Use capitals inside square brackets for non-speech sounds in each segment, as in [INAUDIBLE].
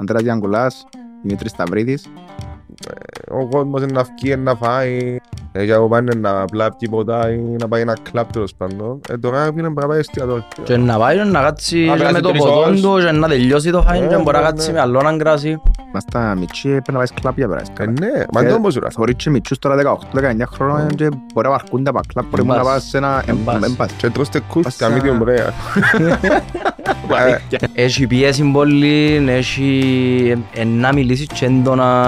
Αντρέας Διαγκουλάς, Δημήτρης Σταυρίδης. Ο κόσμος είναι να βγει, να φάει. Έχει από πάνε να πλάπτει ποτά ή να πάει ένα κλαπ τέλος πάντων. Ε, τώρα φίλε πρέπει να πάει εστιατόριο. Και να πάει να κάτσει Να και περάσει με το τρεις ποτόν ώρες. του και να τελειώσει το φάιν Ε, και μπορεί να ναι, κάτσει ναι. με άλλο να γκράσει. Μας τα μητσί πρέπει να πάει κλαπ για περάσει Ε, καλά. ναι, μα είναι όμως ουρά. Θωρείς και μητσούς τώρα 18-19 χρόνων και μπορεί να βαρκούνται από κλαπ, μπορεί Εμπάς. να πας σε ένα... Εμπάς. εμπάς. Και τρώστε κούστα, Πάσα- medium [LAUGHS] rare. Ε, Έχει πιέσει πολύ, έχει ε, να μιλήσει και έντονα,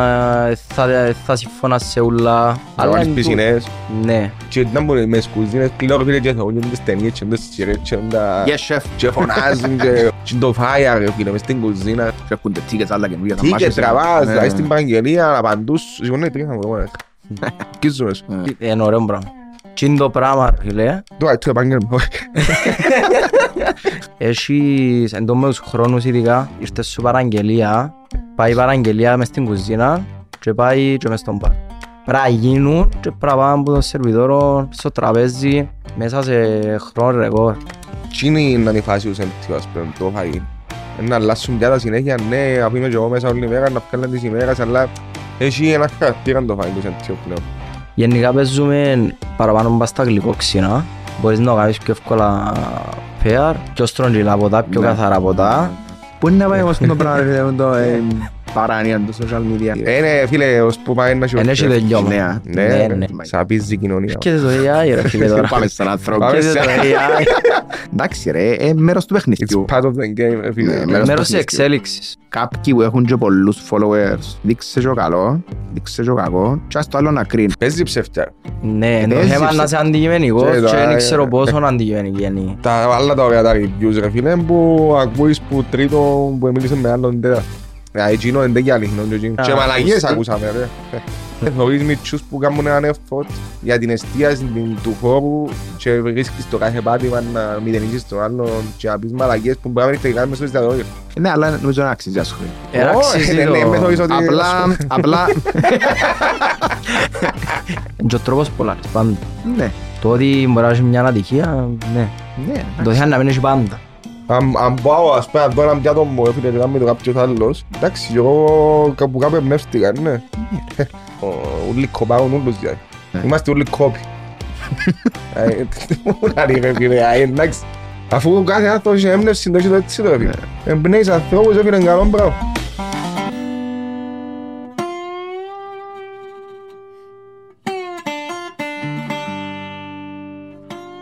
ε, θα, ε, θα συμφωνά σε ούλα. Αλλά τις εν τούτο- πισινές. Ναι. Και να μπορεί με σκουζίνες, κλείνω φίλε και θεωρούν τις ταινίες και τις σειρές και τα... Yes, chef. Και φωνάζουν και... [LAUGHS] Και το φάια ρε φίλε, μες στην κουζίνα. Και έχουν τίκες άλλα καινούργια. τα Τι και μάχες. τραβάς, Ναι. δηλαδή στην παραγγελία, παντού σου. Σηκώνε τρίχα μου, εγώ. Κίζουμε σου. Ε, Είναι ωραίο πράγμα. Τι είναι το πράγμα, ρε φίλε. Τώρα, τι [LAUGHS] επάγγελμα. Έχεις εν τω με τους χρόνους ειδικά, ήρθε σου παραγγελία, πάει η παραγγελία μες στην κουζίνα και πάει και μες στον μπαρ. Πρέπει να γίνουν και πρέπει να πάνε από το σερβιτόρο στο τραπέζι μέσα σε χρόνο ρεκόρ. Τι είναι να είναι η φάση του σέντιο, ας πούμε, το φαΐ. Ε, Να αλλάσουν πια τα συνέχεια, ναι, αφού είμαι και εγώ μέσα όλη μέρα, να βγάλουν τις ημέρες, αλλά έχει ένα χαρακτήρα το φαΐ του σέντιο πλέον. Γενικά παίζουμε παραπάνω μπας στα γλυκόξινα. Μπορείς να το κάνεις πιο εύκολα pair, πιο στρογγυλά ποτά, πιο Ναι. καθαρά ποτά. Πού είναι να πάει όμως το πράγμα, ρε, με το [LAUGHS] ε, παράνοια του social media. Ε, ναι, φίλε, ως που πάει να Εν έχει τελειώμα. νέα. Ναι, Ναι, ρε, ναι. σαπίζει η κοινωνία. Και το AI ρε φίλε τώρα. Πάμε στον άνθρωπο. Πάμε Και το σε- AI. Εντάξει ρε, ε, μέρος του It's παιχνιδιού. part of the game, ρε φίλε. Ναι, μέρος Μέρος του της παιχνιδιού. εξέλιξης. Κάποιοι που έχουν και πολλούς followers, δείξε και ο καλό, δείξε και ο κακό, και ας το άλλο να κρίνει. Παίζει ψεύτια. Ναι, το Παίζεις, θέμα είναι να ε. είσαι αντικειμενικός Και και τώρα, δεν ε, ξέρω ε. πόσο αντικειμενική είναι. Τα άλλα τα ωραία τα reviews, ρε φίλε, που ακούεις που τρίτο που μίλησε με άλλον τέτα. Ε, εκείνο δεν είναι για αληθινό και εκείνο. Α, Και μαλαγίες σωστά. ακούσαμε, ρε. [LAUGHS] Ε, Θωρείς μητσούς που κάνουν έναν effort για την εστίαση την- του χώρου και βρίσκεις το κάθε πάτημα να μηδενίσεις τον άλλον και να πεις μαλαγίες που μπορεί να μην έχετε κάνει μες στο εστιατόριο. Ναι, αλλά νομίζω να αξίζει ασχολή. Ε, Ω, αξίζει ναι, ναι, το- με θωρείς ότι- Απλά, απλά, [LAUGHS] Και ο τρόπος πολλά, πάντα. ναι, Το ότι μπορείς να έχεις μια ατυχία, ναι. ναι. Το θέμα είναι να μην έχεις πάντα. Αν αν πάω ας πούμε αν δω έναν πιάτο μου έφυγε και κάνει το κάποιος άλλος εντάξει εγώ κάπου κάπου εμπνεύστηκα ναι. Ο- Ούλοι κοπάγουν ούλους δηλαδή Ναι. Είμαστε ούλοι κόποι Ε, Τι μου να ρε ρε φίλε ε, εντάξει. Αφού κάθε άνθρωπος έχει έμπνευση το έχεις το έτσι το φίλε. Εμπνέεις ανθρώπους έφυγε καλό μπράβο.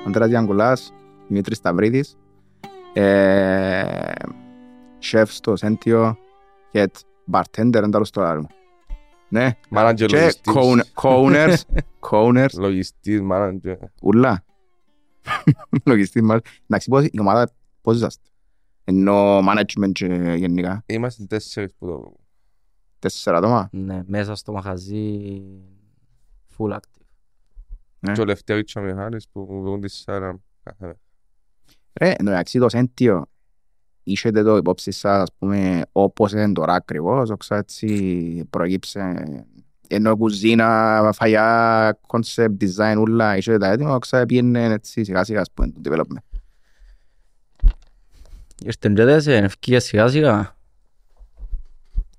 Αντρέας Διαγκουλάς, Δημήτρης Σταυρίδης, ε, σεφ στο Σέντιο, head bartender, εν τέλος το άλλο. Ναι, Μάνατζερ και λογιστής co- co-owners, [LAUGHS] co-owners, Λογιστής μάνατζερ ούλα. [LAUGHS] Λογιστής μας. Εντάξει, πώς, η ομάδα πώς είσαστε; Ενώ management και γενικά, Είμαστε τέσσερις που το τέσσερα άτομα. Ναι, μέσα στο μαχαζί full active. Ναι. Και ο Λευτέρης και ο Μιχάλης που βγουν τις σάρα κάθε μέρα. Ρε, εντάξει το Σέντιο, είσετε το υπόψη σας, ας πούμε, όπως είναι τώρα ακριβώς, όξα έτσι προκύψε, ενώ κουζίνα, φαγιά, concept, design, ούλα, είσετε τα έτοιμα, όξα πήγαινε έτσι σιγά σιγά, ας πούμε, το development. Ήρθαν και τέσσερις, ευκήγε σιγά σιγά.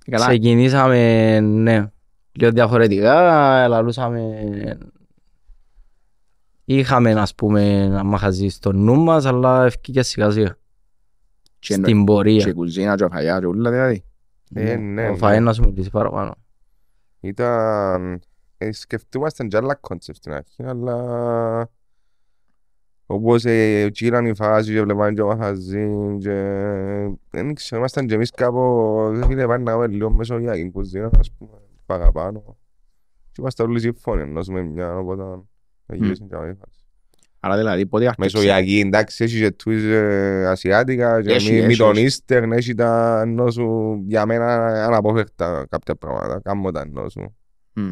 Καλά, Ξεκινήσαμε, ναι, λίγο διαφορετικά, λαλούσαμε... Είχαμε, ας πούμε, ένα μαγαζί στο νου μας, αλλά εφκήκε σιγά σιγά. και εννοεί- Στην πορεία. και κουζίνα και φαγιά και ούλα, δηλαδή. Ε, ναι, Ο ναι. Φαέ να σου μιλήσει παραπάνω. Ήταν... Ε, σκεφτούμασταν και άλλα concept στην αρχή, αλλά... Όπως ε, γύραν η φάση και βλέπαν και ο μαγαζίν και... Δεν ξέρω, ήμασταν και εμείς κάπου... Δεν φίλε, πάνε να έχουμε λίγο μεσογειακή κουζίνα, ας πούμε, παραπάνω. Και είμαστε όλοι σύμφωνοι, ενώσουμε μια, οπότε... Θα γυρίσουν και άλλη φάση. Άρα δηλαδή, πότε άρχισε. Μεσογειακή, εντάξει, έχει και τους ε, ασιάτικα και Έχει, μη- μη έχει, τον έχει. Ίστερν, έχει τα ενώ σου για μένα αναπόφευκτα κάποια πράγματα, κάνω τα ενώ σου. Μμ,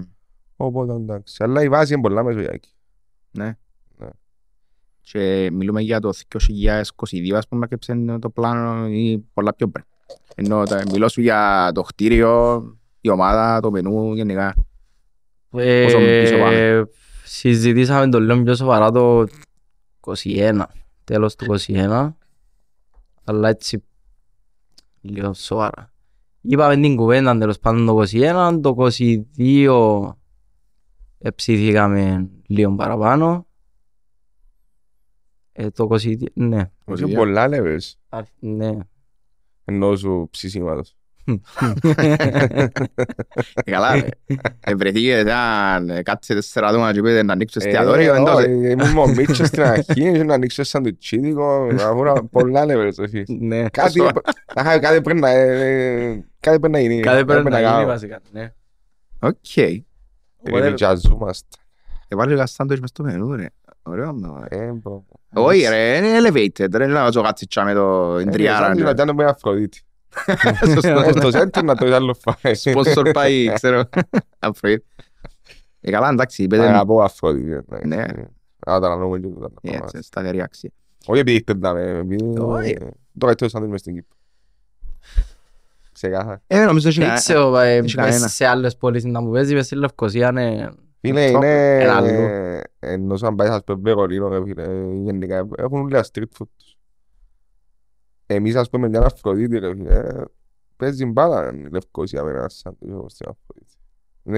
Οπότε εντάξει, αλλά η βάση είναι πολλά μεσογειακή. Ναι. Ναι. Και μιλούμε για το 2022, ας πούμε, και το πλάνο ή πολλά πιο πριν. Ενώ τα- μιλώ σου για το κτίριο, η ομάδα, το μενού, γενικά. Πόσο πίσω Ε, πάμε; Συζητήσαμε το λίγο πιο σοβαρά το 21, τέλος του 21, αλλά έτσι λίγο σοβαρά. Είπαμε την κουβέντα τέλος πάντων το 21, το 22 εψήθηκαμε λίγο παραπάνω. Ε, το 22, ναι. Έχει πολλά levels Α, Ναι. ενώ σου ψησίματος. Ε, Καλά ρε. Ε, Βρεθήκε σαν ε, κάτσε τέσσερα άτομα και πείτε να ανοίξω Ε, εστιατόριο. εντός. όχι, Ήμουν με ο Μίτσος στην αρχή, είχε να ανοίξω σαντουιτσίδικο, αφού πολλά levels. όχι. Ναι. Κάτι, αχα, κάτι πρέπει να, ε, κάτι πρέπει να γίνει. Κάτι πρέπει να γίνει κάνω. βασικά. Ναι. Οκ. Οπότε- Ριζαζούμαστε. Έβαλε ένα σάντουιτς μες στο μενού ρε. Ωραίο μου. ρε. Ε, μπρο. Όχι ρε, είναι elevated ρε. Να βάζω κάτι τσάμε το Ε, εντριάρα. σαν να κάνω με Αφροδίτη. [LAUGHS] Σωστό. Στο center να το είδα άλλο φάει. Sponsor πάει, ξέρω. [LAUGHS] Αφροδίτη. Ε, καλά, εντάξει, είπετε. Αγαπώ Αφροδίτη. Ναι. Α, τα λανούμε και τούτα. Έτσι, σταθερή αξία. Όχι επειδή χτεντάμε, επειδή Όχι. το καλύτερο σάντουιτς μες στην Κύπρο. Ξεκάθαρα. Ε, νομίζω ότι Δεν είναι- ξέρω, ε, έχει κανένα. σε άλλες πόλεις να μου παίζει, μες στη Λευκοσία είναι... Φίλε, Τρόπο. είναι... Ένα άλλο. Ενώ σαν πάει ας πούμε Βερολίνο, ρε φίλε, γενικά έχουν όλα street food τους. Εμείς ας πούμε μια Αφροδίτη, ρε φίλε, παίζει μπάλα η Λευκοσία με ένα σάντουιτς όπως στην Αφροδίτη.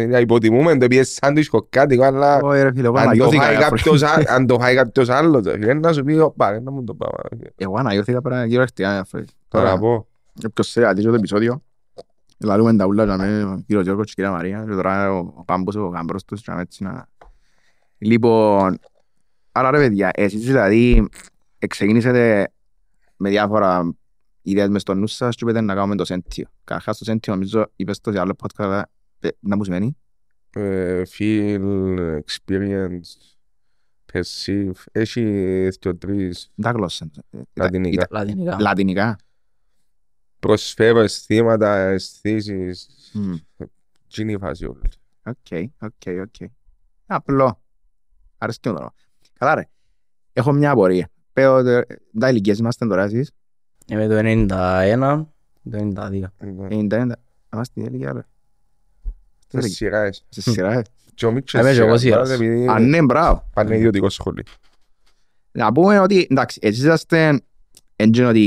Ναι, υποτιμούμε το επειδή σάντουιτς κοκκάτικο, αλλά Όχι ρε φίλε, εγώ αν το αναγιώθηκα φάει ρε, Αφροδίτη. κάποιος α- αν το φάει κάποιος άλλος, ρε φίλε, να σου πει, «Οπα, να μου το πάω». ρε φίλε. Εγώ αναγιώθηκα πέρα κυριολεκτικά, Αφροδίτη. Τώρα Τώρα, πω. Όποιος θέλει να δει το επεισόδιο, λαλούμε τα ούλα για μένα, ο κύριος Γιώργος και η κυρία Μαρία, και τώρα ο Πάμπος, ο Κάμπρος τους, και έτσι να... Λοιπόν, άρα ρε παιδιά, εσείς δηλαδή ξεκίνησατε με διάφορα ιδέες μες στο νου σας και είπατε να κάνουμε το σέντιο. Καταρχάς το σέντιο νομίζω είπες το σε άλλο podcast, αλλά, ε, να μου σημαίνει. Ε, Feel, experience, perceive, έχει δύο τρεις Τα γλώσσα. Ε, λατινικά. ήταν- Λατινικά. Λατινικά. Προσφέρω αισθήματα, αισθήσεις, Μμ. τι είναι η φάση όλη. OK, OK, OK. Απλό. Αρέσκει μου τώρα. Καλά ρε. Έχω μια απορία. Πέω, ε, τα ηλικίες είμαστε τώρα εσείς. Είμαι το 91, το 92. Ναι. 90, είμαστε στην ηλικία ρε. Σε σειράς. Σε σειρά, ε. Και ο Μίτσος Είμαι και εγώ σειράς, σειράς. επειδή Α, ναι, μπράβο. πάνε ιδιωτικό σχολείο. Να πούμε ότι, εντάξει, εσείς είσαστε, έντζεν ότι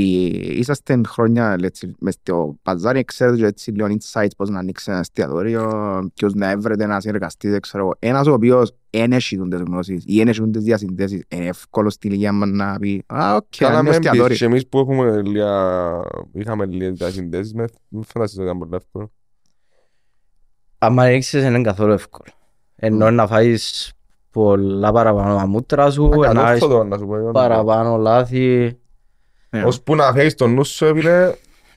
είσαστε χρόνια, λέτσι, μες στο παζάρι, ξέρετε και έτσι λίγο insights πώς να ανοίξει ένα εστιατόριο, ποιος να έβρετε να συνεργαστείτε, ξέρω εγώ. Ένας ο οποίος εν έχει τις γνώσεις ή εν έχει τις διασυνδέσεις, είναι εύκολο στη ηλικία μας να πει «Α, οκ, Καλά είναι με εστιατόριο». έμπεις και εμείς που έχουμε λίγα, είχαμε λίγα διασυνδέσεις, με με φαντάζεσαι ότι ήταν πολύ εύκολο. Αν ανοίξεις είναι καθόλου εύκολο. Ενώ να φάεις πολλά παραπάνω τα μούτρα σου, να έχεις Ανόρθωτο να σου πω. παραπάνω λάθη. Ναι. Ώσπου να φέρεις τον νου σου, φίλε,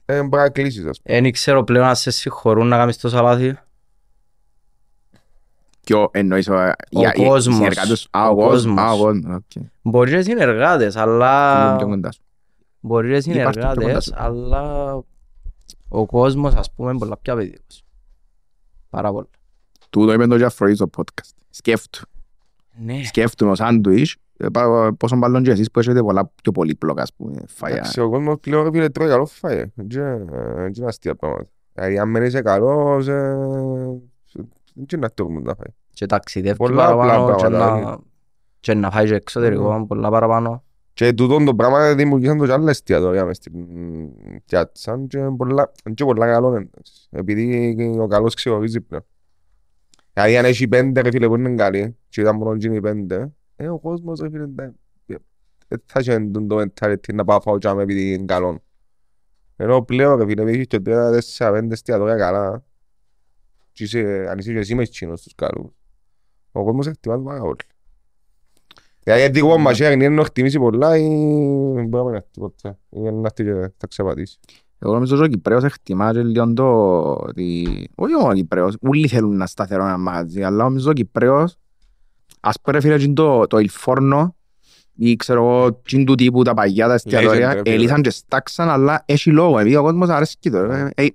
ε, μπορεί να κλείσεις, ας πούμε. Δεν ξέρω πλέον αν σε συγχωρούν να κάνεις τόσα λάθη. Ποιο εννοείς, ο, για- οι- οι κόσμος. συνεργάτες- Α, ο Ο κόσμος. Α, ο κόσμος. κόσμος, οκ. Μπορεί και συνεργάτες, Λίγο αλλά... πιο κοντά σου. Μπορεί και Υπάρχει πιο κοντά συνεργάτες, σου. αλλά ο κόσμος ας πούμε είναι πολλά πιο απαιτητικός. Πάρα πολλά. Τούτο είπε το και Αφροδίτη στο podcast. Σκέφτου. Ναι. Σκέφτομαι ο σάντουιτς, ε, πά- πόσο μάλλον και εσείς που έχετε πολλά πιο πολύπλοκα, ας πούμε, φαγιά. Εντάξει, ο κόσμος πλέον ρε φίλε τρώει καλό φάι. Δεν είναι αστεία πράγματα. Δηλαδή αν δεν είσαι καλός, ε, δεν είναι να τρώγουμε τα φάι. Και ταξιδεύει Πολλά απλά παραπάνω και πράγματα, να, και να φάει και εξωτερικό πολλά παραπάνω. Και τούτον το πράγμα δημιουργήσαν το και άλλα εστιατόρια μες στην πιάτσα και πολλά, και πολλά καλό είναι. Επειδή ο καλός ξεχωρίζει πλέον. Δηλαδή αν έχει πέντε ρε φίλε που είναι καλοί και ήταν μόνο εκείνοι οι πέντε, ε, ο κόσμος ρε φίλε δεν δεν θα έχει το mentality να πάω φάω τζάμε επειδή είναι καλό. Ενώ πλέον ρε φίλε, επειδή έχεις και τρία, τέσσερα, πέντε εστιατόρια καλά και είσαι, αν είσαι και εσύ μες εκείνος τους καλούς, ο κόσμος εκτιμά το πάρα πολύ. Δηλαδή γιατί εγώ μας είναι να εκτιμήσει πολλά ή δεν μπορεί να είναι τίποτα. Ή να έρθει και θα ξεπατήσει. Εγώ νομίζω ότι ο Κυπρέος εκτιμά και λίγο το ότι... Όχι μόνο ο Κυπρέος, όλοι θέλουν να σταθερό ένα μαγαζί, αλλά νομίζω ο Κυπρέος, ας πούμε ρε φίλε, εκείνο το, το ηλφόρνο ή ξέρω εγώ, εκείνο του τύπου τα παγιά τα εστιατόρια, Legend, ρε φίλε. ελίσαν και στάξαν, αλλά έχει λόγο, επειδή ο κόσμος αρέσκει το. ε, ε,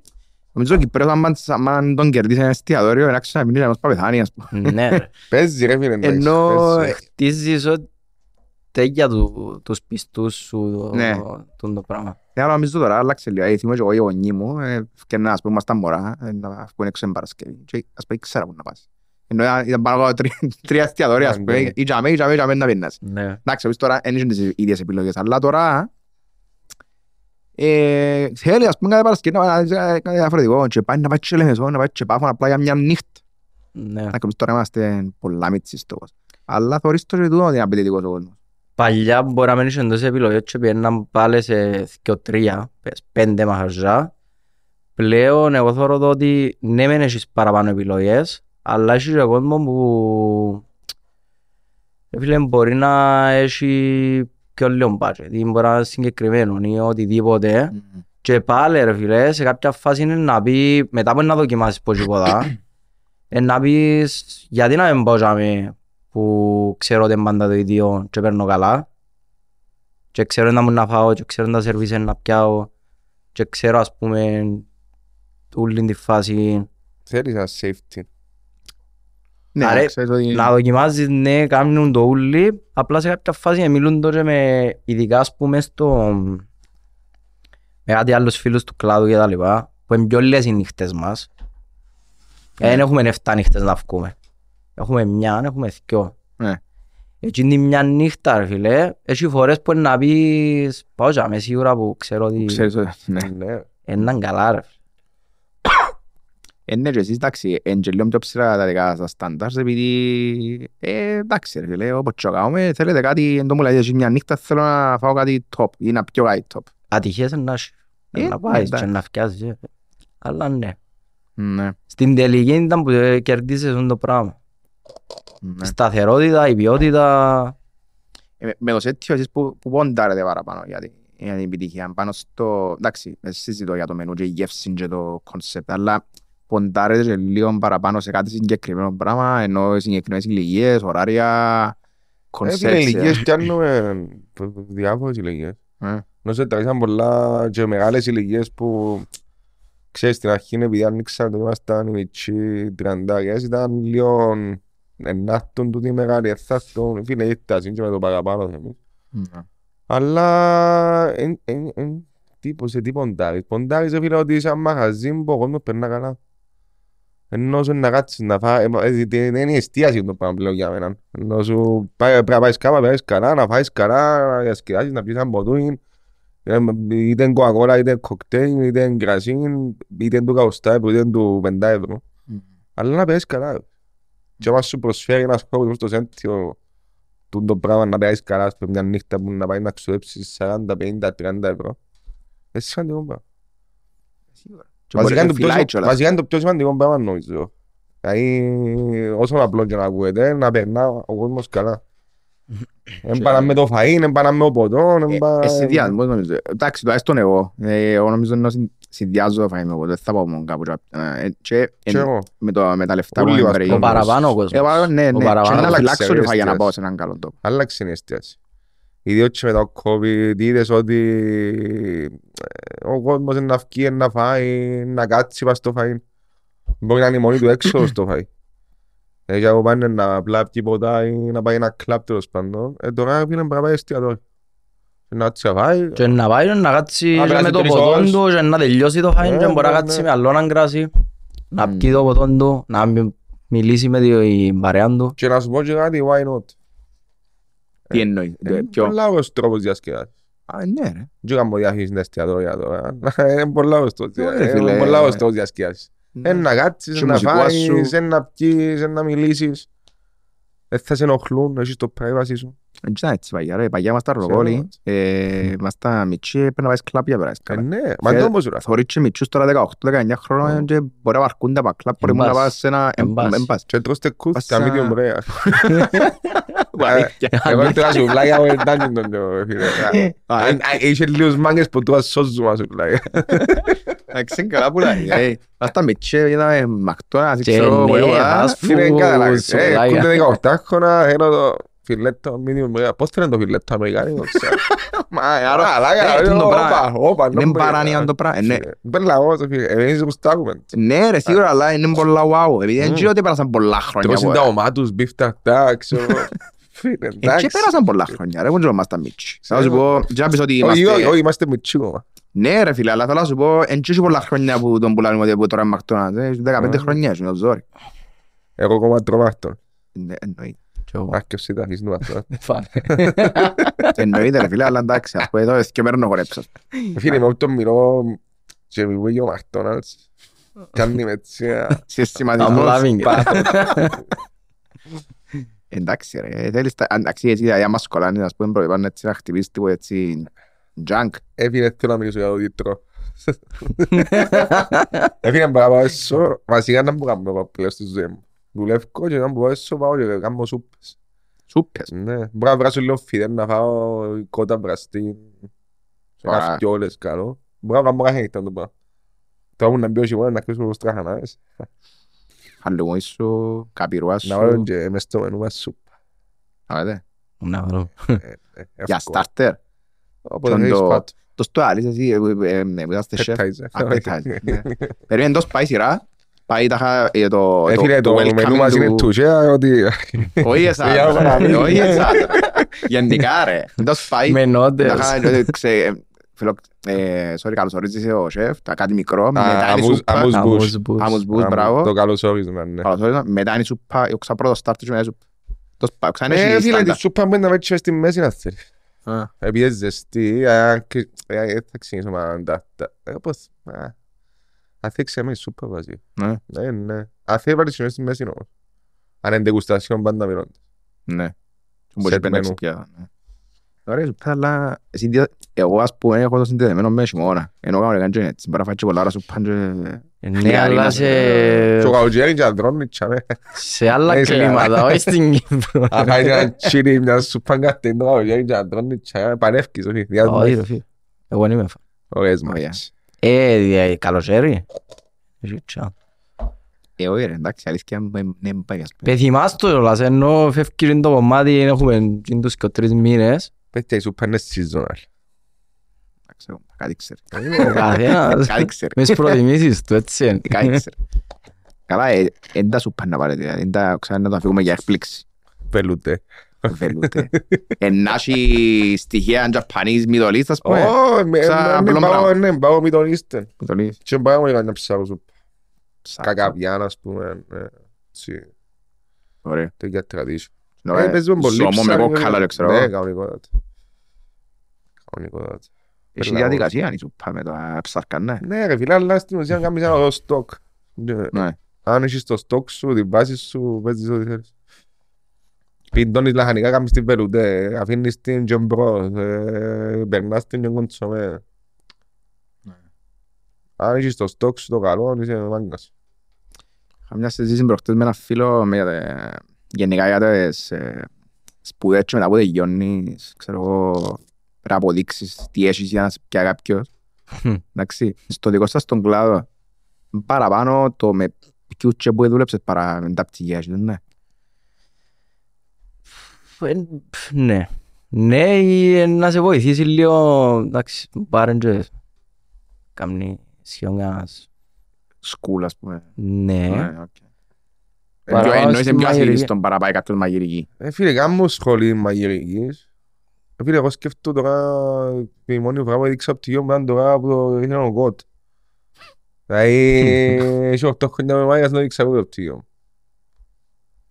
Νομίζω ο Κυπρέος, αν πας- αν τον κερδίσει ένα εστιατόριο, είναι άξιο να μείνει να μας πεθάνει, ας πούμε. ναι ρε. [LAUGHS] Παίζει ρε φίλε. εντάξει, Ενώ παίζει. χτίζεις ό- τέτοια του, τους πιστούς σου το, Ναι. το, το πράγμα. Ε, αλλά νομίζω τώρα άλλαξε λίγο. Ε, θυμούμαι και εγώ οι γονείς μου, ε, και να, ας πούμε, ήμασταν μωρά, ε, να βγουν έξω την Παρασκευή. Και ας πούμε, ήξερα πού να πας. Ενώ ήταν- ήταν πάνω από τρία- τρία εστιατόρια, ας πούμε, Ναι. ή τζαμέ, ή τζαμέ, ή τζαμέ να πίνας. Ναι. Εντάξει, εμείς τώρα δεν είχαν τις ίδιες επιλογές, αλλά τώρα Ε, θέλει ας πούμε κάθε Παρασκευή να πάει κάτι διαφορετικό και πάει να πάει και Λεμεσό, να πάει και Πάφο απλά για μια νύχτα. Ναι. Να κομίς τώρα είμαστε πολλά μίτσις τόπος. Αλλά θωρείς το και τούτο ότι είναι απαιτητικός ο κόσμος. Παλιά μπορεί να μένεις εντός επιλογές και πιέναν πάλι σε δυο τρία, πες, πέντε μαχαζά. Πλέον εγώ θεωρώ το ότι ναι μεν έχεις παραπάνω επιλογές, αλλά έχεις και κόσμο που ρε φίλε, μπορεί να έχει πιο λίγο budget ή μπορεί να είναι συγκεκριμένο ή οτιδήποτε. Και πάλι ρε φίλε, σε κάποια φάση είναι να πει, μετά που να δοκιμάσεις πως τίποτα, [COUGHS] είναι να πεις γιατί να μην πάω τζάμε που ξέρω ότι είναι πάντα το ίδιο και παίρνω καλά και ξέρω να μου να φάω και ξέρω τα σερβίς να πιάω και ξέρω ας πούμε όλη τη φάση Θέλεις ένα safety. Ναι, Άρα, ξέρεις ότι... να δοκιμάζεις ναι κάνουν το ούλι απλά σε κάποια φάση μιλούν τώρα με ειδικά ας πούμε στο με κάτι άλλους φίλους του κλάδου και τα λοιπά που είναι πιο λίγες οι νύχτες μας δεν έχουμε 7 νύχτες να βγούμε έχουμε μια, έχουμε δυο Ναι. Εκείνη τη μια νύχτα ρε φίλε έχει φορές που είναι να πεις πάω και είμαι σίγουρα που ξέρω ότι Ξέρεις ότι... Ναι. Ναι. είναι καλά ρε φίλε Ε, ναι, και εσείς εντάξει, είναι και λίγο πιο ψηλά τα δικά σας στάνταρς, επειδή, ε, εντάξει ρε φίλε, όπως και κάνουμε, θέλετε κάτι, εν τω μου λέτε, «Εσύ μια νύχτα θέλω να φάω κάτι top ή να πιω κάτι top. ατυχές είναι να έχει Ε, να πάεις εντάξει. και να φτιάσεις ε. αλλά ναι Ναι, Στην τελική ήταν που ε, κερδίζεις αυτό το πράγμα. ναι. Σταθερότητα, η ποιότητα. Ε, με- Με το Sentio εσείς που, που ποντάρετε παραπάνω για την, για την επιτυχία, πάνω στο, εντάξει, δεν συζητώ για το μενού και η γεύση και το concept, αλλά ποντάρετε και λίγο παραπάνω σε κάτι συγκεκριμένο πράγμα, ενώ συγκεκριμένες ηλικίες, ωράρια, Ε, φίλε, concept. ηλικίες πιάνουμε διάφορες ηλικίες. Ε, Νομίζω ότι τραβήσαν πολλά και μεγάλες ηλικίες που ξέρεις στην αρχή επειδή άνοιξαν το ήμασταν οι μιτσιοί τριαντάριες ήταν λίγο ενάρτουν τούτοι οι μεγάλοι εθάρτουν φίλε ήρθαν και με το παραπάνω θέμεις. ναι. Αλλά εν, εν, εν, τι, σε τι ποντάρεις. Ποντάρεις ρε φίλε ότι είσαι ένα μαγαζί που ο κόσμος περνά καλά. Ενώ σου να κάτσεις να φάει, ε, ε, δεν είναι η εστίαση το πράγμα πλέον για μένα. Ενώ σου πάει- πρέπει να πάεις κάμα, να πάεις καλά, να φάεις καλά, να διασκεδάσεις, να πιεις ένα ποτούιν. Ε, Είτε είναι κοκακόλα, είτε είναι κοκτέιλ, είτε είναι κρασί, είτε είναι του καουστά ευρώ, είτε είναι του πεντά ευρώ. Αλλά να παίζεις καλά. ρε. Και άμα σου προσφέρει ένας χώρος στο σέντιο τούν το πράγμα να παίζεις καλά ας πούμε, μια νύχτα που να πάει να ξοδέψεις 40, 50, 30 ευρώ. Είναι σημαντικό πράγμα. Και μπορεί Βασικά είναι να το πιο φυλάει σημα- κιόλας. βασικά είναι το πιο σημαντικό πράγμα νομίζω. Δηλαδή όσο απλό και να ακούετε να περνά ο κόσμος καλά. Δεν πάνε με το φαΐν, δεν πάνε με το ποτό, δεν Ε, πάνε... ε, συνδυασμός νομίζω. Εντάξει, τουλάχιστον εγώ. Ε, Εγώ νομίζω να συν- συνδυάζω το φαΐ με εγώ. Δεν θα πάω μόνο κάπου. και- ε, Και Και εν- εγώ. με το- με τα λεφτά που Όλοι είμαι μας βρει. Το Όμως, παραπάνω Ε, κόσμος. παραπάνω, ναι, Το ναι. παραπάνω Και να άλλαξε αλλάξω το φαΐ για να εστίαση. πάω σε έναν καλό τόπο. Άλλαξε η εστίαση. Ιδίως και με το COVID, είδες ότι ε, ο κόσμος είναι να βγει, είναι να φάει, να κάτσει πας στο φαΐ. Μπορεί να είναι η μόνη του έξοδο [COUGHS] στο φαΐ. Ε, για να πάνε να απλά πιει ποτά ή να πάει ένα κλαπ τέλος πάντων. Ε, τώρα φίλε πρέπει να πάει εστιατόριο. Να κάτσει να φάει. Και να πάει να κάτσει Να και περάσει με το τρεις ποτόν ώρες. του και να τελειώσει το φάιν Ε, και μπορεί να ναι, κάτσει ναι. με άλλο έναν κράσι. Να Μμ. πιει το ποτόν του, να μι- μιλήσει με την παρέα του. Και να σου πω και κάτι, why not; Τι εννοείς. Είναι Ε, ποιο- πολλά ωραίος τρόπος διασκεδάσης. Α, ναι ρε. Δεν κάνω διάχυση στα εστιατόρια τώρα. Είναι πολλά ωραίος τρόπος Ναι, διασκεδάσης. φίλε. Είναι πολλά ωραίος τρόπος διασκεδάσης. Ε, να κάτσεις, Και να μουσικό φάεις, σου. ε, να πιείς, ε, να μιλήσεις. Δεν θα σε ενοχλούν, έχεις το privacy σου. Δεν ήταν έτσι παγιά ρε. Παγιά ήμασταν ροκόλοι. Ε, Ήμασταν μητσί, πρέπει να πάεις κλαπ για περάσεις Ε, καλά. ναι, μα Θε- είναι όμως ρε. Θωρείς και μητσούς τώρα 18-19 χρόνων και μπορεί να βαρκούνται από κλαπ. Μπορεί Εμπάς. να πας σε ένα... Εμπάς. Εμπάς. Και τρως τεκούς, Πας τα σαν- medium rare. Αλήθεια. Εγώ τώρα σου βλάγια από εντάνει τον το φίλε. Α, Αν- αν- Είχε λίγους μάγκες που τώρα σώζουμε σου βλάγια. Εντάξει, καλά που λέει. Ε, Ήμασταν μητσί, είδαμε μακτώνας, Και ξέρω ναι, εγώ, α, φας Φίλε, δεν φου, καταλάβεις. σου Ε, βλάγια. κούνται 18 χρόνια, θέλω το φιλέτο medium rare. Πώς θέλει το φιλέτο αμερικάνικο, ξέρω. Μα, Άρα, άρα, αλλά, ε, καλά, το όπα, πράγμα. όπα, Είναι νόμπρε. παράνοια το πράγμα. Ε, ναι. Φίλε, Μπεν λαός, φίλε. Εμείς όπως τα ακούμε. Ναι ρε, σίγουρα, αλλά είναι πολλά wow. Επειδή δεν Μμ. ξέρω ότι πέρασαν πολλά χρόνια. Τρώσουν από- τα ομά τους, μπιφ τακτά, ξέρω. Φίλε, Ε, εντάξει. Και πέρασαν πολλά χρόνια ρε, δεν ξέρω ήμασταν μίτσι. Θα σου πω, και να πεις ότι Όχι, όχι, είμαστε... όχι, είμαστε μητσί ακόμα. Ναι ρε φίλε, αλλά θέλω να σου πω, εν και πολλά χρόνια που τον πουλάνε ότι που τώρα είναι McDonald's. ε, 15 Α. χρόνια σου, είναι ζόρι. Εγώ ακόμα τρώω αυτό. Ναι, εννοείται. Κι εγώ. Άρκευσε τα αρχής του πατέρα. Φάνε. Εννοείται ρε φίλε, αλλά εντάξει, ας πούμε, εδώ και μέρος να χορέψω. Φίλε, με αυτό μιλώ και μιλώ για ο McDonald's. Κάνει με έτσι ένα Είσαι I'm σημαντικός. loving it. πάθος. Εντάξει ρε, θέλεις τα- εντάξει έτσι, δηλαδή, άμα σκολάνεις, ας πούμε, προτιμάνε έτσι να χτυπήσεις τίποτα έτσι junk. Έφυγε θέλω να μιλήσω για το τίτρο. [LAUGHS] Έφυγε να πάω έσω, βασικά να μου κάνω εγώ πλέον στη ζωή μου. Δουλεύω και να μου πάω έσω, πάω και κάνω σούπες. Σούπες. Ναι, μπορώ να βράσω λίγο φιδέ να φάω κότα βραστή. Σε Ωραία. καυτιόλες καλό. Μπορώ να κάνω κάθε νύχτα να το πάω. Τώρα μου να μπει ο χειμώνας να κρύψω στραχανάδες. Χαλουμούι σου, καπιρούα Να βάλω σου. και μες στο μενού μας σούπα. Α, δε. Να βρω. Ε, Για εύκολο. starter. Οπότε Τον έχεις το- φάτο. Το στο άλλης εσύ, ε, ε, ε, που είσαστε chef. Appetizer. Appetizer, ναι. Περίμενε τόσο πάει σειρά. Πάει τα ε, το... Ε, φίλε, το welcoming μενού μας είναι του- τουζέα ότι... Όχι εσάς. Για παραμύθι. Όχι εσάς. Γενικά ρε. Τόσο πάει. Με νότες. Τα χα- ε, ξε- ε, φιλο- ε, Sorry, καλωσορίζεις ο σεφ. Τα κάτι μικρό. Μετά είναι αμούς- σούπα. αμούς- Αμούς μπούς. Άμμος μπούς, Α, μπράβο. Το καλωσόρισμα, ναι. Καλωσόριζα. Μετά είναι σούπα. Εγώ ξα πρώτος στάρτ και μετά είναι σούπα. Τόσο πάει. Ξανά Ε, έχει φίλε, τη στάνταρ. σούπα μπορεί να βάλεις και στη μέση να θέλεις. Α. Επειδή είναι ζεστή, αν και- ε, ε, θα ξεκινήσω με τα... τα- ε, Όπως... α, Αν θέλεις ξέμενη σούπα βάζει. Ναι. Ναι, ναι. Αν θέλεις βάλεις και μέσα στη μέση όμως. Αν είναι ντεγουστασιόν πάντα μιλώντα. Ναι. Σου μπορείς Set πέντε menu. ξυπιά, ναι. Ωραία, σούπα, αλλά εσύ δια- εγώ ας πούμε έχω το συνδεδεμένο με χειμώνα. Ενώ κανονικά δεν είναι έτσι. Μπορεί να φάει και πολλά ώρα σούπα και... Ναι, Φιλιάρι αλλά μας. σε... Και ο καλοκαίρι και αντρώνει τσάμε. σε άλλα Έχει κλίματα, όχι στην Κύπρο. Αν φάει ένα τσίρι μια σούπα κάτι το καλοκαίρι και αντρώνει τσάμε. Πανεύκεις, όχι. Όχι διάσμες. ρε φίλε. Εγώ δεν είμαι φαν. Ωραίες Ωραία. Μάχες. Ε, δια- καλοκαίρι. Έχει τσάν. Ε, όχι ρε, εντάξει, αλήθεια μου ναι, μου πάει ας πούμε. Πε θυμάσαι το κιόλας, ενώ φεύγει το κομμάτι, έχουμε τους και τρεις μήνες. Παιδιά, η σούπα είναι seasonal. Εντάξει, εγώ, Κάτι ξέρει. Ο καθένας [LAUGHS] Κάτι ξέρει. μες τις προτιμήσεις του, έτσι είναι. Κάτι ξέρει. Καλά, ε, εν τα σούπα να πάρετε, δηλαδή, εν τα ξανά να το αφήγουμε για έκπληξη. Πελούτε. Βελούτε. Εν να έχει στοιχεία Japanese Middle East, ας πούμε. Ω, με- Σαν με- απλό με πάω, πράγμα. ναι, πάω με τον Ίστεν. Middle East. Και πάω για να ψάω σούπα. Σαν- Κακαβιάν, ας πούμε. ναι. Έτσι, Ωραία. τέτοια tradition. Ωραία. Ε, παίζουμε πολύ Σώμο με ψάρι, κόκκαλα, δεν ξέρω. Ναι, εγώ. κανονικότατα. Κανονικότατα. Έχει Πελάω. διαδικασία η σούπα με τα ψάρκα, ναι. Ναι, ρε φίλε, αλλά στην ουσία κάνεις ένα ωραίο στόκ. Ναι. Ναι. Αν έχεις το στόκ σου, την βάση σου, παίζεις ό,τι θέλεις. Πιντώνεις λαχανικά, κάνεις την πελούτε, αφήνεις την και μπρος, ε, περνάς την και κοντσομέ. Ναι. Αν έχεις το στόκ σου το καλό, είσαι μάγκας. Είχα μια συζήτηση προχτές με ένα φίλο με τα- γενικά για τις ε, σπουδές και μετά που τελειώνεις, ξέρω εγώ, πρέπει να αποδείξεις τι έχεις για να σε πιάει κάποιος. Μμ. Εντάξει, στο δικό σας τον κλάδο, παραπάνω το με ποιους και που δούλεψες παρά με τα πτυχία σου, ναι. Ε, πφ, Ναι. Ναι, ή ε, να σε βοηθήσει λίγο, εντάξει, πάρε και κάμνει σχεδόν κανένας. School, ας πούμε. Ναι. Ναι, οκ. Παρά Πιο- Εννοείς στην είναι πιο μαγειρική. ασύριστον παρά πάει κάποιος μαγειρική. Ε, φίλε, κάνω σχολή μαγειρικής. Ε, φίλε, εγώ σκέφτω τώρα, η μόνη φορά που έδειξα πτυχίο μου ήταν τώρα που το ήθελα ο κότ. [LAUGHS] Δηλαδή, έχει 8 χρόνια με μάγειας να έδειξα εγώ το πτυχίο μου.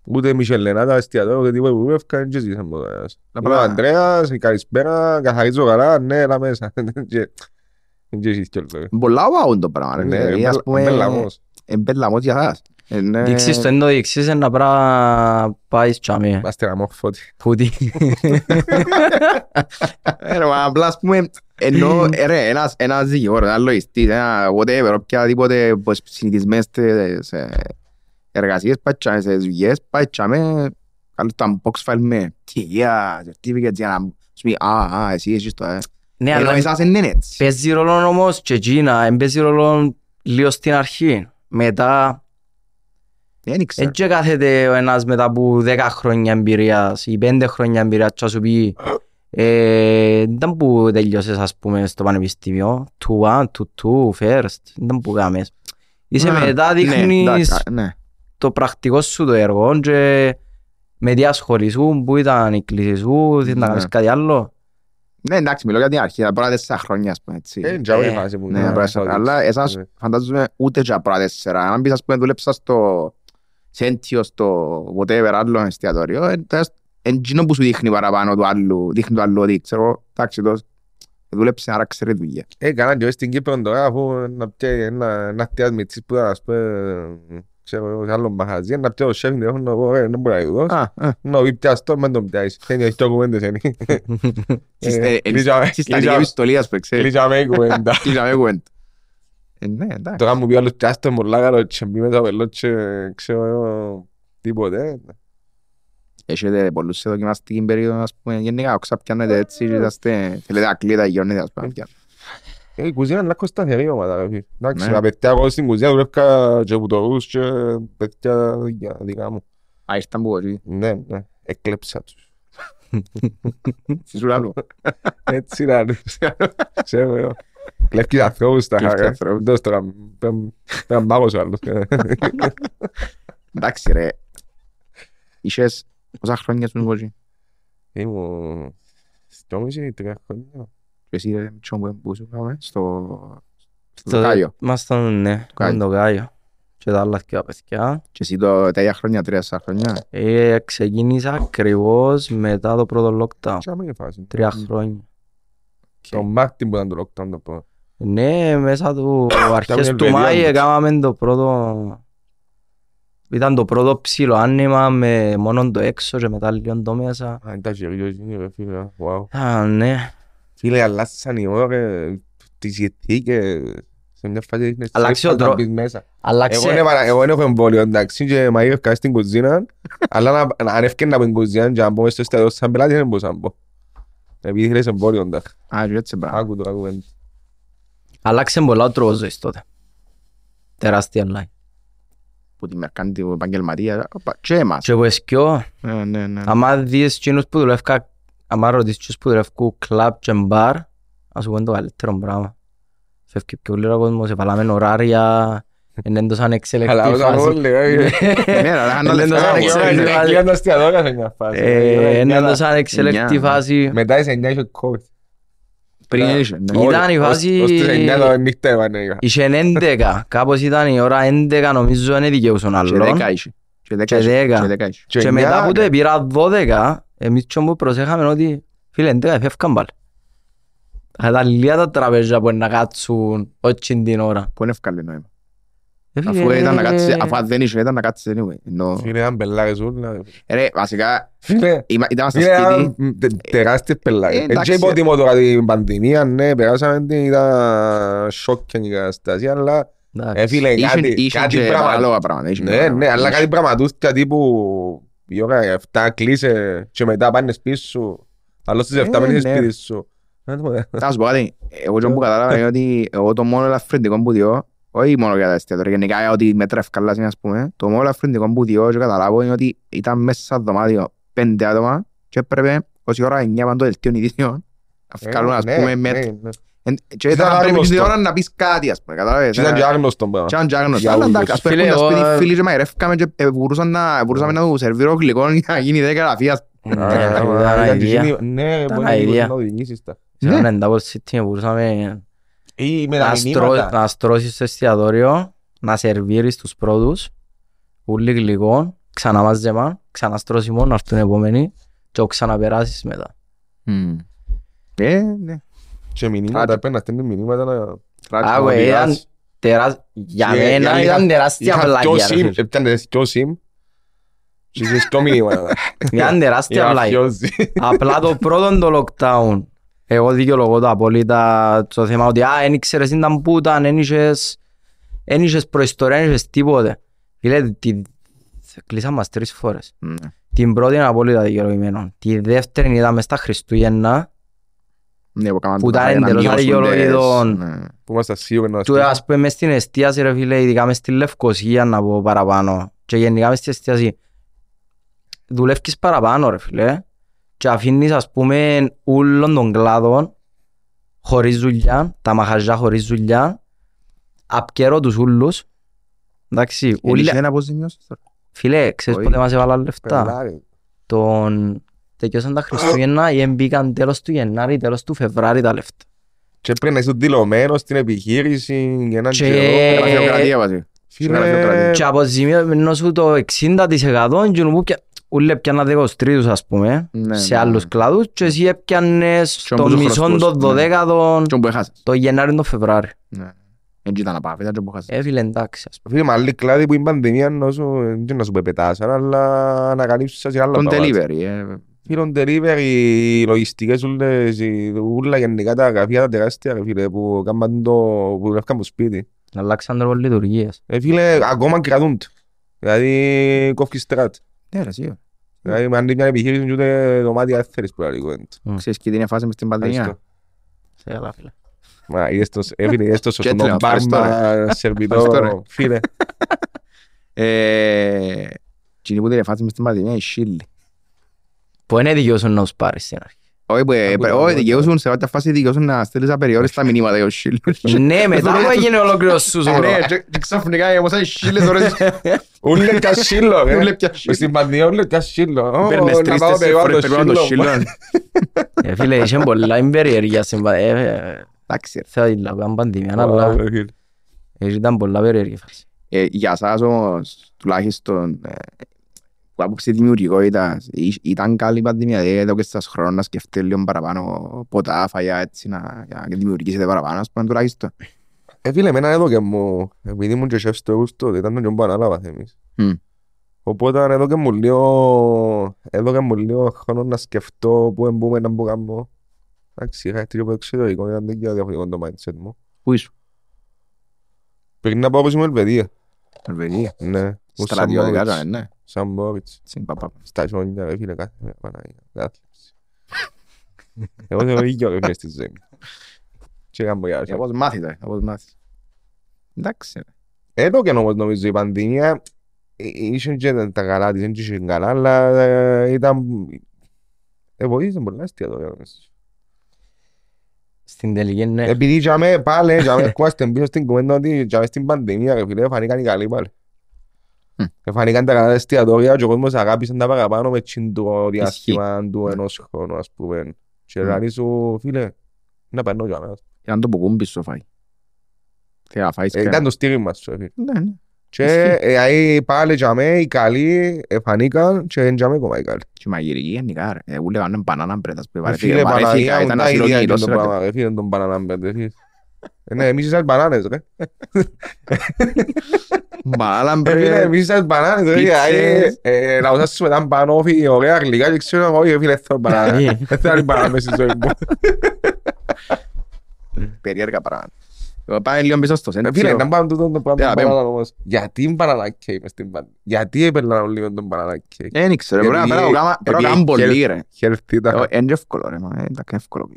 Ούτε Μισελενά, τα εστιατόρια, ούτε τίποτα που βουλεύκα, δεν ζήσαμε ποτέ. Είμαι ο Απλά- Ανδρέας, η καλησπέρα, καθαρίζω καλά, ναι, έλα μέσα. [LAUGHS] Και- Δεν ξέρεις κιόλας. Πολλά wow το πράγμα, ρε. Ναι, Δηλαδή, ας πούμε, μπελαμός. εμπελαμός για σας. Ε, ναι. Δείξεις το, εν το δείξεις, να πρα πάεις τσάμε. Είμαστε γαμόφωτοι. Πούτι. Ε, ρε, μα απλά ας πούμε, ενώ ε, ρε, ένας, ένας δικηγόρος, ένας λογιστής, ένα whatever, οποιαδήποτε πως, συνηθισμένες τε- σε εργασίες, πάει τσάμε, σε δουλειές, πάει τσάμε, καλώς το unbox file με πτυχία, certificates για να σου πει, α, α, εσύ έχεις το, ε. Ναι, Ενώ αλλά εσάς δεν είναι έτσι. παίζει ρόλο όμως και εκείνα, εν παίζει ρόλο λίγο στην αρχή. Μετά, Δεν εν ξέρω. και κάθεται ο ένας μετά από 10 χρόνια εμπειρίας ή 5 χρόνια εμπειρίας και θα σου πει ε, ήταν που τελειώσες ας πούμε στο πανεπιστήμιο, to one, to two, first, ήταν που κάμες. Είσαι Α, μετά ναι, δείχνεις εντάξει, ναι. Το πρακτικός σου το έργο και με τι ασχολήσου, που ήταν η κλίση σου, θες να Ναι. κάνεις κάτι άλλο. Ναι, εντάξει, μιλώ για την αρχή, τα πρώτα τέσσερα χρόνια, ας πούμε, έτσι. Ε, τζάω η Ε, φάση που Ναι, να απλά- θα αλλά δείξεις. εσάς Ναι. φαντάζομαι ούτε και απλά τέσσερα. Αν πεις, ας πούμε, δούλεψα στο σέντιο στο whatever άλλο εστιατόριο, ε, τας- εν εκείνο που σου δείχνει παραπάνω του άλλου, δείχνει του άλλου ότι ξέρω, εντάξει, το δούλεψε, άρα ξέρει δουλειά. Ε, κάναν και στην Κύπρο τώρα, αφού να πιέει ένα ένα χτιάς μητσής που ήταν, ας πούμε, ξέρω εγώ, σε άλλο μαχαζί, να πιέει ο σέφ τηλέφωνο, να πω, «Ε, δεν μπορεί να του δώσει. Α, α. Να πει πιάστο, μεν τον πιάσεις. Είναι δυο κουβέντες, είναι. [LAUGHS] Στις- Ε, ε, ε, κλείσαμε- Στη στατική κλείσαμε- επιστολής, ας πούμε, ξέρεις. Κλείσαμε η κουβέντα. [LAUGHS] Κλείσαμε κουβέντα. Ε, ναι, εντάξει. Τώρα μου πει άλλος πιάστο μου λάγαρο και μπει μέσα πελό και ξέρω εγώ τίποτε. Έχετε πολλούς σε δοκιμαστική περίοδο, ας πούμε, γενικά, όξα πιάνετε έτσι, και είσαστε, θέλετε ακλήτα, γιώνετε, ας πούμε, πιάνετε. Ε, Η κουζίνα είναι λίγο σταθερή ομάδα, ρε φίλε. Εντάξει, Ναι. τα παιδιά εγώ στην κουζίνα δουλεύκα και βουτορούς και παιδιά δικά- δικά μου. Α, ήρθαν που όχι. Ναι, ναι, εκλέψα τους. Τι σου λέω. Έτσι να είναι. Ξέρω εγώ. Κλέφκεις ανθρώπους τα Κλέφκεις χαρά. ανθρώπους. Δώσ' τώρα, πέμ- πέμ μάγος ο άλλος. Εντάξει ρε. Είχες πόσα χρόνια σου μπορεί. Ήμουν δυόμιση, τρία χρόνια. Και εσύ ρε μητσό που που σου πάμε στο... Στο Στο- Κάιο. Ήμασταν, ναι, Κάιο. με το Κάιο. Και τα άλλα δυο παιδιά. Και εσύ το τρία χρόνια, τρία σαν χρόνια. Ε, ξεκίνησα ακριβώς μετά το πρώτο lockdown. Τι άμα είναι η φάση. Τρία χρόνια. Το Μάρτιν που ήταν το lockdown το πρώτο. Ναι, μέσα του αρχές Ήταν του Ελβετία, Μάη όμως. έκαναμε το πρώτο... Ήταν το πρώτο ψηλό άνοιγμα με μόνο το έξω και μετά λίγο το μέσα. Α, ήταν γερίο εκείνη ρε φίλε. Wow. Α, ναι. Φίλε, αλλάσαν οι ώρες, τις συνθήκες. Σε μια φάση είναι Αλλάξει safe ο να τρό- μπεις μέσα. Εγώ Άλλαξε. δεν παρα- εγώ δεν έχω εμβόλιο εντάξει και μαγείρευκα στην κουζίνα αλλά να- να- αν έφτιανα από την κουζίνα και να μπω στο εστιατόριο σαν πελάτη δεν μπορούσα να μπω. Επειδή θέλεις εμβόλιο εντάξει. Α, και έτσι πράγμα. Άκου τώρα κουβέντα. Άλλαξε πολλά ο τρόπος ζωής τότε. Τεράστια online. Που τη μερκάντη του επαγγελματία. Οπα, Και εμάς. Και που εσκιώ, Ναι, ναι, ναι. άμα δεις εκείνους που δουλεύκα, άμα ρωτήσεις εκείνους που δουλεύκουν κλαμπ και μπαρ, ας σου πούν το καλύτερο πράγμα. Φεύγει πιο λίγο κόσμος, εβαλάμε ωράρια, είναι έντος ανεξελεκτή Αλλά όταν φάση. όλοι ε, Ναι, ρε, αλλά Δεν το λεφτά, σαν ρε, εξέλιξη. ρε. είναι κλείναν τα εστιατόρια σε μια φάση. Ε, Είναι έντος εννιά. ανεξελεκτή φάση. Μετά τις 9 είχε COVID. Πριν είχε, ναι. Ήταν η Ως- φάση- ως τις 9 το νύχτα έβανε. Είχε 11, κάπως ήταν η ώρα 11 νομίζω δεν δικαιούσαν Και άλλον. δέκα είχε. Και δέκα Και είχε. δέκα. Και δέκα είχε. Και μετά που το πήρα 12, εμείς και μου προσέχαμε ότι φίλε 11 φεύγαν πάλι. Θα ήταν λίγα τα τραπέζια που να κάτσουν όχι την ώρα. Πού είναι ευκάλλη νόημα. Ε, Αφού φίλε, ήταν να κάτσει, αφού αν δεν είχε ήταν να κάτσεις anyway. Ενώ, Φίλε, ήταν πελάρες όλα. ρε, βασικά, Φίλε, είμα- ήταν στα Φίλε, σπίτι, ήταν τε- τεράστιες πελάρες. Ε, εντάξει. Έτσι υποτιμώ τώρα την πανδημία, ναι, περάσαμε την, ήταν σοκ η κατάσταση, αλλά εντάξει. ε, φίλε, είχε- κάτι, είχε κάτι και πράγμα. παράλογα πράγματα. είχε Ναι, πράγματα. ναι, αλλά Είχε. κάτι πραγματούθηκια τύπου η ώρα 7 κλείσε και μετά πάνε σπίτι σου, αλλά στις 7 Ε, μείνεις ναι. σπίτι σου. Ε, το- Θα σου πω κάτι, εγώ και που κατάλαβα είναι ότι εγώ το μόνο ελαφρυντικό που διώ, όχι μόνο για τα εστιατόρια, γενικά για ότι μέτρα ευκάλας είναι ας πούμε, το μόνο ελαφρυντικό που διώ και καταλάβω είναι ότι ήταν μέσα στο δωμάτιο πέντε άτομα και έπρεπε όση ώρα εννιά πάνε το δελτίο ειδήσεων να βγάλουν ας ναι, πούμε ναι, μέτρα. Ναι. Εν- Και Ήταν ήταν πρέπει άγνωστο. την ώρα να πεις κάτι ας πούμε, κατάλαβες. Και ήταν και άγνωστο πράγμα. Και αν και άγνωστο. Για Αλλά όλους. εντάξει, ας πούμε Φίλε, έρχονταν εγώ- σπίτι φίλοι και μαγειρεύκαμε και ε, μπορούσαν να- μπορούσαμε να του σερβίρω γλυκό για να γίνει δέκα γραφείας. Ναι, Α, ήταν ήταν και αηδία. εκείνη- Ναι, Ήταν μπορεί αηδία. να οδηγήσεις τα. Σε Ναι. έναν double city μπορούσαμε Ή με τα να στρώ- μηνύματα. να στρώσεις στο εστιατόριο, να σερβίρεις τους πρώτους, ούλοι γλυκό, ξανά μαζεμά, ξανά στρώσιμο, να έρθουν οι επόμενοι και ξαναπεράσεις μετά. Ε, ναι. Και μηνύματα, Τράτο. έπαιρνα στέλνει μηνύματα να... Άκου, ήταν τεράστια, για Και- μένα γιατί ήταν είχα- τεράστια είχα δυο πλάγια. ρε SIM, φίλε. έπαιρνε δυο SIM και είχες δυο μηνύματα. [LAUGHS] Ήταν τεράστια Είχα πλάγια. φιώσει. [LAUGHS] Απλά το πρώτο το lockdown, εγώ δικαιολογώ το απόλυτα το θέμα ότι «Α, εν ήξερες ήταν που ήταν, εν είχες, εν είχες προϊστορία, εν είχες τίποτε». Φίλε, τη... κλείσαμε μας τρεις φορές. Ναι. Την πρώτη είναι απόλυτα δικαιολογημένο. Τη δεύτερη ήταν μες στα Χριστούγεννα, Ναι, που κάμαν Που τα ήταν για να εντελώς μειώσουν αδικαιολόγητον. τις- ναι. Που ήμασταν σίγουροι να του ας πούμε μες στην εστίαση ρε φίλε, ειδικά μες στη Λευκοσία να πω παραπάνω και γενικά μες στην εστίαση δουλεύκεις παραπάνω ρε φίλε και αφήνεις ας πούμε ούλων των κλάδων χωρίς δουλειά, τα μαχαζιά χωρίς δουλειά απκαιρώ τους ούλους εντάξει, Εν ούλοι, είχε αποζημιώσεις τώρα. φίλε, ξέρεις Όχι. πότε μας έβαλαν λεφτά; Πελάρι. τον τελειώσαν τα Χριστούγεννα ή μπήκαν τέλος του Γενάρη, τέλος του Φεβράρι τα λεφτά Και πρέπει να είσαι δηλωμένος στην επιχείρηση για έναν Και- καιρό. Ε, Γραφειοκρατία βασικά. Φίλε, γραφειοκρατία. Και αποζημιώνω σου το 60% και που πια- ούλε πιάνα 23 ας πούμε Ναι, σε ναι. άλλους κλάδους και εσύ έπιανες Και το όμως ο μισό χρωστός, το ναι. δωδέκατο Και όπου έχασες. το Γενάρη το Φεβράρι. Ναι. Δεν ήταν απάφη, ήταν και όπου έχασες. Ε, φίλε, εντάξει, ας πούμε. φίλε, με άλλη κλάδη που είναι πανδημία, νόσο, δεν να σου πει πετάσαν, αλλά ανακαλύψεις σας για άλλα Τον πράγματα. delivery, ε. Φίλον delivery, οι λογιστικές ούλες, οι- ούλα γενικά τα γραφεία τα τεράστια, ρε φίλε, που κάμαν το, που δουλεύκαν από σπίτι. Αλλάξαν τρόπο λειτουργίας. Ε, φίλε, ακόμα κρατούνται. Δηλαδή, κόφκεις τεράτ. Ναι, ρε, σίγουρα. Δηλαδή, με αν μια επιχείρηση και ούτε δωμάτια δεν θέλεις που λέει κουβέντα. Ξέρεις και τι είναι φάση μες στην πανδημία; Ευχαριστώ. Σε καλά, φίλε. Μα, είδες το, ε, φίλε, είδες το σωστό Και έτρεμα, ευχαριστώ, μπάρμα, σερβιτόρο, Ευχαριστώ, φίλε. Ε, Τι είναι που είναι φάση μες στην πανδημία, η Σίλη. Που είναι δικαιώσουν να τους πάρεις στην αρχή. Όχι, που, ε, Ακούω, όχι, ακούω. δικαιούσουν σε κάποια φάση δικαιούσουν να στέλνεις απεριόριστα μηνύματα για ο Σίλ. Ναι, μετά που έγινε ολόκληρος σου Ε, Ναι, και- και ξαφνικά όμως οι Σίλες ώρες [LAUGHS] Ούλε πια σύλλο, ρε. Ούλε πια Μες σύλλο. στην πανδημία ούλε πια σύλλο. Ω, Παίρνες να τρεις πάω τέσσερις περιβάλλον φορές το περιβάλλον το σύλλο. Σίλο. Ε, Φίλε, είχε πολλά εμπεριέργεια στην πα- ε, ε, Εντάξει, ρε. θα ήλα πανδημία, Ω, αλλά ρε, φίλε. ε, ήταν πολλά περίεργη φάση. Ε, Για σας όμως, τουλάχιστον, ε, που άποψη δημιουργικότητας, ή- ήταν καλή η πανδημία, δηλαδή έδωκε σας χρόνο να σκεφτείτε λίγο παραπάνω ποτά, φαγιά, έτσι, να για να δημιουργήσετε παραπάνω, ας πούμε, τουλάχιστον. Ε, φίλε, εμένα εδώ και μου, επειδή ήμουν και σεφ στο γούστο, ήταν τον που ανάλαβα εμείς. Μμ. Οπότε εδώ και μου λίγο, εδώ και μου λίγο χρόνο να σκεφτώ πού εμπούμε να μπω κάνω. Εντάξει, είχα έρθει και από το εξωτερικό, ήταν δεν και διαφορετικό το mindset μου. Πού ήσου, Πριν να πάω από στην Ελβετία. Ελβετία, Ναι, ο στρατιωτικά, Σαν ήταν, ναι. Μόριτς. Σαν Μόριτς. Συν, πα, πα. Στα χιόνια, ρε φίλε, κάθε μέρα, Παναγία, κάθλιψη. [LAUGHS] Εγώ θέλω ήγιο, ρε φίλε, στη ζωή μου. Και κάνω για Ε, Όπως μάθητε, όπως μάθητε. Εντάξει, ρε. Εδώ και όμως νομίζω η πανδημία ε, είχε και τα καλά της, δεν είχε καλά, αλλά ε, ήταν... Ε, βοήθησε πολλά εστιατόρια. νομίζω. Στην τελική, ναι. Επειδή είχαμε πάλι, είχαμε ερχόμαστε πίσω στην κουβέντα ότι είχαμε στην πανδημία, ρε φίλε, φανήκαν οι καλοί πάλι. Μμ. Φανήκαν τα καλά τα εστιατόρια και ο κόσμος αγάπησε τα παραπάνω με τσιν το διάστημα του ενός χρόνου, ας πούμε. Και Μμ. λέει σου, φίλε, να περνώ για μένα. Ήταν το που κούμπι στο φάει. Θέλει να φάεις Ε, και- Ήταν το στήρι μας, ρε φίλε. Ναι, ναι. Και Ισχύει. ε, ε, πάλι για μέ, οι καλοί εφανήκαν και δεν για μέ ακόμα οι καλοί. Και η μαγειρική γενικά, ρε. Ε, ούλε κάνουν μπανάνα μπρέτας που Ε, βαρέθηκα, Φίλε βαρέθηκα, Παναγία μου, ήταν τα ίδια είναι ασυλλογήτως, το ρε. πράγμα, ρε φίλε, τον μπανανάμπερ, ρε φίλε. Ε, Ναι, εμείς είσαστε μπανάνες, ρε. Μπανάνα Ε, φίλε, μπρέτ. εμείς είσαστε μπανάνες, ρε. Πίτσες. Δηλαδή, ε, Να ουσιαστούμε τα μπανόφι, ωραία γλυκά και ξέρω εγώ, όχι, φίλε, θέλω μπανάνα. Ε, Δεν θέλω άλλη μπανάνα μες στη ζωή μου. Περίεργα πράγματα. Εγώ Πάμε λίγο πίσω στο Ε, Φίλε, σέντσιο. να πάμε τούτο το πράγμα Ναι, του πέμ. μπανάνα όμως. Γιατί μπανάνα κέι μες στην πανδημία. Γιατί έπαιρναν λίγο τον μπανάνα κέι. Ε, Δεν ξέρω, πρέπει να- Επειδή- πρέπει να κάνω- πρέπει να επειδή κάνω πολύ, χέλ- ρε. Χέλθει τα Ε, Είναι εύκολο, ρε. μα, ε, εντάξει, εύκολο.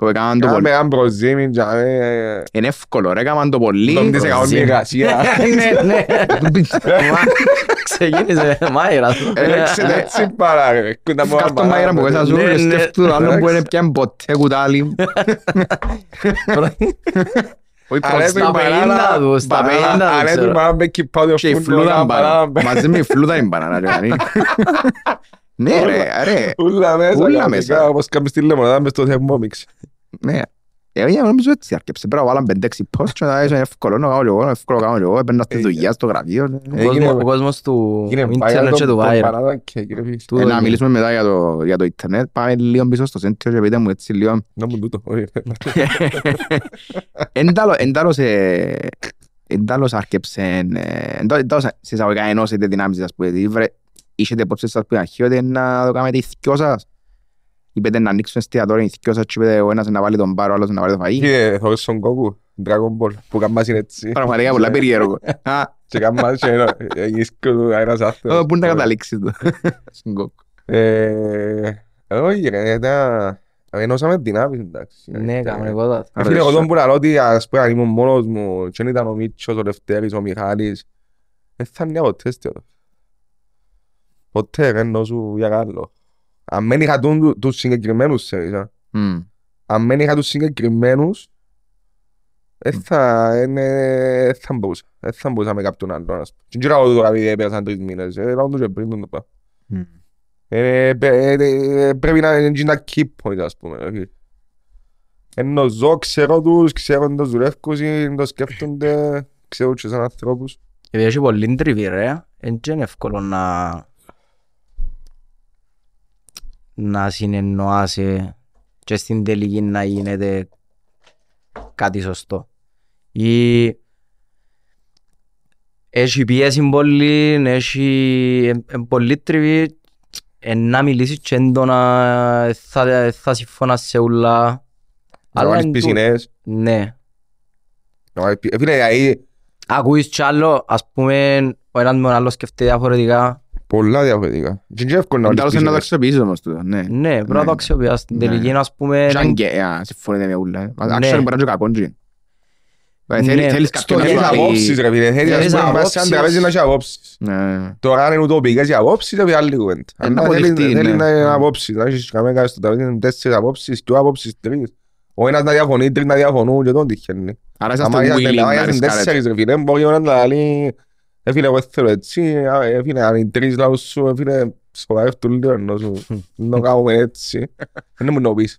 So, έκαναν το Κάμε πολύ. έναν προζήμιν για μέ. Είναι εύκολο, ρε. Έκαναν το πολύ. Τον της έκαναν Προζήμιν. εργασία. Ναι, ναι. Μα, Ξεκίνησε μάιρα. Έξε έτσι παρά ρε. Κοίτα μου Κάτω μάγειρα που μέσα σου Ναι, και ναι. σκέφτου το άλλο που είναι πια ποτέ κουτάλι. Όχι Αλλά προς έπρεπε τα Στα μπανάνα- 50 του, στα μπανάνα- 50 Αλλά του, έπρεπε ξέρω. να μπέκει πάω Και η φλούδα μπανάνα. Μαζί με η φλούδα είναι μπανάνα. ρε, κανεί. Ναι ρε, ρε. Ούλα μέσα. Ούλα κανονικά, μέσα. Όπως κάνουμε στη λεμονάδα μες στο θερμόμιξ. Ναι. Ε, για νομίζω έτσι άρκεψε. Πρέπει να βάλαμε πέντε-έξι post και να είναι εύκολο να κάνω και εγώ, εύκολο να κάνω και εγώ. Έπαιρνα στη Ε, δουλειά, στο γραφείο. ναι. Ο κόσμος- Ο κόσμος του Γίνε ίντερνετ και του viral. Του- Ε, Να μιλήσουμε μετά για το, για το ίντερνετ. Πάμε λίγο πίσω στο σέντριο και πείτε μου έτσι λίγο. Να μου τούτο. όχι. Εντάλλον- [LAUGHS] Εντάλλον σε... Εντάλλον άρκεψε... ε, εντάλλον- Εντάλλον σε εισαγωγικά ενώσετε δυνάμεις σας που δηλαδή, βρε- Είχετε υπόψη σας που αρχή ότι να το κάνετε οι θκυο σας. Είπετε να ανοίξουν εστιατόρια οι θκυο σας και είπετε ο ένας να βάλει τον μπάρο, ο άλλος να βάλει το φαΐ. Κύριε, θωρείς στον κόκκου, Dragon Ball, που κάνουμε είναι έτσι. Πραγματικά πολλά περίεργο. Α, [LAUGHS] Και κάνουμε και ένα- ε, γύσκω του αέρας άθεος. ω, Πού να καταλήξεις το. Στον κόκκο. Ε, Όχι ρε, ήταν... Ενώσαμε δυνάμεις, εντάξει. Ναι, κανονικότατα. Ε, Φίλε, εγώ τον που λαλώ ότι ας πούμε αν ήμουν μόνος μου και δεν ήταν ο Μίτσος, ο Λευτέρης, ο Μιχάλης, δεν θα είναι ποτέ στιατό. Ποτέ ρε ενώ σου για καλό. Αν δεν είχα τούν- τους συγκεκριμένους ξέρεις, α. Μμ. αν δεν είχα τους συγκεκριμένους, δεν θα, δεν, ε, δεν θα μπορούσα. Δεν θα μπορούσα με κάποιον άλλον. ας πούμε. Και δεν ξέρω τώρα επειδή πέρασαν τρεις μήνες. Ε, λάω τους και πριν τον το πράγμα. Μμ. Ε, πε- ε, ε, Πρέπει να είναι ένα key point, ας πούμε. ρε φίλε. Ενώ ζω, ξέρω τους, ξέρω το δουλεύκουν, το σκέφτονται. ξέρω και σαν ανθρώπους. Επειδή έχει πολύ τριβή ρε, δεν είναι εύκολο να να συνεννοάσαι και στην τελική να γίνεται κάτι σωστό. Ή έχει πίεση πολύ, έχει ε, ε, πολύ τριβή, ε, να μιλήσεις και έντονα, ε, θα, ε, θα συμφωνάς σε ούλα. Να Αλλά βάλεις εν τούτο- πισινές. Ναι. να βάλεις πι- Ε, Φίλε, δηλαδή, Ακούεις κι άλλο, ας πούμε, ο ένας με τον άλλος σκεφτεί διαφορετικά. Πολλά διαφορετικά. Και είναι εύκολο να βάλεις Τέλος είναι να το πισινές. αξιοποιήσεις όμως τούτο, ναι. Ναι, πρέπει να Ναι, το αξιοποιάς. Στην Ναι. τελική, ας πούμε, Σαν και, α, συμφωνείτε με ούλα. ε. Ναι. Actually μπορεί να είναι και κακός, τζι. Ε, θέλει- Ναι, Θέλεις στο κάποιον να Θέλεις γέλιο. πει- απόψεις ρε φίλε, θέλεις Θέλεις ας πούμε, να πας σε ένας απόψεις. τραπέζι να έχει απόψεις. Ναι. Τώρα αν είναι ουτοπικές οι απόψεις, είναι άλλη κουβέντα. Ε, να Αλλά θέλει- αποδειχτεί, θέλει ναι. να είναι απόψεις, να έχεις κανένα στο τραπέζι είναι τέσσερις απόψεις, δυο απόψεις, τρεις. Ο ένας να διαφωνεί, τρεις να διαφωνούν και τον τυχαίνει. Άρα Άμα είσαστε είσαστε- willing άμα να είσαστε ρισκάρετε. τέσσερις ρε φίλε, μπορεί ο ένας να λέει «Ε, φίλε, εγώ θέλω έτσι, «Α, ε, φίλε, αν είναι τρεις λαούς σου, ε, φίλε, σοβαρεύτου λίγο, ενώ σου, να κάνουμε έτσι». Δεν μου το πεις.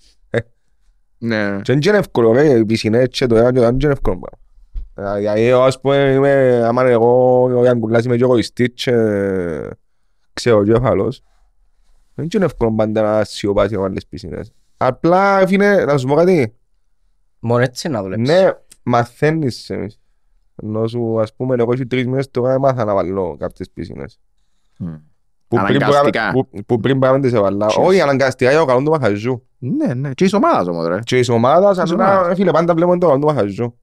Ναι. Και δεν είναι εύκολο, ρε, οι πισινές και το ένα και το άλλο δεν είναι εύκολο πράγμα. Ε, Δηλαδή, εγώ, ας πούμε, είμαι, άμα είναι εγώ, ο Ιανκουλάς είμαι και εγωιστής και ξέρω και κεφαλός. Δεν είναι εύκολο πάντα να σιωπάσεις να βάλεις πισινές. Απλά, φίλε, να σου πω κάτι, μόνο έτσι να δουλέψεις. ναι, μαθαίνεις εμείς. Ενώ σου, ας πούμε, εγώ έχει τρεις μήνες τώρα έμαθα να βάλω κάποιες πισινές. Μμ. Που πριν μπορεί να- Αναγκαστικά. που- Που πριν πρέπει να τις έβαλα. Yes. Όχι, αναγκαστικά για το καλό του μαχαζού. Ναι, ναι. Και της ομάδας όμως, ρε. Και της ομάδας, Της αλλά ομάδας. φίλε, πάντα βλέπουμε το καλό του μαχαζού.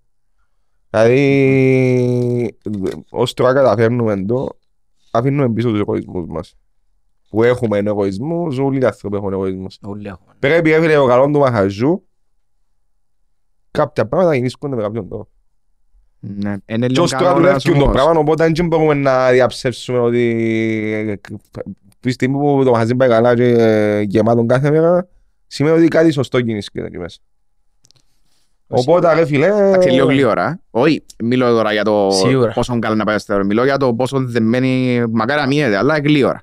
Δηλαδή, ως τώρα καταφέρνουμε το, αφήνουμε πίσω τους εγωισμούς μας. Που έχουμε εγωισμούς, όλοι οι άνθρωποι έχουν εγωισμούς. Όλοι έχουμε. Πρέπει έφυγε ο καλό του μαχαζού, κάποια πράγματα γεννήσκονται με κάποιον τρόπο. Ναι. Είναι Και λίγο ως τώρα κανόνας δουλεύει το όμως. πράγμα, οπότε δεν μπορούμε να διαψεύσουμε ότι τη στιγμή που το μαχαζί πάει καλά και γεμάτον κάθε μέρα, σημαίνει ότι κάτι σωστό γεννήσκεται εκεί μέσα. Οπότε ρε φίλε... Εντάξει, λίγο γλύωρα. Όχι, μιλώ τώρα για το Σίγουρα. πόσο καλά να πάει στο θεωρώ. Μιλώ για το πόσο δεμένη μακάρι να μείνετε, αλλά γλύωρα.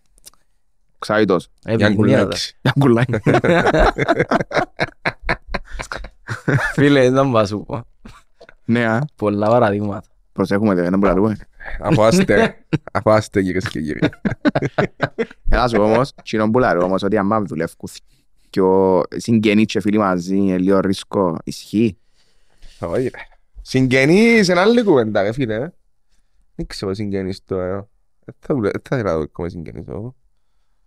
Ξάβητος. επικίνδυνος. Γιάνκουλάκης. Για κουλάκι. [LAUGHS] Φίλε, δεν θα σου πω. Ναι, α. Πολλά παραδείγματα. Προσέχουμε, δεν μπορούμε να λούμε. Αφάστε, αφάστε κυρίες και κύριοι. Έλα σου όμως, κοινό που λάρω όμως ότι άμα δουλεύουν και ο συγγενείς και φίλοι μαζί είναι λίγο ρίσκο, ισχύει. Όχι, ρε. Συγγενείς, είναι άλλη κουβέντα, ρε φίλε. Δεν ξέρω συγγενείς τώρα. Δεν θα δουλε- δεν θα ήθελα να δω ακόμα συγγενείς εγώ.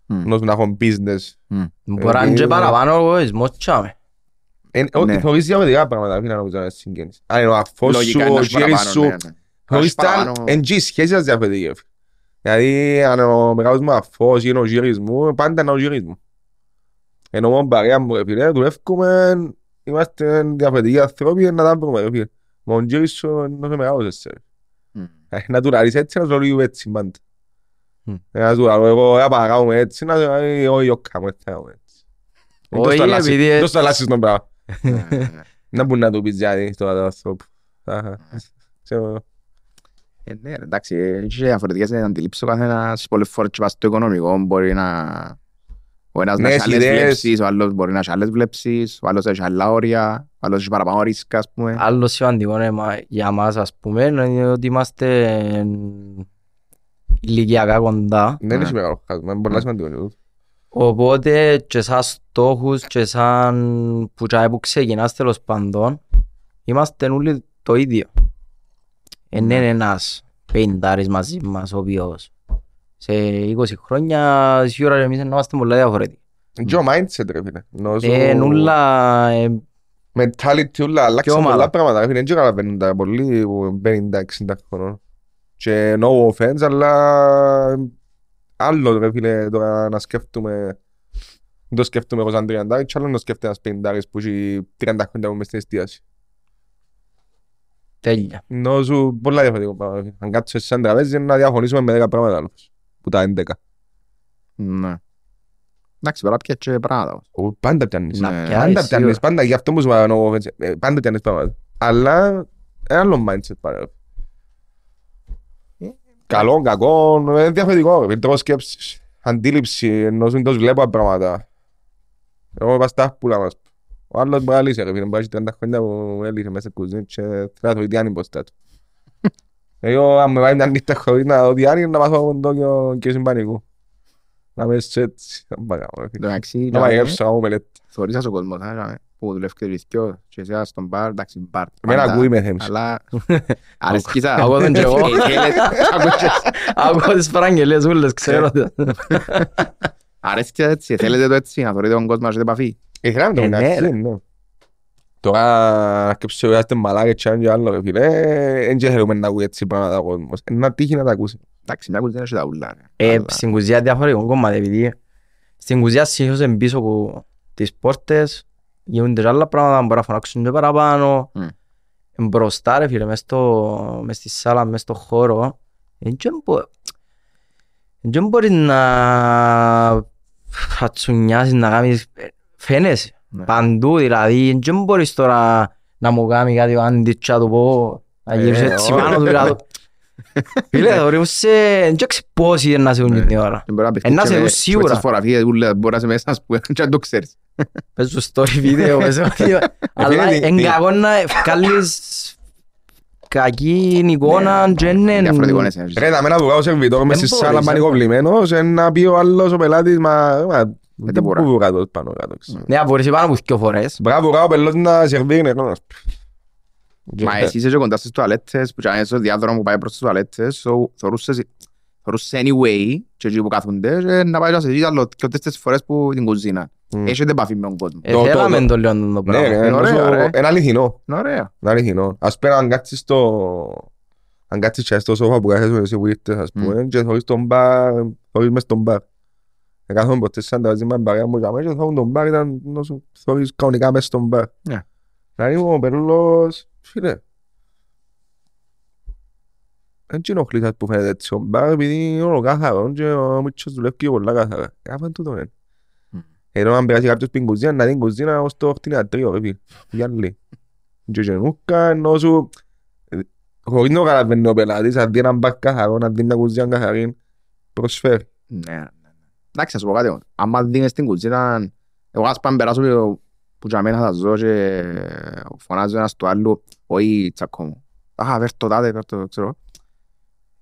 Μμ. Ενώ να έχω business. Μπορεί να είναι και Ε, παραπάνω ο εγωισμός τσάμε. Ε, όχι, Ναι. Θωρείς διαφορετικά πράγματα, φίλε, να νομίζω να είσαι συγγενείς. Αν είναι ο αφός σου, Λογικά ο είναι γύρις παραπάνω, σου. ναι, ναι. Θωρείς Έχεις τα παραπάνω- εν τζι σχέσεις σας διαφορετική. ρε φίλε. Δηλαδή, αν ο μεγάλος μου αφός είναι ο γύρις μου, πάντα είναι ο γύρις μου. Ενώ μόνο παρέα μου, ρε φίλε, δουλεύουμε, είμαστε διαφορετικοί άνθρωποι, να τα βρούμε, ρε φίλε. Μα ο γύρις σου είναι όσο μεγάλος εσύ, ρε. Μμ. Ε, Να του λαλείς έτσι, να σου λέω έτσι πάντα. Μμ. Ε, Να του λέω εγώ, «Ε, πάμε να κάνουμε έτσι, να του λέω, «Ε, όχι, όχι, κάνουμε έτσι, κάνουμε έτσι». Ε, Όχι, τόσο το αλλάσεις- επειδή- τόσο το αλλάσεις τον πράγμα. Ναι, ναι, ναι. Να μπορεί να του πεις γιατί στο άνθρωπο. Αχα, ξέρω. Ε, ναι, ρε, εντάξει, έχει διαφορετικές αντιλήψεις ο καθένας. Πολλές φορές και πας στο οικονομικό μπορεί να... Ο ένας να Νέες έχει άλλες ιδέες. βλέψεις, ο άλλος μπορεί να έχει άλλες βλέψεις, ο άλλος έχει άλλα όρια, ο άλλος έχει παραπάνω ρίσκα, ας πούμε. Άλλο σημαντικό είναι μα- για μας ας πούμε είναι ότι είμαστε ηλικιακά κοντά. Δεν Ναι. έχει μεγάλο χάσμα, είναι πολλά σημαντικό. και τούτο. Οπότε και σαν στόχους και σαν που τσάι που ξεκινάς τέλος πάντων είμαστε όλοι το ίδιο. Δεν είναι ένας πεντάρης μαζί μας ο οποίος σε 20 χρόνια σίγουρα εμείς να είμαστε πολλά διαφορετικοί. Είναι και ο mindset ρε φίλε. Ενώ σου- Ε, νουλα, ε, mentality όλα, αλλάξαν ομάδα. πολλά πράγματα. ρε φίλε. Δεν καταλαβαίνουν τα πολλοί που 50-60 χρονών. Και no offense, αλλά άλλο ρε φίλε τώρα να σκέφτομαι δεν το σκέφτομαι εγώ σαν 30 και άλλο να το σκέφτεται ένας 50 που έχει 30 χρόνια που μες στην εστίαση. τέλεια. Ενώ σου πολλά διαφορετικό πράγμα. ρε φίλε. Αν κάτσω σε ένα τραπέζι να διαφωνήσουμε με 10 πράγματα άλλως, που τα 11. Ναι. Εντάξει, τώρα πια και πράγματα. Ο, Πάντα πιάνεις. Να Ναι, πιάσεις, Πάντα πιάνεις, σίγουρα. πάντα, γι' αυτό μου σου είπα, ο- ε, πάντα πιάνεις πράγματα. Αλλά ένα άλλο mindset πάρα. Καλό, κακό, είναι διαφορετικό. ρε. Τρως σκέψεις, αντίληψη, ενώ σου τους βλέπω πράγματα. Εγώ είπα στα πουλά μας. Ο άλλος μπορεί να λύσει, ρε φίλε, μπορεί να έχει 30 χρόνια που έλυσε μέσα στην κουζίνα και θέλει να το τι είναι μπροστά του. Εγώ, αν με πάει μια νύχτα χωρίς να δω τι είναι, να πάθω από τον τόκιο και συμπανικού. Να με έτσι, έτσι, να πάω, ρε φίλε. Εντάξει, Να δηλαδή, μαγεύσω, να μου μελέτη. θωρείς ο κόσμος, α, δηλαδή, που δουλεύει και ρισκιό και εσύ στον μπαρ, εντάξει, μπαρ. Εμένα πάντα, ακούει με θέμψη. Αλλά [LAUGHS] αρέσκει σας. Ακούω τον και εγώ. Ε, θέλετε- ακούγες. Ακούω τις παραγγελίες ούλες, ξέρω. [LAUGHS] Αρέσκει σας έτσι, θέλετε το έτσι, να θωρείτε τον κόσμο να έχετε επαφή. Ήθελα να το Ε, ναι, μεταξύ, ρε. ναι. Τώρα σκέψου ότι είστε μαλάκες και αν και άλλο, ρε φίλε, δεν και θέλουμε να ακούει έτσι πράγματα ο κόσμος. Ε, Να τύχει να τα ακούσει. Εντάξει, μια κουζίνα έχει τα ούλα. ρε. Ε, Αλλά- στην κουζιά διαφορετικό κομμάτι, επειδή στην κουζιά συνήθως είναι πίσω από τις πόρτες, γίνονται και άλλα πράγματα, μπορεί να φωνάξουν και παραπάνω. Μμ. Ε, Μπροστά ρε φίλε, μες, στο, μες στη σάλα, μες στο χώρο, ε, δεν μπο- δεν μπορείς να φατσουνιάσεις, να κάνεις, ε, φαίνεσαι Ναι. παντού, δηλαδή δεν μπορείς τώρα να μου κάνει κάτι ο Άντης και να του πω, να γύρεις Ε, έτσι όχι. πάνω του και να του... [LAUGHS] Φίλε, θεωρούσε, δεν ξέρω πόσοι είναι να σε δουν την ώρα. Και μπορεί να Ε, να παιχτεί σε και δουν με- σίγουρα. και με τις φωτογραφίες ούλα, μπορεί να σε μέσα, ας πούμε, [LAUGHS] και να το ξέρεις. Πες στο story βίντεο, πες ότι... [LAUGHS] Αλλά τι- είναι τι- κακό να βγάλεις κακή εικόνα και είναι... Διαφορετικό είναι εσένα. Ρε, να μένα που κάνω σερβιτόρ μες στη Δεν σάλα μπορείς, πανικοβλημένος, ε, να πει ο άλλος ο πελάτης, μα, μα, δεν μπορώ. μπορώ κάτω πάνω κάτω. ξέρω. Ναι, μπορείς πάνω από δυο φορές. Μπράβο, κάτω ο πελάτης να σερβίρει νερό. ας πούμε. Μα εσύ είσαι και κοντά στις τουαλέτες, που είναι στο διάδρομο που πάει προς τις τουαλέτες, so, θωρούσες θωρούσες anyway, και εκεί που κάθονται, και να πάει και να σε ζήσει άλλο και τέσσερις φορές που την κουζίνα. Μμ. Έχετε επαφή με τον κόσμο. Ε, Το- το- Θέλαμε το- το λέω το Ναι, πράγμα. ρε, Είναι ενώ ωραίο, σου- ρε. είναι αληθινό. Είναι ωραίο. Είναι αληθινό. Ας πέρα αν κάτσεις στο... Αν κάτσεις και στο σόφα που κάθεσαι εσύ που ήρθες, ας πούμε, και θωρείς τον μπαρ, θωρείς μες στον μπαρ. Ε, κάθομαι ποτέ σαν τα μαζί με την παρέα μου και αμέσως θωρούν τον μπαρ, ήταν να σου θωρείς κανονικά μες στον μπαρ. Ναι. Δηλαδή ο πελός, φίλε, δεν και ενοχλείς ας που φαίνεται έτσι ο μπαρ, επειδή είναι όλο κάθαρο και ο Μίτσος δουλεύει και πολλά κάθαρα. Κάθαν τούτο, ναι. Μμ. Ενώ αν περάσει κάποιος στην κουζίνα, να δει την κουζίνα ως το χτινιατρίο, ρε φίλε. Γυάλι. Και γενούκα, ενώ σου... Χωρίς να το καταλαβαίνει ο πελάτης, αν δει έναν μπαρ καθαρό, να δει μια κουζίνα καθαρή, προσφέρει. Ναι, ναι, ναι. Εντάξει, να σου πω κάτι. όμως. Άμα δίνεις στην κουζίνα, εγώ ας πάμε περάσω που- που για μένα θα ζω και φωνάζω ένας του άλλου, όχι τσακώ μου. Α, φέρ' το τάδε, φέρ' το, ξέρω.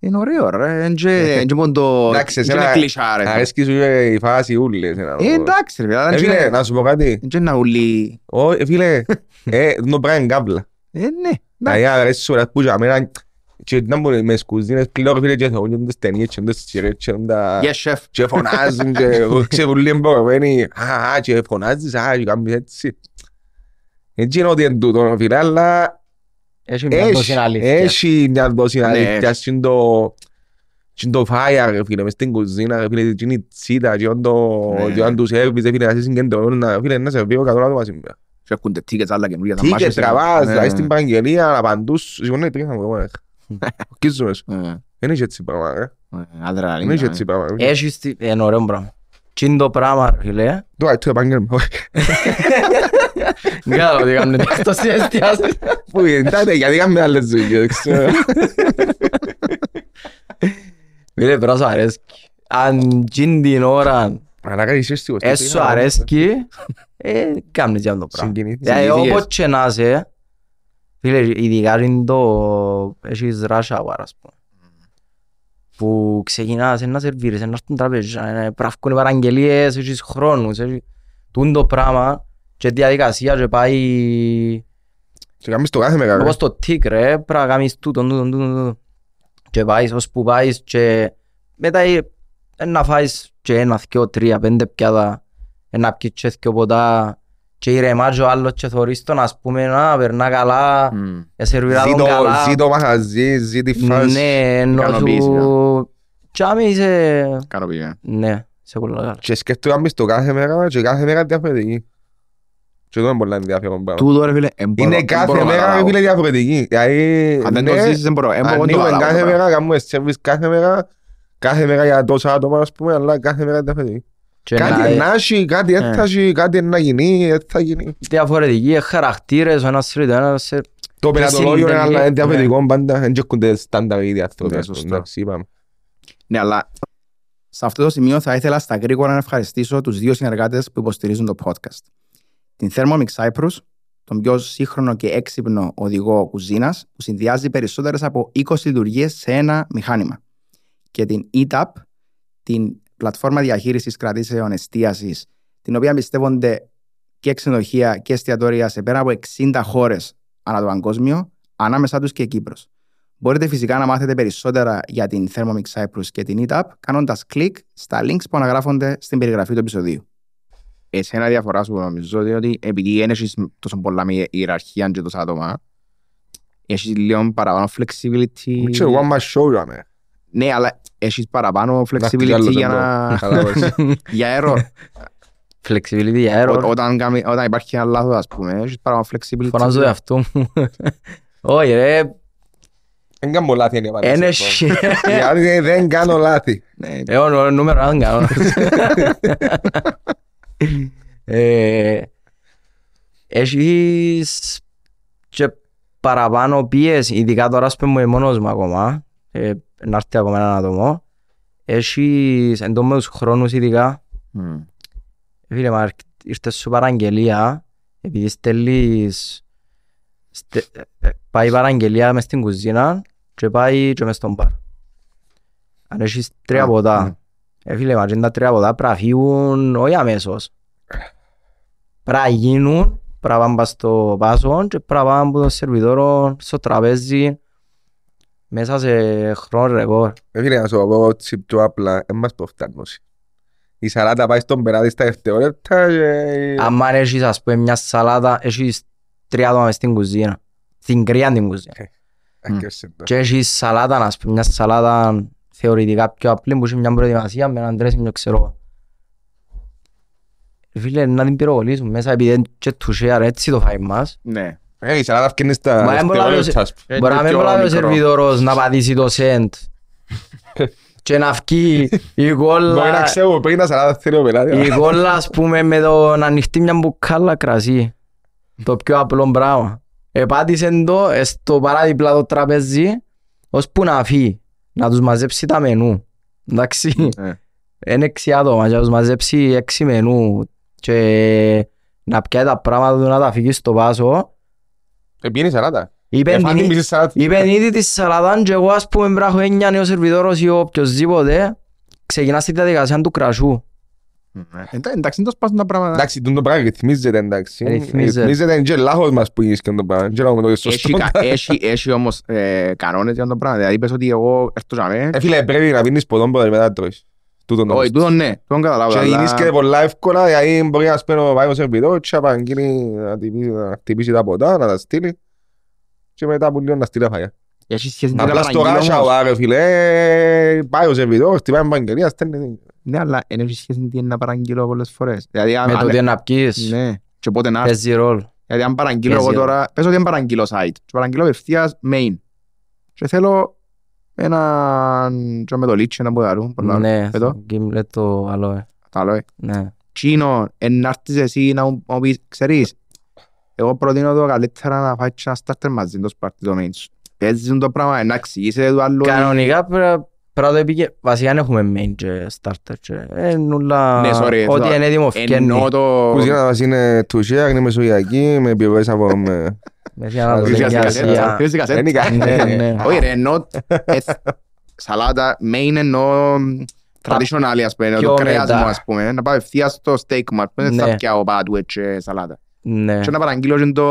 Είναι ωραίο ρε, εν και εν και μόνο το... Εντάξει, εν και εσένα είναι κλισά, ρε. Αρέσκεις σου η φάση ούλη. εσένα. Ε, εντάξει ρε, φίλε, αλλά Ε, εν και φίλε, είναι- να σου πω κάτι. εν και είναι ούλοι. Ω, ε, φίλε, ε, το πράγμα είναι κάβλα. Ε, ναι, εντάξει. Δηλαδή, αρέσει σου, ρε, που για μένα, και να μου με σκουζίνες πλέον, φίλε, και θεωρούν τις ταινίες, και τις σειρές, και τα... Yes, chef. και φωνάζουν και [LAUGHS] ξεβουλεί εμπορευμένοι «Α, α, και φωνάζεις, α, και κάνεις έτσι». Έτσι είναι ότι είναι τούτο, φίλε, αλλά Έχει μια δόση έχει, αλήθεια. έχει μια δόση Ναι, αλήθειας και το και το fire, ρε φίλε, μες στην κουζίνα, ρε φίλε, και είναι η τσίτα, και είναι το Ναι. και είναι τους σέρβις, ρε φίλε, να είσαι συγκεντρωμένος, να- φίλε, να σε βίω εκατό άτομα σήμερα. Και έρχονται tickets άλλα καινούργια. θα Τι και μάχεσαι. τραβάς, Ναι, δηλαδή [LAUGHS] ναι. στην παραγγελία, απαντούς, σηκώνε τρίχα μου, εγώ, ορκίζομαι σου. Ε, Δεν έχει έτσι πράγμα, ρε. ε, Δεν αδρεναλίνα, έχει ε. έτσι πράγμα. ρε. Έχεις στη... Είναι ωραίο πράγμα. Τι είναι το πράγμα, ρε φίλε. Τώρα, το επάγγελμα, [LAUGHS] όχι. Δεν ξέρω τι κάνουν εκτός της εστιάσης. Πού είναι, τότε, γιατί κάνουμε άλλες δουλειές, δεν ξέρω. Φίλε, πρέπει να σου αρέσκει. Αν τζιν την ώρα Αλλά κάτι είσαι σίγουρος. ε, σου αρέσκει, ε, κάνεις για το πράγμα. Συγκινήθηκες. Δηλαδή, Συγκινήθηκες. όπως και να είσαι, φίλε, ειδικά είναι το... Έχεις rush hour, ας πούμε. Που ξεκινάς να σερβίρεις, να έρθουν τραπέζια, να πράφκουν οι παραγγελίες, έχεις χρόνους, έχεις... Τούν το πράγμα και διαδικασία και πάει... Και κάνεις το κάθε μέρα, ρε. Όπως το τικ ρε, πρέπει να κάνεις τούτον, τούτον, τούτον, τούτον. Και πάεις ως που πάεις και μετά ε, ε, να φάεις και ένα, δυο, τρία, πέντε πιάτα, ε, να πιεις και δυο ποτά και ηρεμά και ο άλλος και θωρείς τον ας πούμε να περνά καλά, Μμ. ε, σερβίρα Ζει τον το- καλά. Ζει το μαχαζί, ζει τη φάση. Ναι, ενώ Ικανοποίηση, σου... Και άμα είσαι... Ικανοποιεί. Ναι, σε πολλά καλά. Και σκέφτομαι να μπεις το κάθε μέρα και κάθε μέρα διαφορετική. Και αυτό είναι πολλά ενδιαφέρον πράγμα. Τούτο ρε φίλε, εν μπορώ- Είναι εν κάθε μπορώ να μέρα ρε καταλάβω. φίλε διαφορετική. Δηλαδή, Αν δεν το ναι, ζήσεις δεν μπορώ, εν μπορώ να το ανοίγουμε καταλάβω κάθε το μέρα, κάνουμε service κάθε μέρα κάθε μέρα για τόσα άτομα, ας πούμε, αλλά κάθε μέρα είναι διαφορετική. Και Κάτι να- να έχει, κάτι δεν θα έχει, κάτι να γίνει, δεν θα γίνει. διαφορετικοί χαρακτήρες, ο ένας θέλει το ένας σε... Το Και πενατολόγιο είναι συντελεί- αλλά είναι διαφορετικό πάντα, δεν τσεκούνται στάνταρ ήδη άνθρωποι. Ναι, ας πούμε, σωστό. εντάξει, είπαμε. Ναι, αλλά σε αυτό το σημείο θα ήθελα στα γρήγορα να ευχαριστήσω τους δύο συνεργάτες που υποστηρίζουν το podcast. Την Thermomix Cyprus, τον πιο σύγχρονο και έξυπνο οδηγό κουζίνας που συνδυάζει περισσότερες από 20 λειτουργίες σε ένα μηχάνημα. Και την ETAP, την πλατφόρμα διαχείρισης κρατήσεων εστίασης, την οποία εμπιστεύονται και ξενοδοχεία και εστιατόρια σε πέρα από 60 χώρες ανά το παγκόσμιο, ανάμεσά τους και η Κύπρος. Μπορείτε φυσικά να μάθετε περισσότερα για την Thermomix Cyprus και την ETAP κάνοντας κλικ στα links που αναγράφονται στην περιγραφή του επεισοδίου. Εσένα διαφορά σου νομίζω είναι ότι επειδή δεν έχεις τόσο πολλά με ιεραρχία και τόσα άτομα, έχεις λίγο παραπάνω flexibility. Μην ξέρω, one man show,άμε. Ναι, αλλά έχεις παραπάνω Να χτυπήσει flexibility άλλος για εδώ. να... Καταλάβες. [LAUGHS] για error. Flexibility για error. Ό- όταν, κάνει- όταν υπάρχει ένα λάθος, ας πούμε, έχεις παραπάνω flexibility. Φωνάζω για αυτό μου. Όχι ρε, Δεν κάνω λάθη είναι η απάντηση. είναι λοιπόν. Γιατί δεν κάνω λάθη. Ναι, Εγώ νο- νούμερο έναν κάνω. [LAUGHS] Ε, Έχεις και παραπάνω πίεση, ειδικά τώρα ας πούμε μόνος μου ακόμα, ε, να έρθει ακόμα ένα άτομο. Έχεις εν τω με τους χρόνους ειδικά, Μμ. φίλε μα ήρθες σου παραγγελία, επειδή στέλνεις, στε, ε, πάει παραγγελία μες στην κουζίνα και πάει και μες στον μπαρ. Αν έχεις τρία Α, ποτά, ναι. Ε, φίλε μα, και τα τρία ποτά πρέπει να φύγουν όχι αμέσως. Πρέπει να γίνουν, πρέπει να πάνε στο πάσο και πρέπει να πάνε από το σερβιτόρο στο τραπέζι μέσα σε χρόνο ρεκόρ. Ε, Φίλε, να σου πω έτσι πιο απλά, δεν μας προφτάνωση. Η σαλάτα πάει στον περάτη στα δευτερόλεπτα και... Αν έχεις ας πούμε μια σαλάτα, έχεις τρία άτομα μες στην κουζίνα. Στην κρύα την κουζίνα. Άκερσε το. Και έχεις σαλάτα, ας πούμε, μια σαλάτα θεωρητικά πιο απλή που έχει μια προετοιμασία με έναν τρέσιμο ξέρω. Φίλε, να την πυροβολήσουν μέσα επειδή είναι και του share έτσι το φάει μας. Ναι. Ε, η σαλάτα φκένει στα Μα δεν μπορεί να δευτερόλεπτα, ας πούμε. Ε, Μπορεί να είναι μην πιο μπορεί ο μικρό. σερβιτόρος να πατήσει το send [LAUGHS] και να βγει η Μπορεί να κόλλα, ξέρω πριν τα σαλάτα θέλει ο πελάτης. η κόλλα ας πούμε με το να ανοιχτεί μια μπουκάλα κρασί. Το πιο απλό πράγμα. Επάτησε το ε, στο παράδειπλα το τραπέζι ώσπου να φύγει, να τους μαζέψει τα μενού. Εντάξει, Ε. είναι έξι άτομα και να τους μαζέψει έξι μενού και να πιάει τα πράγματα του να τα φύγει στο πάσο. Ε, πιένει η σαλάτα. Είπε Ε, φάνε την- την μισή σαλάτα. Είπε ήδη της σαλατάν και εγώ ας πούμε πρέπει να έχω έννοια νέο σερβιτόρος ή οποιοςδήποτε ξεκινάς στη διαδικασία του κρασού. Ναι. Εντά- Εντάξει, δεν το σπάσουν τα πράγματα. Εντάξει, τούτο το πράγμα ρυθμίζεται, εντάξει. Ρυθμίζεται. Ρυθμίζεται, είναι και λάθος μας που γίνεις και το πράγμα. Δεν ξέρω το σωστό. Έχει, κα- έχει, έχει όμως ε, κανόνες για το πράγμα. Δηλαδή πες ότι εγώ έρθω για μέ. Ε, φίλε, πρέπει να πίνεις ποτόν ποτέ μετά να τρώεις. Τούτον το Όχι, πιστεύω. τούτο ναι, τούτο καταλάβω. Και αλλά- γίνεις και πολλά εύκολα, δηλαδή μπορεί να σπένω πάει ο σερβιτόρ και να παγγείλει να χτυπήσει- να χτυπήσει τα ποτά, να τα στείλει και μετά που λίγο να στείλει τα φαγιά. Έχει σχέση με την Απλά στο παραγγελία όμως. γάσια, ρε φίλε, πάει ο σερβιτόρ, χτυπάει παγγελία, στέλνει. Ναι, αλλά δεν έχει σχέση με τι να παραγγείλω πολλές φορές. Δηλαδή, αν- Με το αν- τι να πιείς, Ναι, και πότε να έρθει. παίζει ρόλο. Γιατί αν παραγγείλω Παίζει εγώ ρόλο. τώρα, πες ότι δεν παραγγείλω site και παραγγείλω απευθείας main. Και θέλω έναν και με το λίτσι να μπορούν. Ναι, Εδώ, Gimlet το άλλο, ε. τα άλλο. ε. ναι. Τσίνο, εν να έρθεις εσύ να μου μου πεις, ξέρεις, εγώ προτείνω το καλύτερα να φάεις και ένα starter μαζί το σπάρτι το main σου. Παίζεις το πράγμα, να εξηγήσετε το άλλο. Κανονικά πρέ- πρέπει να το επικε... Βασικά δεν έχουμε main και starter και ε, νουλά... Ναι, sorry, Ό,τι θα- είναι έτοιμο Εννοώ φκένει. το... Η κουζίνα μας είναι τουσία, είναι μεσογειακή, με επιβεβαιές από... με- Με την Ανατολική Χρειάζεται κασέτα. Ασία. Χρειάζεται κασέτα. Δεν είναι Ναι, κάτι. ναι. Όχι ρε, εννοώ εθ- σαλάτα, main εννοώ traditional ας πούμε, Πιο το κρέας μετά. μου ας πούμε, να πάω ευθείας στο steak μου, ας πούμε, δεν θα Ναι. πιάω πάτου και σαλάτα. Ναι. Και να παραγγείλω και το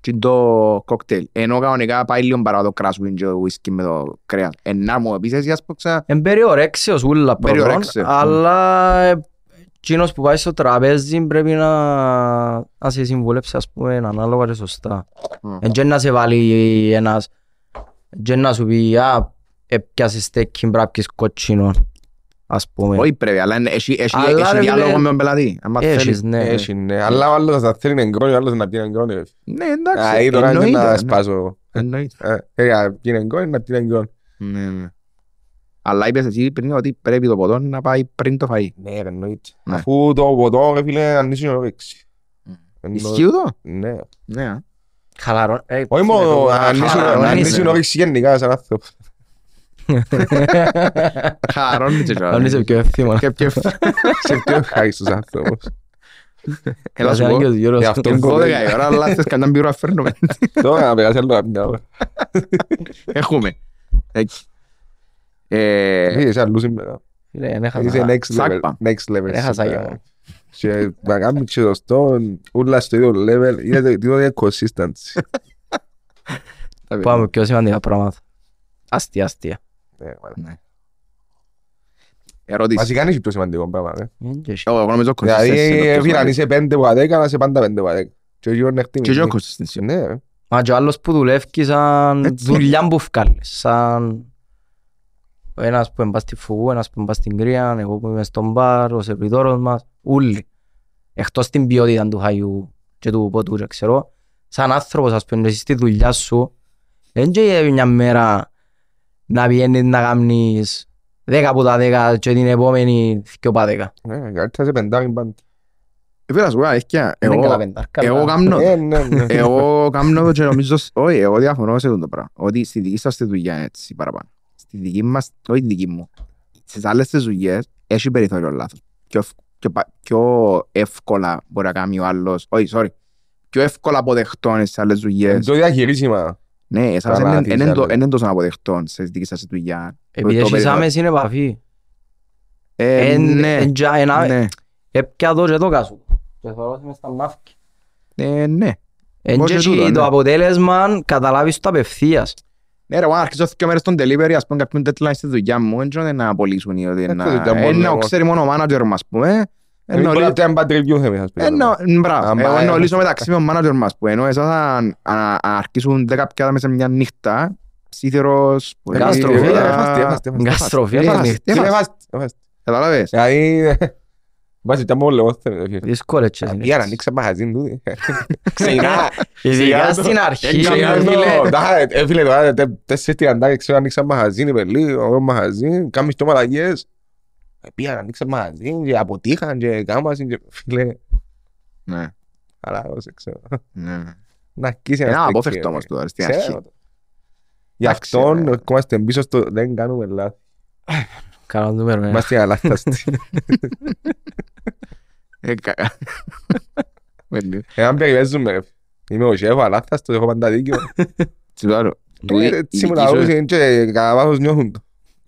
και το κοκτέιλ. Ενώ κανονικά πάει λίγο παρά το κράσου και το whisky με το κρέας. Ενά μου επίσης για σπόξα, Εν περιορέξεως ούλα πρώτον, Περιορέξιο. αλλά ε, εκείνος που πάει στο τραπέζι πρέπει να, να σε συμβουλέψει ας πούμε ανάλογα και σωστά. Μμ. Εν και να σε βάλει ένας, εν και να σου πει «Α, έπιασες στέκι πρέπει να πιεις κότσινο», ας πούμε. όχι πρέπει, αλλά είναι- έχει έχει- Αλλά, έχει ρε, διάλογο φίλε, με τον πελατή. άμα Έχεις, θέλει. ναι. Έχει, ναι. Αλλά ο άλλος θα θέλει εγκρόνι, ο άλλος να πιει εγκρόνι. ρε. Ναι, Α, εντάξει, ή τώρα είναι εννοείται, να ναι. σπάσω. Εννοείται. Ε, ε, να πιει εγκρόνι, να πιει εγκρόνι. Ναι, ναι. Αλλά είπες εσύ πριν ότι πρέπει το ποτό να πάει πριν το φαΐ. Ναι, ρε, εννοείται. Ναι. Αφού το ποτό, ρε φίλε, ανήσει η ορέξη. Μμ. Εννο- Ισχύει το; Ναι. Ναι. α. Χαλαρό. ε, Όχι μόνο φίλε, ανήσει- χαλαρώνεις, ανήσει η ρε. ορέξη γενικά σαν άνθρωπο. Χαρώνει και Αν είσαι τώρα. πιο εύθυμο. Και πιο- Σε πιο ευχάριστος άνθρωπος. Έλα σου Σαν πω. και ο Γιώργος. Γι' αυτό Και 12 κοπέλα. η ώρα, αλλά θες κανέναν πυρό να φέρνουμε. Τώρα να περάσει άλλο μια ώρα. Έχουμε. Εκεί. Ε, Είσαι αλλού σήμερα. Φίλε, δεν έχασα. Είσαι next level. Σάκπα. Next level. Έχασα σήμερα. για μου. Και να κάνουμε και σωστό, ούλα στο ίδιο level. Είναι το- το ίδιο consistency. Πάμε πιο σημαντικά πράγματα. Αστεία, αστεία. Ναι, μάνα. Ερώτηση. Βασικά είναι και πιο σημαντικό πράγμα. ρε. Δεν και εσύ. Εγώ νομίζω Δηλαδή, consistency είναι το πιο φίλε, αν σημαντικό. είσαι 5 από 10, να είσαι πάντα 5 από 10. Και όχι να Και εγώ εκτιμήσεις. consistency. Ναι, ρε. Μα και ο άλλος που δουλεύει σαν Έτσι. δουλειά που βγάλεις. Σαν ο ένας που είναι στη φουγού, ένας που είναι στην κρύα, εγώ που είμαι στον μπαρ, ο σερβιτόρος μας, όλοι. Εκτός την ποιότητα του χαϊού και του ποτού και ξέρω. Σαν άνθρωπος, ας πούμε, εσύ στη δουλειά σου, δεν και μια μέρα να βγαίνεις να κάνεις 10 από τα 10 και την επόμενη 2 από τα 10. Ναι, καλύτερα σε πεντάρι πάντα. Ε, Φίλε, να σου πω αλήθεια, Δεν είναι εγώ- καλά πεντάρκα, Εγώ αλλά- κάμνω Ε, ναι, ναι. Εγώ κάμνω το και νομίζω, όχι, εγώ διαφωνώ σε αυτό το πράγμα. Ότι στη δική σας τη δουλειά είναι έτσι παραπάνω. Στη δική μας, όχι τη δική μου. Στις άλλες τις δουλειές έχει περιθώριο λάθος. Πιο, ευ- πιο, πα- πιο εύκολα μπορεί να κάνει ο άλλος, όχι, sorry, πιο εύκολα αποδεχτών στις άλλες Είναι δουλειές. το διαχειρίσιμα. Ναι, εσάς Καλά, είναι- τι είναι σε το- άλλες. είναι τόσο αποδεχτών σε δική σας τη δουλειά. Επειδή Το έχεις περιθώριο. άμεση επαφή. Ε, Εν- ναι, εν τζα- ένα- ναι, Έπια το και το κάσου. Και θωρώ ότι μες στα μάφκια. ε, ναι. Εν Μπορεί και και τούτο, εσύ το ναι. αποτέλεσμα καταλάβεις το απευθείας. Ναι ρε, εγώ να αρχίσω δύο μέρες στον delivery, ας πούμε κάποιον deadline στη δουλειά μου, δεν ξέρω να απολύσουν ή ότι Ε, να... το δουλειά μου, Ε, να εγώ. ξέρει μόνο ο manager μας, πούμε. Εμείς Ενώ μπορεί λύ- να πιάνουμε bad review, θα πεις. ενώ- μπράβο, Άμα, εγώ ε, εννοώ ε, λύσω μεταξύ με τον manager μας, που ενώ εσάς αν αν- αν αρχίσουν δέκα πιάτα μέσα σε μια νύχτα, ψήθυρος... που είναι- Γκάστροφή, Ε, ε, Εφάστη, εφάστη, εφάστη. Γκαστροφή, Εφάστη, είναι εφάστη. Φίλε, εφάστη, εφάστη. Κατάλαβες. Δηλαδή, βάζει τα μόνο λεγό θέμα. φίλε. δύσκολες και Πήγα να συνήθως. ανοίξα μαγαζίν τούτη. Ξεκινά. [LAUGHS] Ειδικά στην αρχή, Ξεκινά ρε το- φίλε. Τα- ε, φίλε, τώρα τε- τέσσερις τριαντάρι, ξέρω, ανοίξα μαγαζίν, είπε λίγο, ωραίο μαγαζίν, κάνεις το μαλακίες. Ε, Πήγα να ανοίξα μαγαζίν και αποτύχαν και κάμασαν και φίλε, Ναι, αλλά όσο ξέρω. ναι. Να αρχίσει Είναι να στέκει, απόφευκτο ρε. όμως τώρα στην Ξέρω αρχή. το. Γι' Εντάξει, αυτόν ρε. είμαστε πίσω στο δεν κάνουμε λάθη. Καλό νούμερο ένα. Είμαστε αλάθαστοι. Ε, κα- Με λίγο. Εάν περιπέζουμε, ρε. Είμαι ο σέφ, αλάθαστος, έχω πάντα δίκιο. Τι το άλλο. Του- Ε, η Έτσι μου δική σου- λαούς είναι και κατά βάθος νιώθουν το.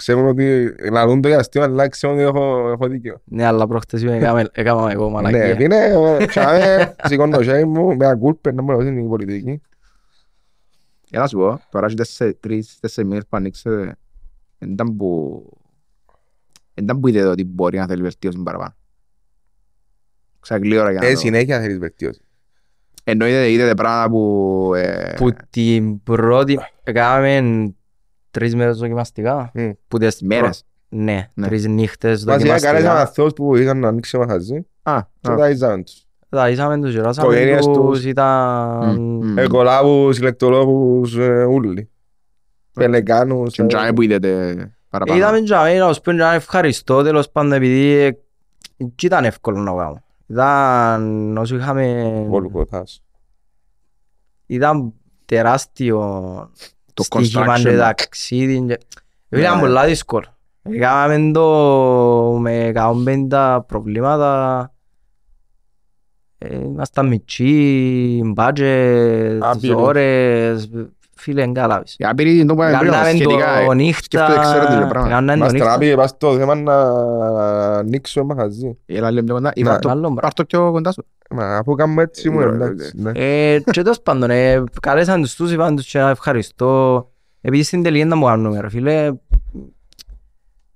Ξέρουν ότι λαλούν το για αστείο, αλλά ξέρουν ότι έχω, έχω δίκιο. Ναι, αλλά προχτές έκαμε- έκαμα εγώ Ναι, μαλακία. φίλε, ε, τσάμε, σηκώνω το χέρι μου, με ακούλπε, να μου ρωτήσει η πολιτική. Για να σου πω, τώρα έχει τέσσε- τρεις, τέσσερις μήνες που ανοίξετε, δεν ήταν που... δεν ήταν που είδατε ότι μπορεί να θέλει βελτίωση παραπάνω. Ξαγλύωρα για να Ε, το... συνέχεια θέλεις βελτίωση. Εννοείται είδατε πράγματα που... ε, Που την πρώτη έκαμε τρεις μέρες δοκιμαστικά. Μμ. Που τις Μέρες. Ναι, Ναι. τρεις νύχτες Βασικά καλέσαμε δοκιμαστικά. ανθρώπους που είχαν να ανοίξει μαχαζί Α, και α, τα είζαμε τους. Τα είσαμε τους, γεράσαμε Οικογένειες τους, τους. ήταν... Μμ, μμ. Εκολάβους, ηλεκτρολόγους, ε, ούλοι. Πελεκάνους. Και ε, τζάμε που είδατε παραπάνω. Είδαμε τζάμε, να σου πω να ευχαριστώ τέλος πάντων επειδή ε, δεν ήταν εύκολο να κάνουμε. Ήταν όσο είχαμε... Βολκοθάς. Ήταν τεράστιο Το στοίχημα construction. και ταξίδι. και- Ήταν Ναι. πολλά δύσκολο. Έκαναμε το με 150 προβλήματα. Ε, Ήμασταν μητσί, budget, Άπειρο. ώρες, φίλε εγκάλαβες. Για πήρε το που Κάναμε σχετικά. το ε. νύχτα, σκέφτομαι, ξέρω τι είναι πράγμα. κάναμε το Μας νύχτα. τράπηκε πας στο θέμα να ανοίξουμε μαχαζί. Έλα λίγο πιο κοντά. Ή Ναι. πάρ' το- Άλλο πράγμα. πάρ' το πιο κοντά σου. Μα αφού κάνουμε έτσι μου Ε, εντάξει. ναι. Ε, και τέλος πάντων, ε, καλέσαν τους τους, είπαν τους και να ευχαριστώ. Επειδή στην τελική δεν μου κάνουμε, ρε φίλε,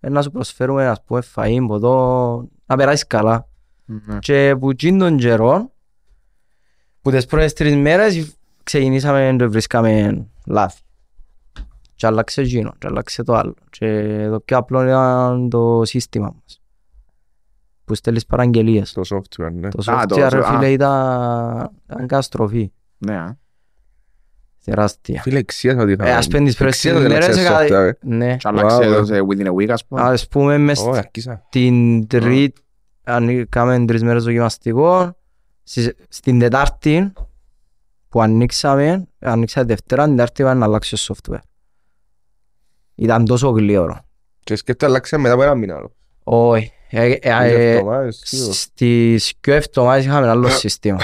ε, να σου προσφέρουμε, ας πούμε, φαΐν, ποτό, να περάσεις καλά. Ναι. Και που εκείνον τον καιρό, που τις πρώτες τρεις μέρες, ξεκινήσαμε και βρίσκαμε λάθη. Και άλλαξε εκείνο, και άλλαξε το άλλο. Και το πιο απλό ήταν το σύστημα μας. Που στέλνεις παραγγελίες. Το software, ναι. Το Α, το- software, ρε α. φίλε, ήταν ήταν καταστροφή. Ναι, α. Τεράστια. Φίλε, εξίασα ότι Ε, είχαμε. ας πούμε τις πρώτες Εξίασα ότι μέρες αλλάξε έκανα- software, ε. Ναι. Και άλλαξε Wow, το ε. σε within a week ας πούμε. Ας πούμε μες Ω, αρχίσα. την τρίτη, αν κάνουμε τρεις μέρες δοκιμαστικό, στις- στην Τετάρτη που ανοίξαμε, ανοίξαμε Δευτέρα, την Τετάρτη είπαμε να αλλάξει το software. Ήταν τόσο γλύωρο. Και σκέφτε αλλάξε μετά από ένα μήνα άλλο. Όχι. Ε, ε, Είχε ε, εβδομάδες, σίγουρα. Στις πιο εβδομάδες είχαμε άλλο σύστημα.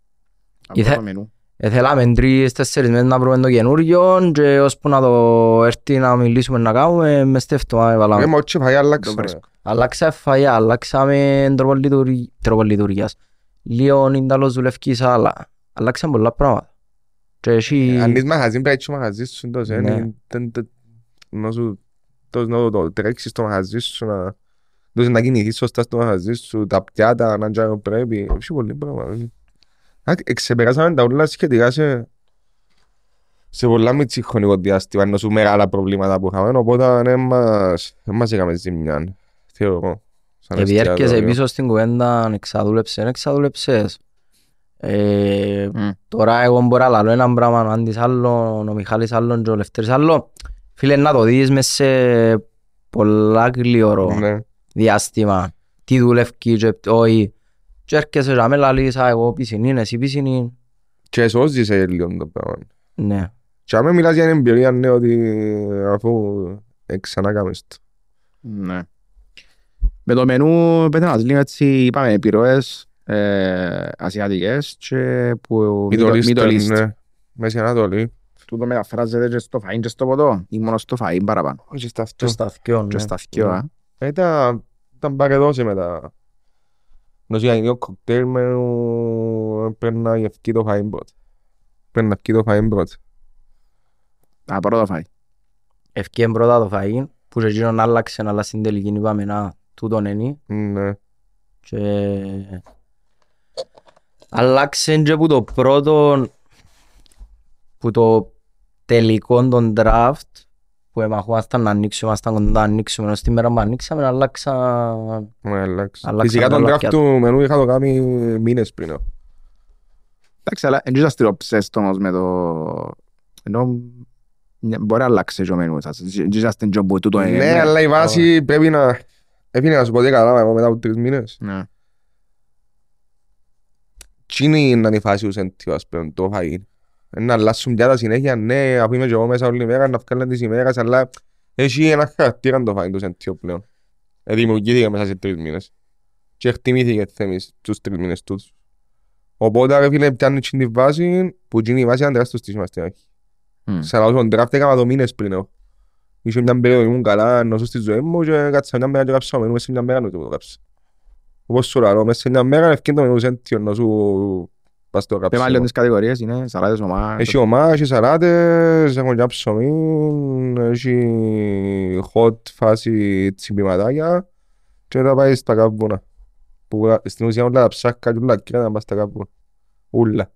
[COUGHS] Από Ήθε- το μενού. Ε, Θέλαμε τρεις-τέσσερις μέρες να βρούμε το καινούριο και ώσπου να το έρθει να μιλήσουμε να κάνουμε, μες στη εβδομάδα Ε, βάλαμε. μα όχι φαγιά Το αλλάξε. βρίσκω. Αλλάξαμε φαγιά, αλλάξαμε τρόπο λειτουργ- τρόπο λειτουργίας. Λίγο ίνταλος δουλευκής, αλλά αλλάξαμε πολλά πράγματα. Και έχει... Αν είσαι μαγαζί πρέπει να έχεις μαγαζί σου εντός, ε, Ναι. είναι- δεν- δεν- να σου- τόσο να το τρέξεις στο μαγαζί σου, να δώσεις να κινηθείς σωστά στο μαγαζί σου, τα πιάτα να τζάμε πρέπει, έχει πολύ πράγμα. Α, Ξεπεράσαμε τα όλα σχετικά σε σε πολλά μητσί χρονικό διάστημα, ενώ σου μεγάλα προβλήματα που είχαμε, οπότε δεν μας, δεν μας έκαμε ζημιά, θεωρώ. σαν Επειδή έρχεσαι εστιατόριο. πίσω στην κουβέντα, εξαδούλεψες, εξαδούλεψες. Ε, Μμ. Τώρα εγώ μπορώ να λέω έναν πράγμα, ο Άντης άλλον, ο Μιχάλης άλλον και ο Λευτέρης άλλον. Φίλε, να το δεις μες σε πολλά γλυόρο Ναι. διάστημα. Τι δουλεύει και όχι. Και έρχεσαι και με λαλείς, «Α, εγώ πισινή, εσύ πισινή. Και σώζεις ε, λίγο το πράγμα. Ναι. Και άμα μιλάς για εμπειρία, ναι, ότι αφού ε, ξανά κάνεις το. Ναι. Με το μενού πέτε μας λίγο έτσι είπαμε επιρροές ε, ασιατικές και που Middle Eastern, Middle East. ναι. Μέση Ανατολή. Τούτο μεταφράζεται και στο φαΐν και στο ποτό ή μόνο στο φαΐν παραπάνω. Όχι στα Και αυτό. στα δυο, Και ναι. στα δυο, Ναι. α. Ήταν, ήταν παρεδόση μετά. Νος για λίγο κοκτέιλ με ο- πρέπει να γευκεί το φαΐν πρώτα. Πρέπει να βγει το φαΐν πρώτα. Α, πρώτο φαΐν. Ευκαιρία πρώτα το φαΐν, που και εκείνον άλλαξε, αλλά στην τελική είπαμε να τούτον είναι. Ναι. Και άλλαξε και που το πρώτο, που το τελικό των draft, που εμαχούμασταν να ανοίξουμε, ήμασταν κοντά να ανοίξουμε, ενώ στη μέρα που ανοίξαμε αλλάξαν Ναι, αλλάξε. Αλλάξαν Φυσικά τα τον λάκια draft του μενού είχα το κάνει μήνες πριν. Εντάξει, αλλά δεν είσαστε obsessed όμως με το... Ενώ ναι, μπορεί να αλλάξει και ο μενούς σας. Δεν είσαστε και όπου τούτο είναι. Ναι, αλλά η βάση πρέπει να... Έφυγε να σου πω ότι καλά εγώ μετά από τρεις μήνες. Ναι. Τι είναι να είναι η φάση ουσέντιο, ας πούμε, το φαΐν. Να αλλάσουν πιάτα συνέχεια, ναι, αφού είμαι και εγώ μέσα όλη μέρα, να βγάλουν τις ημέρες, αλλά έχει ένα χαρακτήρα το φαΐν του ουσέντιο πλέον. Ε, Δημιουργήθηκε μέσα σε τρεις μήνες. Και εκτιμήθηκε θέμεις τους τρεις μήνες τούτους. Οπότε, ρε φίλε, πιάνουν την βάση, που είναι η βάση ήταν τεράστιο στήσιμα στην αρχή. Μμ. Σαν να τον draft έκανα το μήνες πριν εγώ. Είχε μια περίοδο ήμουν καλά, νοσώ στη ζωή μου και κάτσα μια μέρα και κάψα μενού, μέσα σε μια μέρα νου το κάψα. Όπως σου λέω, μέσα σε μια μέρα ευκαιρία το μενού σέντιο να σου πας το Πέμε κάψα. άλλο τις κατηγορίες είναι σαλάτες ομά. Έχει ομά, έχει σαλάτες, έχουν και ψωμί, έχει hot φάση τσιμπηματάκια και θα πάει στα καβούνα. Που στην ουσία όλα τα ψάκα και όλα τα κρέατα να πας στα καβούνα. Ούλα.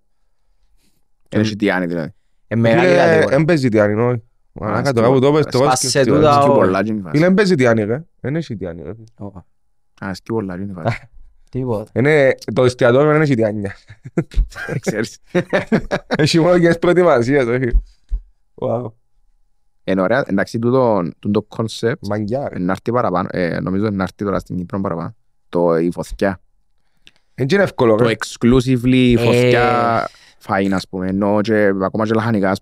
Είναι σιτιάνι δηλαδή. Ε, μεγάλη Φίλε, κατηγορία. εν παίζει τι άλλο. Μαλάκα τώρα που το πες, το Σπάσε σκέφτηκα. τούτα, Σκεί ο- πολλά και είναι η φάση. Φίλε, εν παίζει τι άλλο, ρε. Εν έχει τι άλλο, ρε. Ω, Α, σκεί πολλά και είναι η φάση. Τίποτα. Είναι, το εστιατόριο δεν έχει τι άλλο. Ξέρεις. Έχει μόνο και τις προετοιμασίες, όχι. Wow. Είναι ωραία. Εντάξει, τούτο τούτο concept Μαγκιά, ρε. να έρθει παραπάνω. ε, Νομίζω να έρθει τώρα στην Κύπρο παραπάνω. Το η φωτιά. Εν είναι εύκολο, Το ρε. exclusively Ε. φωτιά φαΐν ας πούμε. Ενώ και ακόμα και λαχανικά. ας-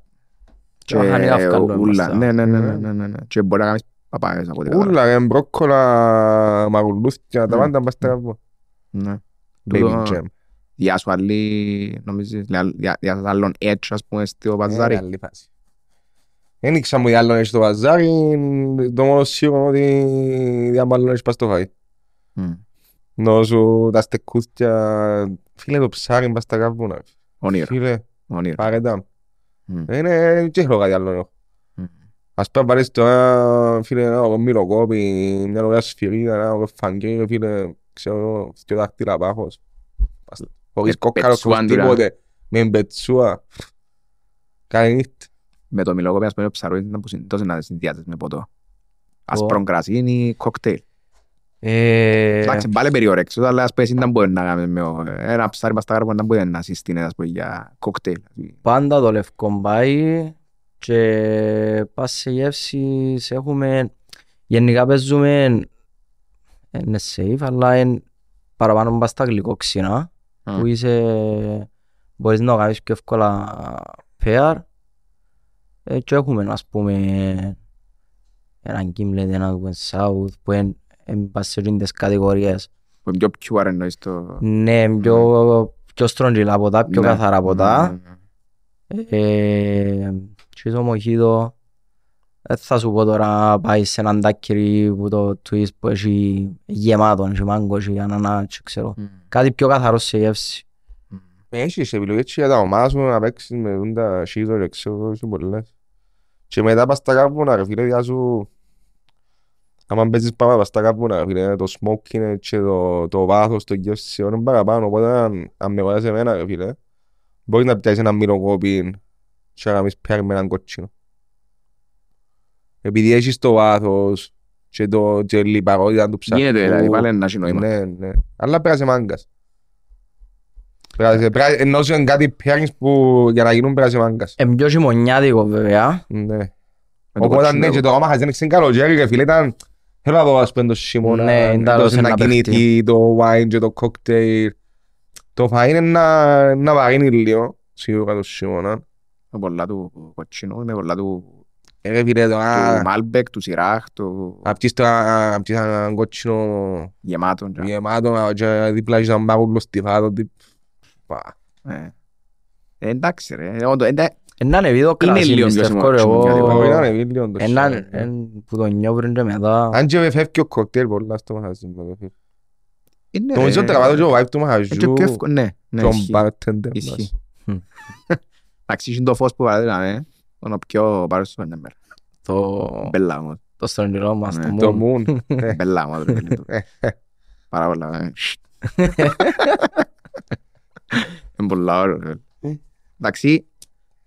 Και λαχανικά βγάλουν ούλα. μπροστά. Ναι, ναι, ναι, ναι, ναι, ναι, ναι. Και μπορεί να κάνεις πατάτες από ό,τι κατάλαβα. Ούλα, ρε, μπρόκκολα, μαγουλούθια, τα Μμ. πάντα πας στα κάρβουνα. Ναι. Baby Τούτο- gem. Διάσου άλλη, νομίζεις, διά- διά- διάσου άλλων έτσι ας πούμε στο Είναι παζάρι. άλλη φάση. Δεν ήξερα μου τι άλλο έχει στο παζάρι, το μόνο σίγουρο ότι τι άλλο έχει πας στο φαΐ. Μμ. Να σου τα στεκούθια, φίλε το ψάρι πας στα καβούνα. Όνειρο, Φίλε, όνειρο. πάρε τα. Μμ. Είναι και έχω κάτι άλλο έχω. Μμ. Ας πούμε πάρεις τώρα, φίλε, ένα ωραίο μυροκόπι, μια ωραία σφυρίδα, ένα ωραίο φαγγί, φίλε, ξέρω εγώ, δυο δάχτυλα πάχος. Ας- Χωρίς Με κόκκαλο, πετσούαν χωρίς τούρα. τίποτε. Με πετσούα. Καλή νύχτα. Με το μιλόγοπι ας πούμε ο ψαρούι ήταν που συν- τόσο να συνδυάζεις με ποτό. Ω. Ασπρόν κρασίνι, κοκτέιλ. Ε, Εντάξει, πάλι περιορέξω, αλλά ας πέσει δεν μπορεί να κάνεις με ο- ένα ψάρι πας στα κάρπα δεν μπορεί να συστήνει ας πούμε, για κοκτέιλ. πάντα το λευκό πάει και πας σε γεύσεις έχουμε γενικά παίζουμε είναι safe αλλά είναι παραπάνω πας στα γλυκόξινα Α. που είσαι μπορείς να το κάνεις πιο εύκολα pair ε, και έχουμε ας πούμε έναν Gimlet, έναν West South που είναι είναι πας σε τις κατηγορίες Που είναι πιο pure εννοείς το... ναι, πιο, πιο στρογγυλά ποτά, πιο Ναι. καθαρά ποτά Ναι, ναι. Ε, και το μοχίτο δεν θα σου πω τώρα πάει σε έναν τάκκερι που το twist που έχει γεμάτο, έχει μάγκο, έχει ανανά και ξέρω. Μμ. Κάτι πιο καθαρό σε γεύση. Έχεις επιλογές και για τα ομάδα σου να παίξεις με τούν τα σίδω και ξέρω έχει πολλές. Και μετά πας στα κάρβουνα ρε φίλε, γεια σου. Άμα παίζεις πάμε πας στα κάρβουνα ρε φίλε, το smoking και το, το βάθος, το γεύσιο είναι παραπάνω. Οπότε αν, αν με βάζεις εμένα ρε φίλε, μπορείς να πιάσεις ένα μυροκόπι και να κάνεις πιάρι με έναν κότσινο. Επειδή έχεις το βάθος και το και λιπαρότητα του ψαχτού. Γίνεται δηλαδή πάλι να έχει νόημα. Ναι, ναι. Αλλά πέρασε μάγκας. Πέρασε, πέρασε, ενώ είναι κάτι pairings που για να γίνουν πέρασε μάγκας. Ε, πιο χειμωνιάτικο βέβαια. Ναι. Με το Οπότε κότσινο. ναι, και το άμα χαζένεις καλοκαίρι ρε φίλε ήταν... Θέλω να δω ας πούμε το χειμώνα, Ναι, ήταν εντός άλλος να ένα κινηθεί το wine και το cocktail. Το φαΐ είναι να, να βαρύνει λίγο, σίγουρα το χειμώνα. Με πολλά του κοτσινού, με πολλά του Ε, ρε φίλε, του τώρα... Malbec, του Syrah, του Απ' τις τώρα, απ' τις έναν κότσινο γεμάτων. και- γεμάτο και δίπλα έχεις έναν μπάγουλο στιφάτο. τι- Πα. Ε. Ε, Εντάξει ρε, όντως, εντά- Ένα ανεβεί το Είναι κρασί, λίγο πιο πιστεύω ρε, χειμωνιάτικο. εγώ. Όχι, ήταν ευήλιο το Έναν shit. εν- που το νιώβρουν και μετά. Αν και φεύγει ο κοκτέιλ πολλά στο μαγαζί μου, ρε φίλε. είναι, Νομίζω ρε, τραβάτω και ο vibe του είναι μαγαζιού, και πιο εύκολο, ναι, ναι, τον ισχύει. bartender Ισχύει. μας. Μμ. Εντάξει, είναι το φως που παραδείγαμε, τον πιο πάρω στο πέντε μέρα. Το, Μπέλα όμως, το στρογγυλό μας, Ναι, το Το moon. moon. [LAUGHS] Ε, μπέλα όμως. ρε φίλε. Πάρα πολλά. ε. [LAUGHS] Είναι πολλά ωραίο. ρε. Εντάξει,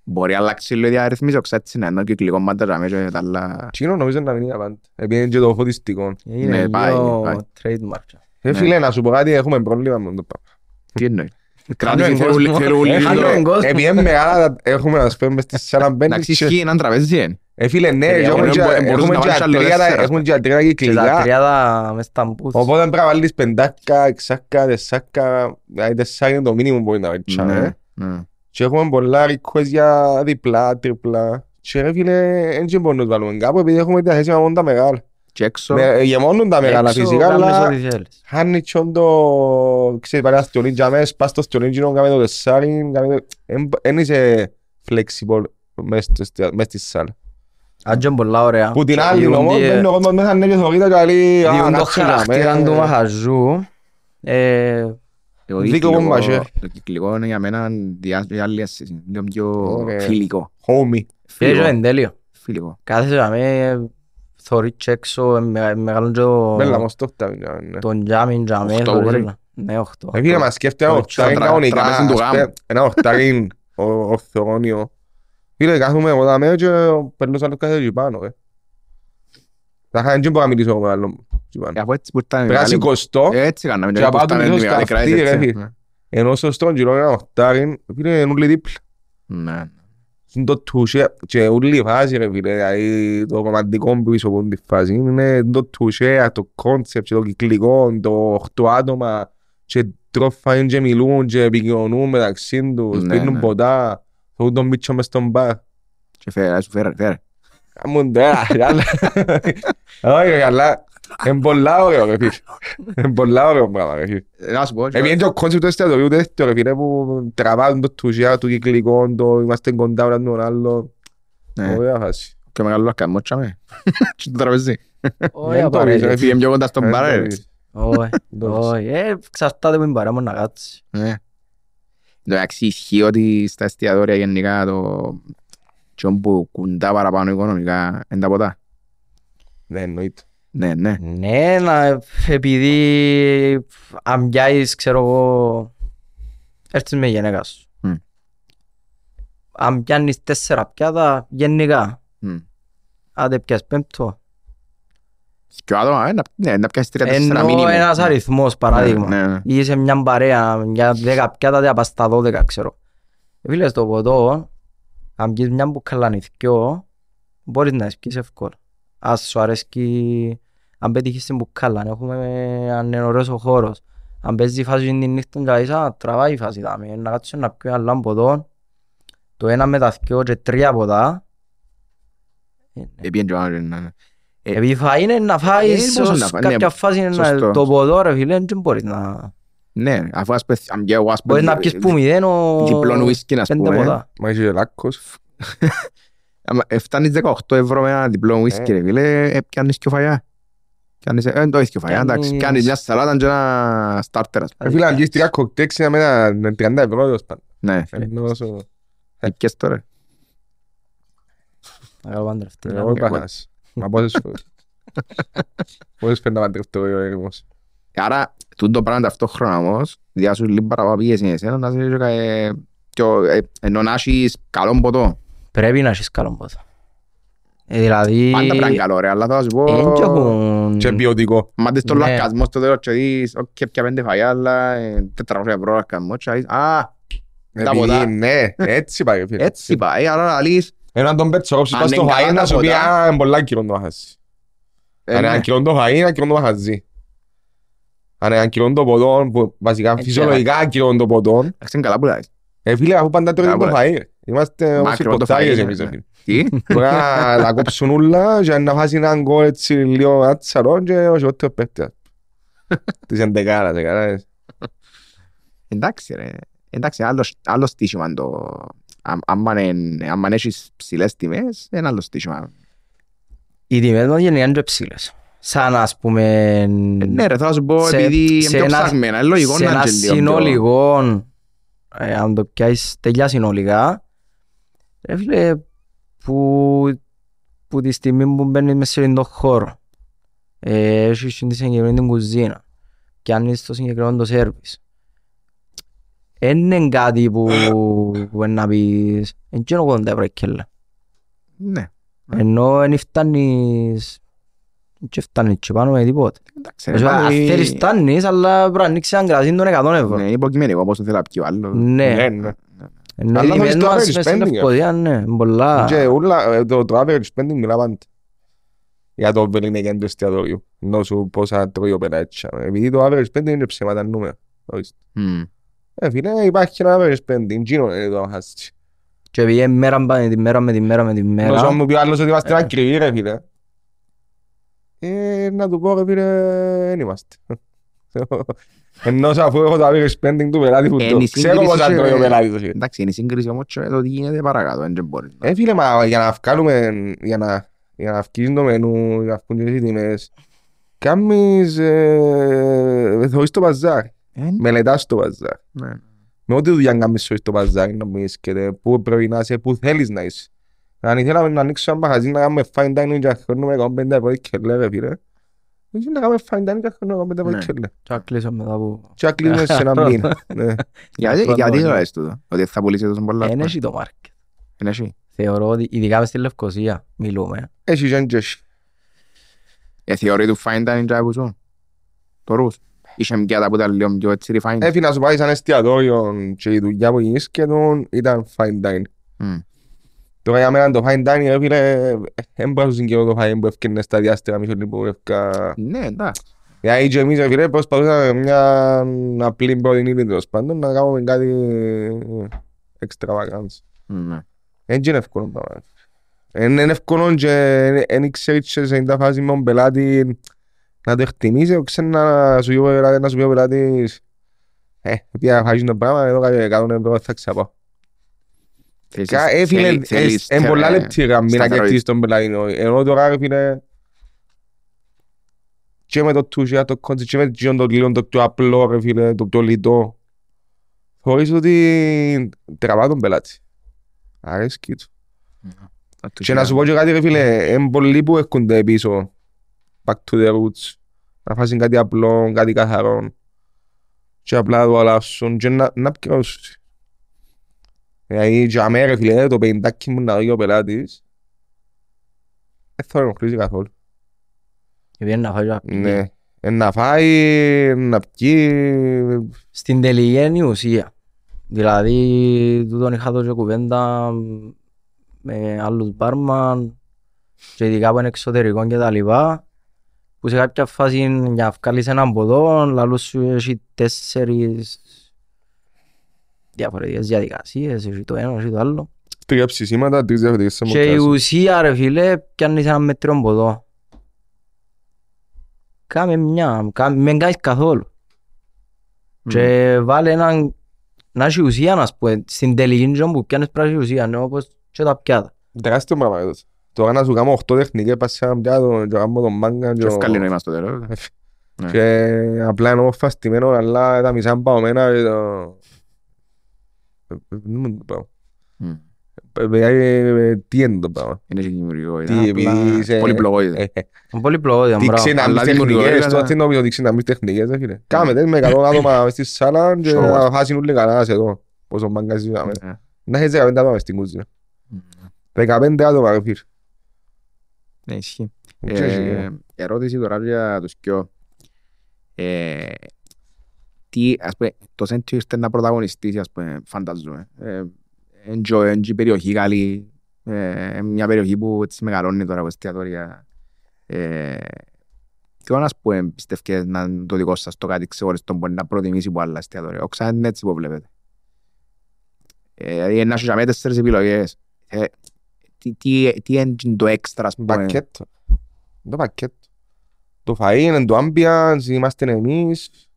μπορεί να αλλάξει λίγο η διαρρύθμιση, όχι έτσι να είναι κυκλικός μάτα να μην και τα άλλα. Εκείνο νομίζω να μην είναι πάντα. Επειδή είναι και το φωτιστικό. Είναι Ναι, πάει, λίγο πάει. trademark. Ε, Ναι. φίλε, να σου πω κάτι, έχουμε πρόβλημα με το πράγμα. Τι εννοεί. Χάνουμε Κράτησε κόσμο. θέλουν- θέλουν Ε, λίγο- χάνουμε κόσμο. Επειδή είναι μεγάλα, έχουμε να σπέμε στις σαλαμπέντε. Εντάξει, ισχύει έναν τραπέζι, είναι. Ε, φίλε, ναι, Ε, και έχουμε μπορούν- και- μπορούν να έχουμε και βάλεις άλλο ατρία τα- τέσσερα. έχουμε και ατρία Και τα κυκλικά. τριάδα μες στα μπούθ. Οπότε πρέπει να βάλεις πεντάκα, εξάκα, τεσσάκα, δηλαδή τεσσάκα είναι το μήνυμο που μπορεί να βάλεις. Ναι, ε. ναι. Και έχουμε πολλά request για διπλά, τριπλά. Και ρε φίλε, δεν και μπορούμε να τους βάλουμε κάπου επειδή έχουμε διαθέσιμα μόνο τα μεγάλα. Και έξω, Με- ε, Γεμώνουν τα μεγάλα Έξω φυσικά, κάνεις αλλά ό,τι θέλεις. χάνει τσιόν το... Ξέρεις, πάρε ένα στιονί για μες, πας στο στιονί κοινό, κάμε το τεσσάρι, κάμε το... Εν- Εν είσαι flexible μες στη- μες στη σάλα. Αν και είναι πολλά ωραία. Που την Και άλλη διούν όμως, τη- μπαίνει ο κόσμος μέσα ναι και θωρεί τα και λέει, «Α, διούν το κάτσε για χαρακτήρας μέ». του μαχαζού. Ε, το δίκιο κυκλικό- μου μαχαίρι. το κυκλικό είναι για μένα διά- για άλλη αίσθηση. Λίγο πιο Ωραία. φιλικό. Homie. και Φιλικό. είναι τέλειο. Φιλικό. Κάθεσαι να με θωρεί και έξω, ε, με- μεγάλο και το- Μπέλα μας το φτάνει, ναι. τον τζάμιν τζαμέ. Οχτώ θωρείς μπορεί. όλα. Ναι, οχτώ. Ε, φίλε, μας σκέφτεται ένα Το οχτάρι τρα- κανονικά, τραπέζι του ας γάμου. πούμε, ένα οχτάρι ο- ορθογώνιο. Φίλε, κάθομαι εγώ δαμέ και παίρνω σαν το κάθε εκεί πάνω, ε. Θα είχα δεν μπορώ να μιλήσω με άλλον εκεί πάνω. Ε, Αφού έτσι που ήταν Πρέπει να μεγάλη- σηκωστώ, Ε, Έτσι κάναμε. Και και που απάντω ήταν λίγο η μεγάλη στα κράτη, αυτή, ρε, έτσι. φίλε. ενώ στο στρογγυλό ένα οχτάρι, φίλε, είναι όλοι δίπλα. Ναι. Είναι το τουσέ και όλη η φάση ρε φίλε, δηλαδή το ρομαντικό πίσω από τη φάση είναι το τουσέ, το κόνσεπτ και το κυκλικό, το οχτώ άτομα και τρώφαν και μιλούν και επικοινωνούν μεταξύ τους, Ναι, πίνουν ναι. ποτά, θέλουν τον μίτσο μες στον μπαρ. Και φέρε, σου φέρε, φέρε. Κάμουν τώρα, αλλά... Όχι ρε, αλλά είναι πολλά ωραίο ρε φίλε. Είναι πολλά ωραίο πράγμα ρε φίλε. Ε, Να σου πω, Επειδή είναι και ο concept του εστιατορίου τέτοιο ρε φίλε που τραβάνε το to share, το κυκλικό, το είμαστε κοντά ο ένας τον άλλο. Ναι. Ωραία φάση. πιο μεγάλο ακαμό, τσάμε. Και το τραπέζι. Όχι Δεν το απαραίτητα. ρε, Έφυγε πιο κοντά στον Δεν μπαρ, το ρε. δεις. Όχι, Δεν το όχι. Ε, Εξαρτάται που είναι παρά μου να κάτσει. Ναι. Εντάξει, ισχύει ότι στα εστιατόρια γενικά το τσιόν που κουντά παραπάνω οικονομικά είναι τα ποτά. Ναι, εννοείται. Ναι, ναι. Ναι, να, επειδή αν πιάσεις, ξέρω εγώ, έρθεις με γενέκα σου. Μμ. Αν πιάνεις τέσσερα πιάτα, γενικά, Μμ. άντε πιάσεις πέμπτο. Και ο άτομα, ε, να- ναι, να πιάσεις τρία τέσσερα Ενώ μήνυμα. ένας αριθμός παράδειγμα. Ναι, ναι. Ή σε μια παρέα για δέκα πιάτα δεν πας στα δώδεκα ξέρω. Φίλες στο ποτό, αν πιεις μια μπουκαλάνη θκυο, μπορείς να πιεις εύκολα. Ας σου αρέσκει, αν πετύχεις την μπουκάλα, αν έχουμε, αν είναι ωραίος ο χώρος. Αν παίζει η φάση την νύχτα και λες, «Α, τραβάει η φάση δάμε, να κάτσω να πιω ένα ποτό, το ένα με τα θκυο και τρία ποτά. Επίεν και ο άλλος, ναι, ναι. Ε, Επειδή φάει είναι να Ε, φάεις, πώς ως να φάει, κάποια ναι, φάση είναι σωστό. να- το ποτό ρε φίλε, δεν μπορείς να... Ναι, αφού ας πες, αν πιω εγώ, ας Μπορείς πούμε, να πιεις που μηδέν ο... διπλόν ουίσκι, ας πέντε πούμε. ποτά. Μα είσαι και λάκκος. [LAUGHS] Άμα φτάνεις 18 ευρώ με ένα διπλό ουίσκι, Ε. ρε φίλε, ε, πιάνεις και φαγιά. Πιάνεις, ε, δεν το έχεις και φαγιά, εντάξει, Πιάνεις- πιάνεις μια σαλάτα και ένα στάρτερ, ας πούμε. Ε, Φίλε, αν πιεις τρία κοκτέιλ ξένα με τα 30 ευρώ, τέλος πάντων. Ναι, Ενώ όσο- ε, πιες τώρα. Να κάνω παντρευτεί. Εγώ είπα χάσει. Μα πόσες φορές. Πόσες φορές να παντρευτώ εγώ έρημος. Άρα, τούτο πράγμα ταυτόχρονα όμως, διάσου λίγο παραπάνω πίεση είναι εσένα, να σε και, ε, και ο- ε, ενώ να έχεις καλό ποτό. Πρέπει να έχεις καλό πόδο. Ε, δηλαδή... Πάντα πρέπει να είναι καλό ρε, αλλά θα σου πω, Εν και έχουν... Και ποιοτικό. μα δεις τον Ναι. λακκασμό στο τέλος και δεις, οκ, πια πέντε φαγιά, αλλά ε, 400 ευρώ λακκασμό και δεις, α, Τα ποτά. Επειδή, ναι, έτσι πάει. φίλε. έτσι πάει, άρα λαλείς, Έναν τον πέτσο κόψεις Αν πας στο είναι καλά φαΐ να τα σου πει ποτά. «Α, είναι πολλά κιλό το μαχαζί». ε, Αν είναι ναι. ένα κιλό το φαΐ, ένα κιλό το μαχαζί. Αν είναι ένα κιλό το ποτό, που βασικά Έτσι, φυσιολογικά ένα κιλό το ποτό, Εντάξει, είναι καλά που λες. ε, φίλε, αφού πάντα τρώει το Καλά, φαΐ. ρε. Είμαστε Μα όπως οι ακριβώς το κοτσάγες φαΐ, εμείς. ναι. ρε φίλε. Τι, Τώρα να κόψουν ούλα και να φάσει έναν γκολ έτσι λίγο άτσαρο και όχι ό,τι ο παίκτης. Της εντεκάρας, έκανες. εντάξει ρε, εντάξει, άλλος, άλλος στήσιμα είναι το, αν- άμα είναι- άμα έχεις ψηλές τιμές, είναι άλλος στήσιμα. Οι τιμές μας γενικά είναι και ψηλές. Σαν ας πούμε... Ε, Ναι ρε, θα σου πω, σε- επειδή σε είναι πιο ένα- ψαγμένα, είναι λογικό σε να ένα είναι και λίγο πιο- συνολικό, ε, αν το πιάσεις τελειά συνολικά, ρε φίλε, που, που τη στιγμή που μπαίνεις μέσα σε τον χώρο, ε, έχεις τη συγκεκριμένη την κουζίνα, και αν είσαι στο συγκεκριμένο το σέρβις, δεν είναι κάτι που, που είναι να πεις, δεν ξέρω 80 ευρώ η κέλα. Ναι, Ενώ δεν φτάνεις, δεν φτάνεις και πάνω με τίποτε. εντάξει ρε, Δηλαδή, Αν πάλι- θέλεις φτάνεις, αλλά πρέπει να ανοίξεις έναν κρασί των 100 ευρώ. Ναι, υποκειμενικό, πώς το θέλει να πιει ο άλλος. Ναι. Ναι, ναι. Ενώ Αλλά οι τιμές θέλεις το μας average μες στην spending, Λευκωδία, ναι, πολλά. Και ούλα, ε, το, το average spending μιλά πάντα. Για το βελίνε του εστιατόριου. Ενώ σου πόσα τρώει ο πελάτης. Επειδή το average spending είναι ψέματα νούμερα. Ορίστε. Μμ. Ε, φίλε, υπάρχει ένα average spending. Τζίνο είναι το χάστσι. Και επειδή είναι μέρα με τη μέρα με τη μέρα με τη Ενώ μέρα. σου μου πει ο άλλος ότι είμαστε ακριβοί ρε φίλε. Ε, να του πω ρε φίλε, δεν είμαστε. Ενώ σε αφού έχω το average spending του πελάτη που Ε, το η ξέρω σύγκριση πόσα και- τρώει ο πελάτης. ρε φίλε. Εντάξει, είναι η σύγκριση όμως και το τι γίνεται παρακάτω, δεν μπορείς. Ε, φίλε, μα για να βγάλουμε, για να, για να βγεις το μενού, για να βγουν και οι τιμές, κάνεις, ε, θωρείς το παζάρ, Ε, ναι. μελετάς το παζάρ. Ναι. Με ό,τι δουλειά κάνεις θωρείς το παζάρ, να μην και πού πρέπει να είσαι, πού θέλεις να είσαι. Αν ήθελαμε να ανοίξω ένα μαγαζί να κάνουμε fine dining και να χρώνουμε 150 ευρώ και λέει ρε φίλε, όχι να κάνουμε fine dining και να χρώνουμε 150 ευρώ Ναι. και λέει. Και να κλείσω μετά που... Και να κλείσουμε σε ένα [LAUGHS] μήνα. Ναι. Γιατί, πρώτο γιατί το είναι. λες τούτο, ότι θα πουλήσει τόσο πολλά. Εν έχει το μάρκετ. Είναι εσύ. Θεωρώ ότι ειδικά μες στη Λευκοσία μιλούμε. Έχει και εντζέσι. Ε, θεωρεί του fine dining και που σου. Το ρούς. Είχε μοιάτα που ήταν λίγο πιο έτσι refined. Έφυγε να σου πάει σαν εστιατόριο και η δουλειά που γίνεις και τον ήταν fine dining. Μμ. Τώρα για μένα το fine dining, ρε φίλε, δεν μπορώ να συγκαιρώ το fine που έφτιανε στα διάστημα μισό λεπτό που έφκα. Ναι, εντάξει. Γιατί και εμείς, ρε φίλε, προσπαθούσαμε μια απλή πρωινή τέλος πάντων να κάνουμε κάτι extravagance. Ναι. Δεν είναι εύκολο πράγμα. Είναι εύκολο και δεν ξέρεις και σε μια φάση με τον πελάτη να το εκτιμήσει, ξέρει να σου πει ο πελάτης, να σου πει ο πελάτης ε, επειδή αφάζεις το πράγμα, εδώ κάτι 100 ευρώ θα ξαπάω. Θέλεις- Κα- Ε, φίλε, θέλεις- θέλεις, εν πολλά ε, λεπτή γραμμή να σταθερότητα. κερδίσεις τον πελάτη. Ενώ τώρα, ρε φίλε, και με το touch, το concept, και με το λίγο το πιο απλό, ρε φίλε, το πιο λιτό, θεωρείς ότι τραβά τον πελάτη. Αρέσκει του. Να του Και να σου πω και κάτι ρε φίλε, είναι πολλοί που έρχονται πίσω, back to the roots, να φάσουν κάτι απλό, κάτι καθαρό και απλά το αλλάσουν και να, να πιώσουν. Δηλαδή και αμέ ρε φίλε, το πεντάκι μου να δει ο πελάτης, δεν θα ενοχλήσει καθόλου. Επειδή να φάει και να πιει. Ναι. Ε, Να φάει, να πιει. Στην τελική είναι η ουσία. Δηλαδή, τούτον είχα τόσο κουβέντα με άλλους μπάρμαν και ειδικά από εξωτερικό και τα λοιπά που σε κάποια φάση για να βγάλεις έναν ποδό, λαλούς σου έχει τέσσερις διαφορετικές διαδικασίες, έχει το ένα, έχει το άλλο. Τρία ψησίματα, τρεις διαφορετικές Και η θερμοκράσεις. ουσία ρε φίλε, πιάνεις έναν μέτριο ποδό. Κάμε μια, κάμε, μην κάνεις καθόλου. Και βάλε έναν, να έχει ουσία να πούμε, στην τελική τζον που πιάνεις πράσινη ουσία, ναι, όπως και τα πιάτα. Τεράστιο πράγμα εδώ. Τώρα να σου κάνω 8 τεχνικές, πας σε έναν πιάτο και κάνω τον μάγκα Και και ο- ευκάλλει νόημα στο τέλος. Ναι. και απλά είναι όμως φαστημένο, αλλά τα μισά παγωμένα και το... Ε, ε, Δεν μου το πράγμα. Μμ. Ε, ε, ε, Τι είναι το πράγμα; Είναι και δημιουργικό. Τι, είναι επειδή απλά είσαι- Πολυπλοκότητα. Ε, ε, Είναι πολύ πλοκόδια, Τι μπράβο. ξένα Αλλά μη δημιουργικό, τεχνικές, ρε, το ναι. τις νομίζω ότι ξένα μη τεχνικές, ρε φίλε. Κάμε τες με 100 άτομα μες στη σάλα και Σοβαρά. να χάσουν όλοι καλά σε εδώ. Πόσο μάγκας είσαι. Ε, Να έχεις 15 άτομα μες στην κουζίνα. μμ. 15 άτομα, ρε φίλε. Ναι, ισχύει. Δεν ξέρεις, Ε, ε. ερώτηση τώρα για τους κοιό. Ε, τι, ας πούμε, το Σέντιο ήρθε να πρωταγωνιστήσει, ας πούμε, φανταζούμε. Ε, Εντζο, εντζο η περιοχή καλή, ε, μια περιοχή που έτσι μεγαλώνει τώρα από εστιατόρια. Ε, τι ας πούμε πιστεύετε να είναι το δικό σας το κάτι ξεχωριστό που μπορεί να προτιμήσει από άλλα εστιατόρια. Όξα είναι έτσι που βλέπετε. Ε, Δηλαδή να σου είχαμε τέσσερις επιλογές. Ε, τι, τι, τι είναι το έξτρα, ας πούμε. Πακέτο. Το πακέτο. Το φαΐ είναι το ambience, είμαστε εμείς.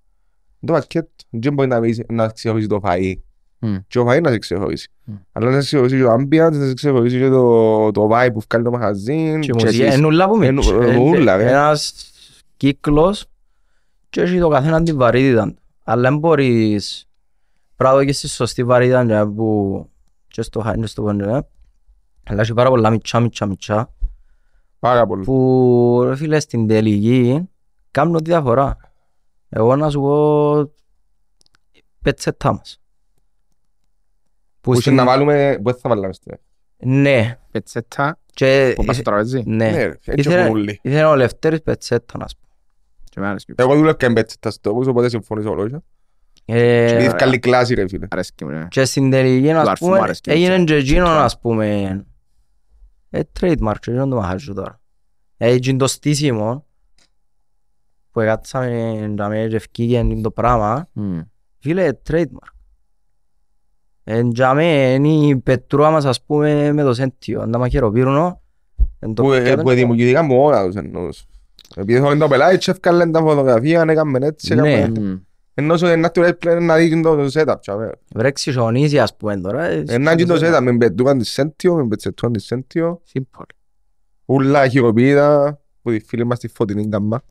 Το πακέτο. Δεν μπορεί να πεις- να ξεχωρίσει το φαΐ. Μμ. Και ο φαΐ να σε ξεχωρίσει. Μμ. Αλλά να σε ξεχωρίσει και το ambience, να σε ξεχωρίσει και το, το vibe που βγάλει το μαγαζί. Και η και μουσική εσείς. είναι ούλα που Εν- μίτσι. ε, ούλα, ρε. Ένας κύκλος και έχει το καθένα την βαρύτητα του. Αλλά δεν μπορείς πράγμα και στη σωστή βαρύτητα και που και στο χάιν και στο πόντε, ε. αλλά έχει πάρα πολλά μιτσά μιτσά μιτσά Πάρα πολύ. που ρε φίλε στην τελική κάνουν τη διαφορά. Εγώ να σου πω πετσετά μας. Που στην- να βάλουμε, που δεν θα βάλουμε στην Ναι. Πετσέτα Και που πας στο τραπέζι. ναι. Ναι, ρε, έτσι Ήθελε- έχουν όλοι. Ήθελε ο Λευτέρης πετσέτα να σου πω. Και με άρεσε. Εγώ δούλευκα εν πέτσετα στο τόπους, οπότε συμφωνήσω όλο. Ε, Επειδή καλή κλάση ρε φίλε. Αρέσκει μου, ναι. Και στην τελική, Του ας αρφού μου πούμε, αρέσκει έγινε έτσι. και εκείνο, ας πούμε, ε, trademark, και εκείνο το μαχάζω τώρα. Ε, εκείνο το στήσιμο, που έκατσαμε να με και ευκήγε το πράγμα, Μμ. φίλε, trademark. Ε, για μέ, είναι η πετρούα μας, ας πούμε, με το σέντιο, να μαχαιροπύρουνο. εν το Που, ε, πιάτο που είναι το- δημιουργήθηκαν μόνα τους εννοούς. Επειδή θέλουν το πελάτη και έφκαλαν τα φωτογραφία, έκαμε έτσι, Ναι. έκαμε... Μμ. Ενώ είναι να του έπλαινε να δει το setup, τσάμε. Βρε ξυσονίζει, ας πούμε, τώρα. ε, Ένα και το setup, με πετούγαν τη Σέντιο, με πετσετούγαν τη Σέντιο, Simple. ούλα χειροποίητα, που τη φίλη μας τη φωτεινή καμμά.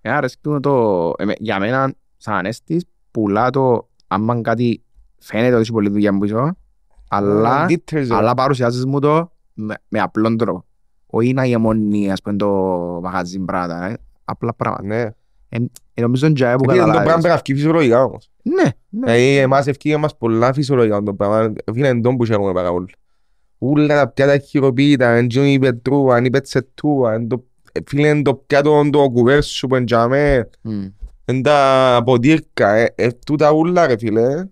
Ε, αρέσκει μου το... εμέ- Για μένα, σαν ανέστης, πουλά το άμα κάτι φαίνεται ότι έχει πολλή δουλειά πίσω, αλλά, Details, ρε. αλλά παρουσιάζεις μου το με, με απλόν τρόπο. Όχι να γεμονεί, ας πούμε, το μαγαζί πράγματα, ε. απλά πράγματα. Ναι. Ε, νομίζω είναι τζάι που Γιατί είναι το πράγμα καταλάβεις. πρέπει να βγει φυσιολογικά όμως. Ναι, ναι. Δηλαδή εμάς ευκήγε μας πολλά φυσιολογικά το πράγμα. Φίλε είναι τον που χαίρομαι πάρα πολύ. Ούλα τα πιάτα χειροποίητα, εν τζιόν η πετρούα, εν η πετσετούα, εν το- ε, φίλε είναι το πιάτο το κουβέρσου που εντιαμε, Μμ. εν τα ποτήρκα, ε, ε, τούτα ούλα ρε φίλε,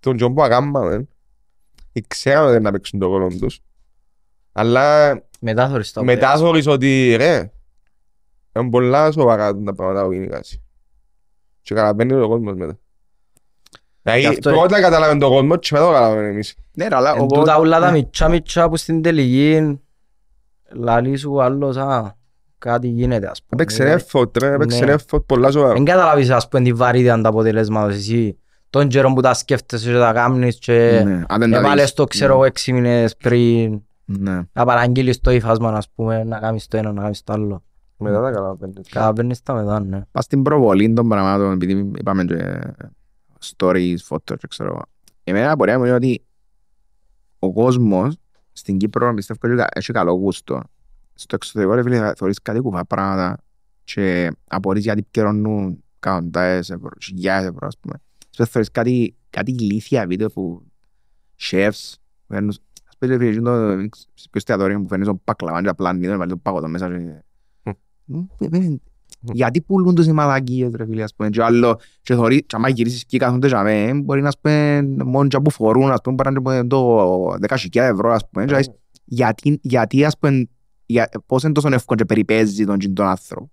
τον τζον που αγάμμαμε, ε, ξέραμε δεν να παίξουν το ρόλο τους. Αλλά Μετά θωρείς το μετά πέρας. θωρείς ότι ρε, είναι πολλά σοβαρά τα πράγματα που είναι κάτι. Και καταλαβαίνει ο κόσμος μετά. Γι' Δηλαδή αυτό- πρώτα καταλαβαίνει το κόσμο και μετά το καταλαβαίνει εμείς. Ναι, ρε, αλλά Εν εγώ... τούτα όλα τα ναι. μιτσά μιτσά που στην τελική λαλεί σου άλλος, α, κάτι γίνεται ας πούμε. Έπαιξε effort ρε, έπαιξε Ναι. effort πολλά σοβαρά. Εν καταλάβεις ας πούμε τη βαρύτητα του αποτελέσματος εσύ. Τον καιρό που τα σκέφτεσαι και τα κάνεις και Ναι, αν δεν τα έβαλες δεις. το ξέρω εγώ έξι μήνες πριν Ναι. να παραγγείλεις το υφάσμα ας πούμε, να κάνεις το ένα, να κάνεις το άλλο. Μετά τα καταλαβαίνεις. Καταλαβαίνεις τα μετά, ναι. Πας στην προβολή των πραγμάτων, επειδή είπαμε και stories, φώτος και ξέρω. εγώ. Εμένα η απορία μου είναι ότι ο κόσμος στην Κύπρο πιστεύω ότι έχει καλό γούστο. Στο εξωτερικό ρε φίλε θεωρείς κάτι κουφά πράγματα και απορείς γιατί επικαιρώνουν εκατοντάδες ευρώ, χιλιάδες ευρώ ας πούμε. Στο θεωρείς κάτι, κάτι ηλίθια βίντεο που chefs φέρνουν ας πούμε ρε φίλε το στο εστιατόριο που φέρνεις τον πακλαβάν και απλά νίδο βάλει το παγωτό μέσα και Ε, ε, Γιατί πουλούν τους οι μαλακίες ρε φίλε ας πούμε και άλλο και θωρεί και άμα γυρίσεις και κάθονται για μέ μπορεί να πούμε μόνο και που φορούν ας πούμε μπορεί να είναι το 10.000 ευρώ ας πούμε και λες, γιατί, γιατί ας πούμε για, πώς είναι τόσο εύκολο και περιπέζει τον, τον άνθρωπο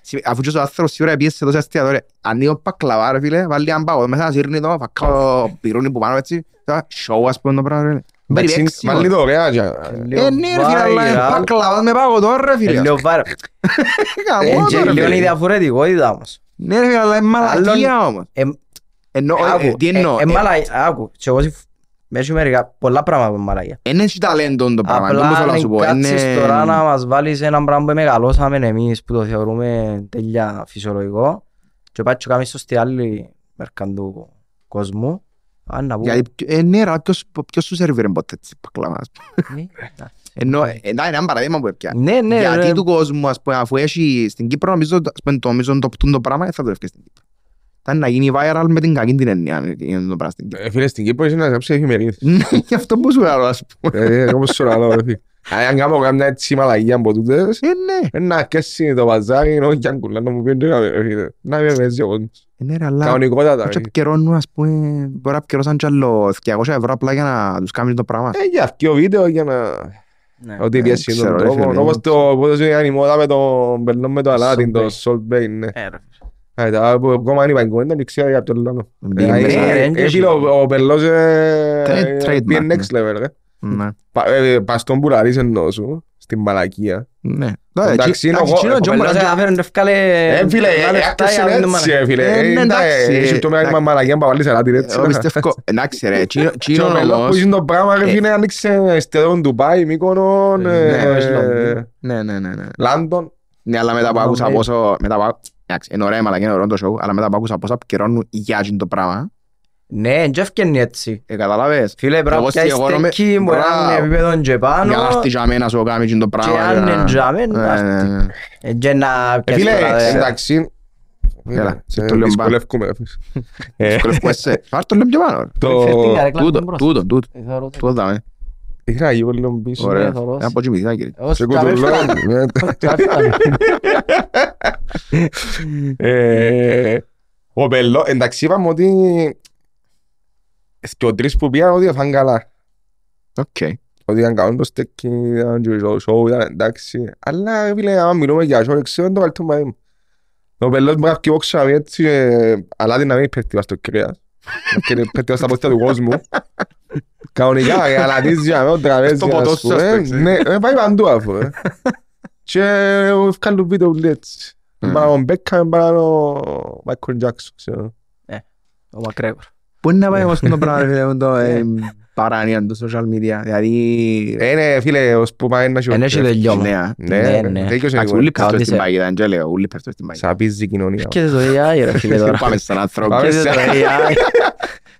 Σι- αφού και ο άνθρωπος σίγουρα πήγε σε τόσο εστιατόρια ανοίγει ο πακλαβά ρε φίλε βάλει έναν πάγο μέσα σύρνει το φακάω πυρούνι που πάνω έτσι τώρα, show ας πούμε το πράγμα ρε Εντάξει, Περιπέξιμο. Μάλλον το ωραία. και- Ε, ναι ρε φίλε, αλλά είναι Viral. πακλαβά με πάγο τώρα ρε φίλε. Ε, λίγο βάρο. [LAUGHS] Καμώ Ε, και το, ρε λίγο φίλε. η διαφορετικότητα όμως. Ναι ρε φίλε, αλλά είναι μαλακία όμως. Ε, Εννοώ, ε, άκου, τι εννοώ. ε, ε, μαλα- άκου, και εγώ συμφ- με έχει μερικά, πολλά πράγματα με μαλακία. Είναι έχει ταλέντο το πράγμα, δεν μπορούσα Απλά να σου αν πω. κάτσεις Είναι- τώρα να μας βάλεις ένα πράγμα που μεγαλώσαμε εμείς που το θεωρούμε τέλεια φυσιολογικό και πάει και κάνεις στο στη άλλη μερκά του κόσμου αν να πούμε Γιατί, ε, ναι ρε, ποιος, ποιος σου σερβίρε ποτέ έτσι πακλαβά, ας πούμε. ναι, Εννοώ, ε, να, είναι ένα παραδείγμα που έπια. ναι ναι Γιατί ρε. του κόσμου, ας πούμε, αφού έχει στην Κύπρο, νομίζω, ας πούμε, το νομίζω το πτούν το πράγμα, δεν θα το έφυγε στην Κύπρο. Ήταν να γίνει viral με την κακή την έννοια, είναι το πράγμα στην Κύπρο. Ε, Φίλε, στην Κύπρο έχει να γράψει εφημερίδες. Ναι, γι' αυτό που σου λέω, ας πούμε. Ε, όπως σου λέω, ρε φίλε. [LAUGHS] Αν κάνω κάμια έτσι μαλαγία από τούτες, Ε, ναι. ε, να αρκέσει το παζάρι, όχι αν κουλά να μου πει ρε φίλε. Να με παίζει ο κόσμος. Ε, ναι, ρε, αλλά... Κανονικότατα. ρε Και φίλε. επικαιρώνουν, ας πούμε, μπορεί να επικαιρώσαν κι άλλο 200 ευρώ απλά για να τους κάνουν το πράγμα. Ε, για αυτό βίντεο για να... Ναι. Ότι Ε, πιέσει ξέρω, τον ρε, τρόπο. φίλε. Όπως το πώς είναι η μόδα με τον Μπερνό με το Αλάτιν, το Salt Salt Bay, ναι. Ε, ρε. Ε, τα που ακόμα είναι η παγκόσμια, δεν ξέρω για ποιο λόγο. Μπήκε Ε, μέσα. ε, ρε, ε, δεν φίλε, ο- Ο Μπερλός ε, Tra- ε, trademark, πήγε ναι. next level, ρε. Ναι. Πα- ε, Πας στον πουλαρί εννοώ σου, στην μαλακία. Ναι. Εντάξει, είναι Εντάξει, εγώ- εκείνο εγώ και Ο όμως- Μπελός έφερε να ευκάλε Ε, φίλε, πολλά λεφτά άκουσες για να μην το έτσι, μάνα. ε, φίλε. Ε, Ε, ναι, εντάξει, εντάξει, έχει το μεγάλη εντάξει. μαλακία να βάλεις αλάτι έτσι. Εγώ πιστεύω, εντάξει ρε, εκείνο- Και εκείνο ο Μπερλός που όμως... είχε το πράγμα, ρε φίλε, άνοιξε εστιατόριο Ντουμπάι, Μύκονο, Ναι, ε, όχι, Λονδίνο. Ναι, ναι, ναι, ναι. Λάντον. Ναι, αλλά μετά που άκουσα Ναι. πόσο... μετά που άκου- Εντάξει, είναι ωραία η μαλακία, είναι ωραίο το show, αλλά μετά που άκουσα πόσα επικαιρώνουν για εκείνο το πράγμα, Ναι, δεν ευκαινεί έτσι. ε, κατάλαβες. Φίλε, πρέπει Εγώ να στη- πιάσεις εγώ νομι- στέκι, μπορεί να είναι Μπράβο. επίπεδο και πάνω Για να έρθει για μένα να σου κάνει εκείνο το και πράγμα. αν για- είναι τζάμε, Ναι, να ναι, έρθει. ναι. Ε, και να Ε, πιάσεις Φίλε, τώρα, ε, εντάξει. Έλα, σε το λέω δυσκολεύκουμε, ρε φίλε. Ε, Δυσκολεύκουμε σε. Πάρ' το λέω πιο πάνω. ρε. Το... Φέρ την καρέκλα Τούτο, που είναι τούτο, τούτο. μπροστά. Ε, θεωρώ- Τούτο δάμε. Ήθελα να γύρω λίγο πίσω. Ωραία. ναι, θωρώς. Ένα ποτσιμιδιά, κύριε. Εγώ Σε σκάμε κουτουλό. έφερα. Ναι. Ε, Ο Πελό, εντάξει είπαμε ότι και ο τρεις που πήγαν ότι έφαν καλά. Οκ. Ότι ήταν καλό το στέκι, ήταν και το show, ήταν εντάξει. Αλλά φίλε, άμα μιλούμε για show, ξέρω είναι το καλύτερο μαζί μου. Ο Πελός μπορεί να βγει όξα έτσι, ε, αλλά την να μην πέφτει βάσει το κρέας. Και πέφτει στα πόστια του κόσμου. Κανονικά, ε, αλλά τις για με τραβέζι, Στο ας ποτό σου, πούμε. ας παίξει. Ναι, ε, πάει παντού αφού. ε. Και βγάλουν βίντεο ούλοι έτσι. Mm. Πάνω ο Μπέκχαμ, πάνω ο Μάικλ Τζάκσον, ξέρω. Ο Μακρέγορ. Πού είναι να πάει όμως το πράγμα, ρε φίλε, με το ε, παράνοια του social media. Δηλαδή... Ε, ναι, φίλε, ως που πάει να σου... Εν έχει τελειώμα. Ναι, α. Ναι, Ναι, ναι, ναι. δίκιος είναι Εντάξει, η ούλοι κουβέντα. πέφτουν στην Κάτσε. παγίδα, δεν λέω, ούλοι πέφτουν στην παγίδα. Σαπίζει η κοινωνία. Και το AI ρε φίλε τώρα. Πάμε στον άνθρωπο. Πάμε Και σε- το AI.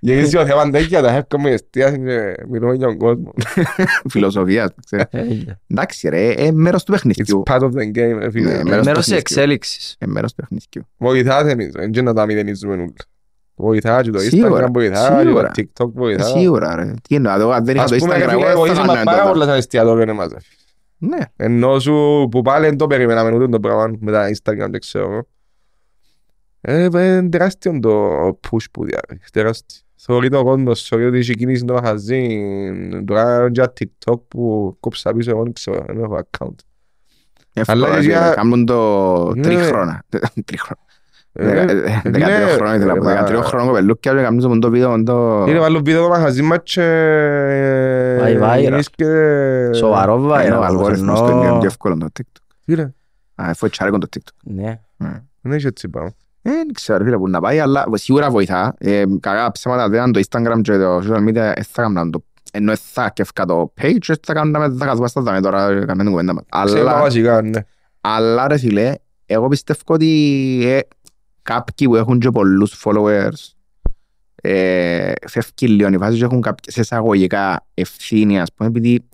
Γυρίζει ο θέμα τέτοια, τα εύκομαι εστίαση και μιλούμε για τον κόσμο. Φιλοσοφίας, ξέρω. Ε, Εντάξει ρε, ε, μέρος του It's παιχνιδιού. part of the game, ρε φίλε. Ναι, μέρος Μέρος του της παιχνιδιού. εξέλιξης. Ε, μέρος του παιχνιδιού. Βοηθάς εμείς, δεν και να τα μηδενίζουμε όλα. Βοηθά και το Σίγουρα, Instagram βοηθά και το σίγουρα. TikTok Ε, βοηθά. Σίγουρα ρε. Τι εννοώ, εδώ, αν δεν είχα Ας το πούμε, ρε Instagram, φίλε, εγώ δεν βοήθησε θα μας έκανα πάρα το. πολλά σαν εστιατόρια εμάς, ρε φίλε. Ναι. Ενώ σου που πάλι δεν το περιμέναμε ούτε το πράγμα με τα Instagram, δεν ξέρω. Ε, είναι τεράστιο το push που διάρκει, τεράστιο. Θεωρεί το κόσμο, θεωρεί ότι έχει κίνηση το μαχαζί. Τώρα για TikTok που κόψα πίσω, εγώ δεν ξέρω, δεν έχω account. Εύκολα, Αλλά ρε, για- Κάνουν το Ναι. τριχρώνα. [LAUGHS] Τριχρώνα. Ε, Δεκατρία φίλε, χρόνια ήθελα να πω. ε, Δεκατρία χρόνια κοπελούκια και κάνουν το βίντεο. το- Είναι βάλω βίντεο το μαχαζί μας και... Πάει viral. εμείς και- Σοβαρό Είναι ο βάιρα. αλγόριθμος του είναι πιο εύκολο το TikTok. Φίλε, Α, Αφού έτσι άρεκον το TikTok. Ναι. Ναι. δεν έχει έτσι πράγμα. Ε, Δεν ξέρω φίλε που να πάει, αλλά σίγουρα βοηθά. Ε, Κακά ψέματα δεν ήταν το Instagram και το social media ε, θα έκαναν το ενώ θα κέφκα το page, ε, θα κάνουμε θα καθόμαστε θα δούμε τώρα, ε, κάνουμε την κουβέντα μας. Ξέρω τα Αλλά, βασικά, ναι. αλλά ρε φίλε, εγώ πιστεύω ότι ε, κάποιοι που έχουν και πολλούς followers ε, φεύγει λίγο η φάση και έχουν κάποιες εισαγωγικά ευθύνη, ας πούμε, επειδή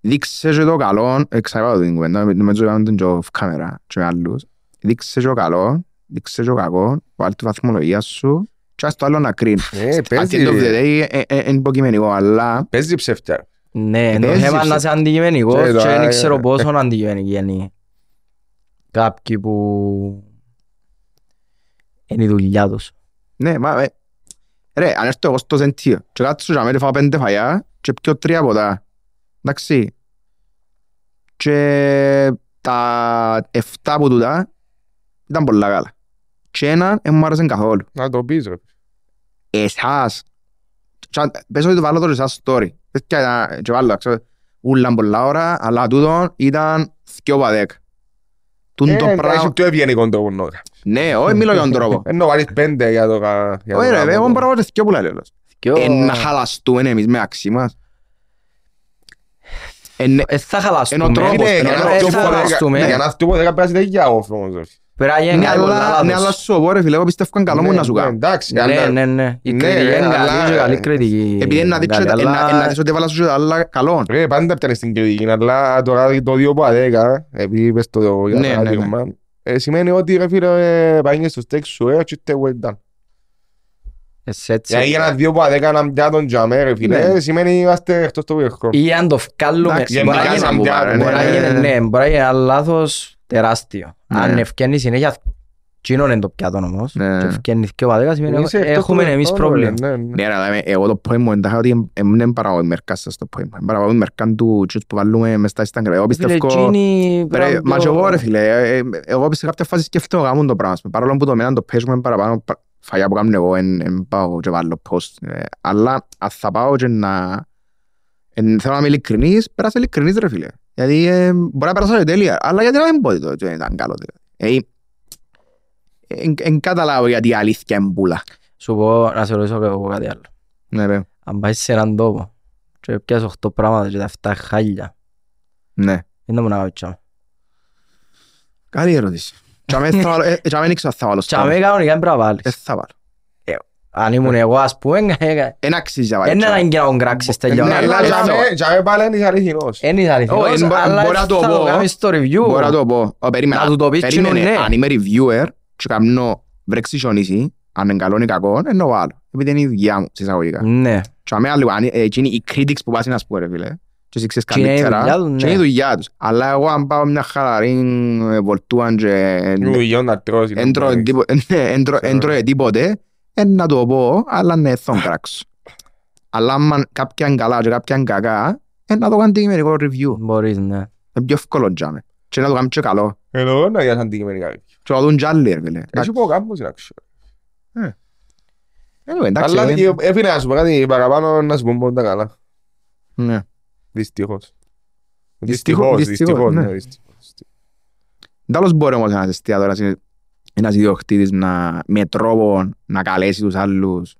δείξες και το καλό, εξαρτάται την κουβέντα, νομίζω ότι την και off camera και με άλλους, δείξες και το καλό, δείξες και το κακό, βάλει τη βαθμολογία σου και ας το άλλο να κρίνεις. Ε, At the end of the παίζει, day, ε, ε, είναι υποκειμενικό, αλλά παίζει ψεύτια. Ναι, το Παίζεις. θέμα είναι να είσαι αντικειμενικός Και και τώρα, δεν ξέρω ε, πόσο αντικειμενική είναι. κάποιοι που είναι η δουλειά τους. Ναι, μα, ε, ρε, αν έρθω εγώ στο σεντίο και κάτσω και αμέσως φάω πέντε φαγιά και πιω τρία ποτά. Εντάξει. Και τα εφτά από τούτα ήταν πολλά καλά. Και έναν δεν μου άρεσε καθόλου. Να το πεις ρε. Εσάς, τσα- πες ότι το βάλω τώρα εσάς story. Πες και, ε, και βάλω, ξέρω, ούλαν πολλά ώρα, αλλά τούτο ήταν δυο πα δέκα. Τούν το Ε, Έχει πράγμα... πιο ευγενικό το βουνό. Ναι, όχι μιλώ για τον τρόπο. Ενώ βάλεις πέντε για το κα- για το Όχι ρε, γάμο εγώ του. μπορώ να βάλω δυο που λέει όλος. Και ο- Ε, να χαλαστούμε εμείς με αξί μας. Ε, ναι, Ε, θα χαλαστούμε. Εν ο τρόπος, Ναι, εν ο για να τρόπος. Ε, δυο θα ποδέκα- χαλαστούμε. ναι, για να δυο ποδέκα πρέπει να είσαι για off όμως. ρε. Πρέπει να γίνει ναι, κάτι πολλά αλλά, ναι, λάθος. αλλά σου πω ρε φίλε, εγώ πιστεύω είναι καλό μου Ναι, να σου ναι, κάνω. Εντάξει, Ναι, αλλά- ναι, ναι. Η Ναι, κριτική ρε, είναι καλή αλλά- και καλή κριτική. Επειδή είναι να δείξω, Καλή, ε, να- αλλά- ε, να δεις ότι έβαλα σου και άλλα καλό. Ρε, πάντα πιάνεις την κριτική, αλλά τώρα το 2 από 10, επειδή είπες το για Ναι, ναι, παράδειγμα, ε, σημαίνει ότι ρε φίλε, ε, πάει στο στέκ σου, ε, και well done. Εσύ έτσι. Γιατί για ένα 2 από 10 να μοιά τον τζαμέ, ρε φίλε, Ναι. ε, σημαίνει είμαστε εκτός το βιοχό. Ή αν το βγάλουμε, Εντάξει, μπορεί να γενικά γίνει- σαν μου μοιά, πάρε, μπορεί να ναι, γίνει, ναι, ναι, μπορεί να γίνει ένα λάθος τεράστιο. Ναι. Αν ευκαινεί συνέχεια, εκείνο είναι το πιάτο όμως. Ναι. Και ευκαινεί και ο παδέκα σημαίνει Είσαι εκτός έχουμε του εμείς βιοχώρου, πρόβλημα. ναι, ναι. Ναι, αλλά ε, εγώ το point μου εντάχα ότι δεν παραγωγή μερκάς στο point μου. Παραγωγή μερκάν του τσούτ που βάλουμε μες στα Instagram. Εγώ Φίλε, πιστεύω... εκείνοι Ρε, πρέπει Μα και το- εγώ ρε φίλε, ε, ε, εγώ σε κάποια φάση σκέφτομαι γάμουν το πράγμα. Παρόλο που το μέναν το παίζουμε παραπάνω πα- φαγιά που κάνω εγώ, εν πάω και βάλω post. Ε, Αλλά αν θα πάω και να... εν- Θέλω να είμαι ειλικρινής, πέρασα ειλικρινής ρε φίλε. Γιατί ε, μπορεί να πέρασα και τέλεια, αλλά γιατί να μην πω ότι το δεν ήταν καλό. δηλαδή. Ε, Εν καταλάβω γιατί η αλήθεια είναι μπουλα. Σου πω να σε ρωτήσω και εγώ κάτι άλλο. Ναι, ρε. Αν πάει σε έναν τόπο και πιάσεις 8 πράγματα και τα 7 χάλια, Ναι. είναι μου να κάνω τσάμε. Καλή ερώτηση. Τσάμε θα βάλω- ε, τσάμε δεν ξέρω αν θα βάλω στο Τσάμε κανονικά είναι πρέπει να βάλεις. Ε, θα βάλω. Αν ήμουν εγώ ας πούμε, ε, Εν αξίζει να βάλω είναι τσάμε. ανάγκη να τον κράξεις Ναι, τελειώνα. αλλά αλλά τζαμέ- τζαμέ- τζαμέ πάλι είναι αληθινός. Είναι αληθινός, Όχι, μπο- αλλά μπορεί να το θα πω. κάνεις το review. Μπορώ να το πω. Ω, περίμενα. Να του το πεις Περίμενε. κοινό, ναι. Αν είμαι reviewer και κάνω βρέξει χιονίσει, αν είναι καλό ή κακό, ενώ βάλω. Επειδή είναι η δουλειά μου, σε εισαγωγικά. Ναι. Και αμέ άλλο, αν- ε, εκείνοι οι critics που πας να σου πω ρε φίλε. Και εσύ ξέρεις Και είναι η καλύτερα. δουλειά τους, Και είναι η ναι. δουλειά τους. Αλλά εγώ αν πάω μια χαλαρή ε, βολτούαν και Δουλειών να τρώσει. να έντρωε μπορείς. τίπο- ναι, έντρο- έντρωε τίποτε, ε, να το πω, αλλά ναι, θα τον κράξω. Αλλά αν κάποια είναι καλά και κάποια είναι κακά, ε, να το κάνω αντικειμενικό review. Μπορείς, ναι. Είναι πιο εύκολο τζάμε. Και να το κάνω και καλό. Εννοώ να διάσει αντικειμενικά. Και να δουν κι άλλοι, ρε φίλε. Έχει πω κάμπος είναι άξιο. Anyway, εντάξει, Αλλά ε, ε, φίλε, να σου πω κάτι παραπάνω να σου πω μόνο τα καλά. ναι. Δυστυχώς. Δυστυχώς, Δυστυχώς, δυστυχώς, ναι, ναι. δυστυχώς. Τέλος μπορεί όμως ένας εστιατόρας, είναι- ένας ιδιοκτήτης να, με τρόπο να καλέσει τους άλλους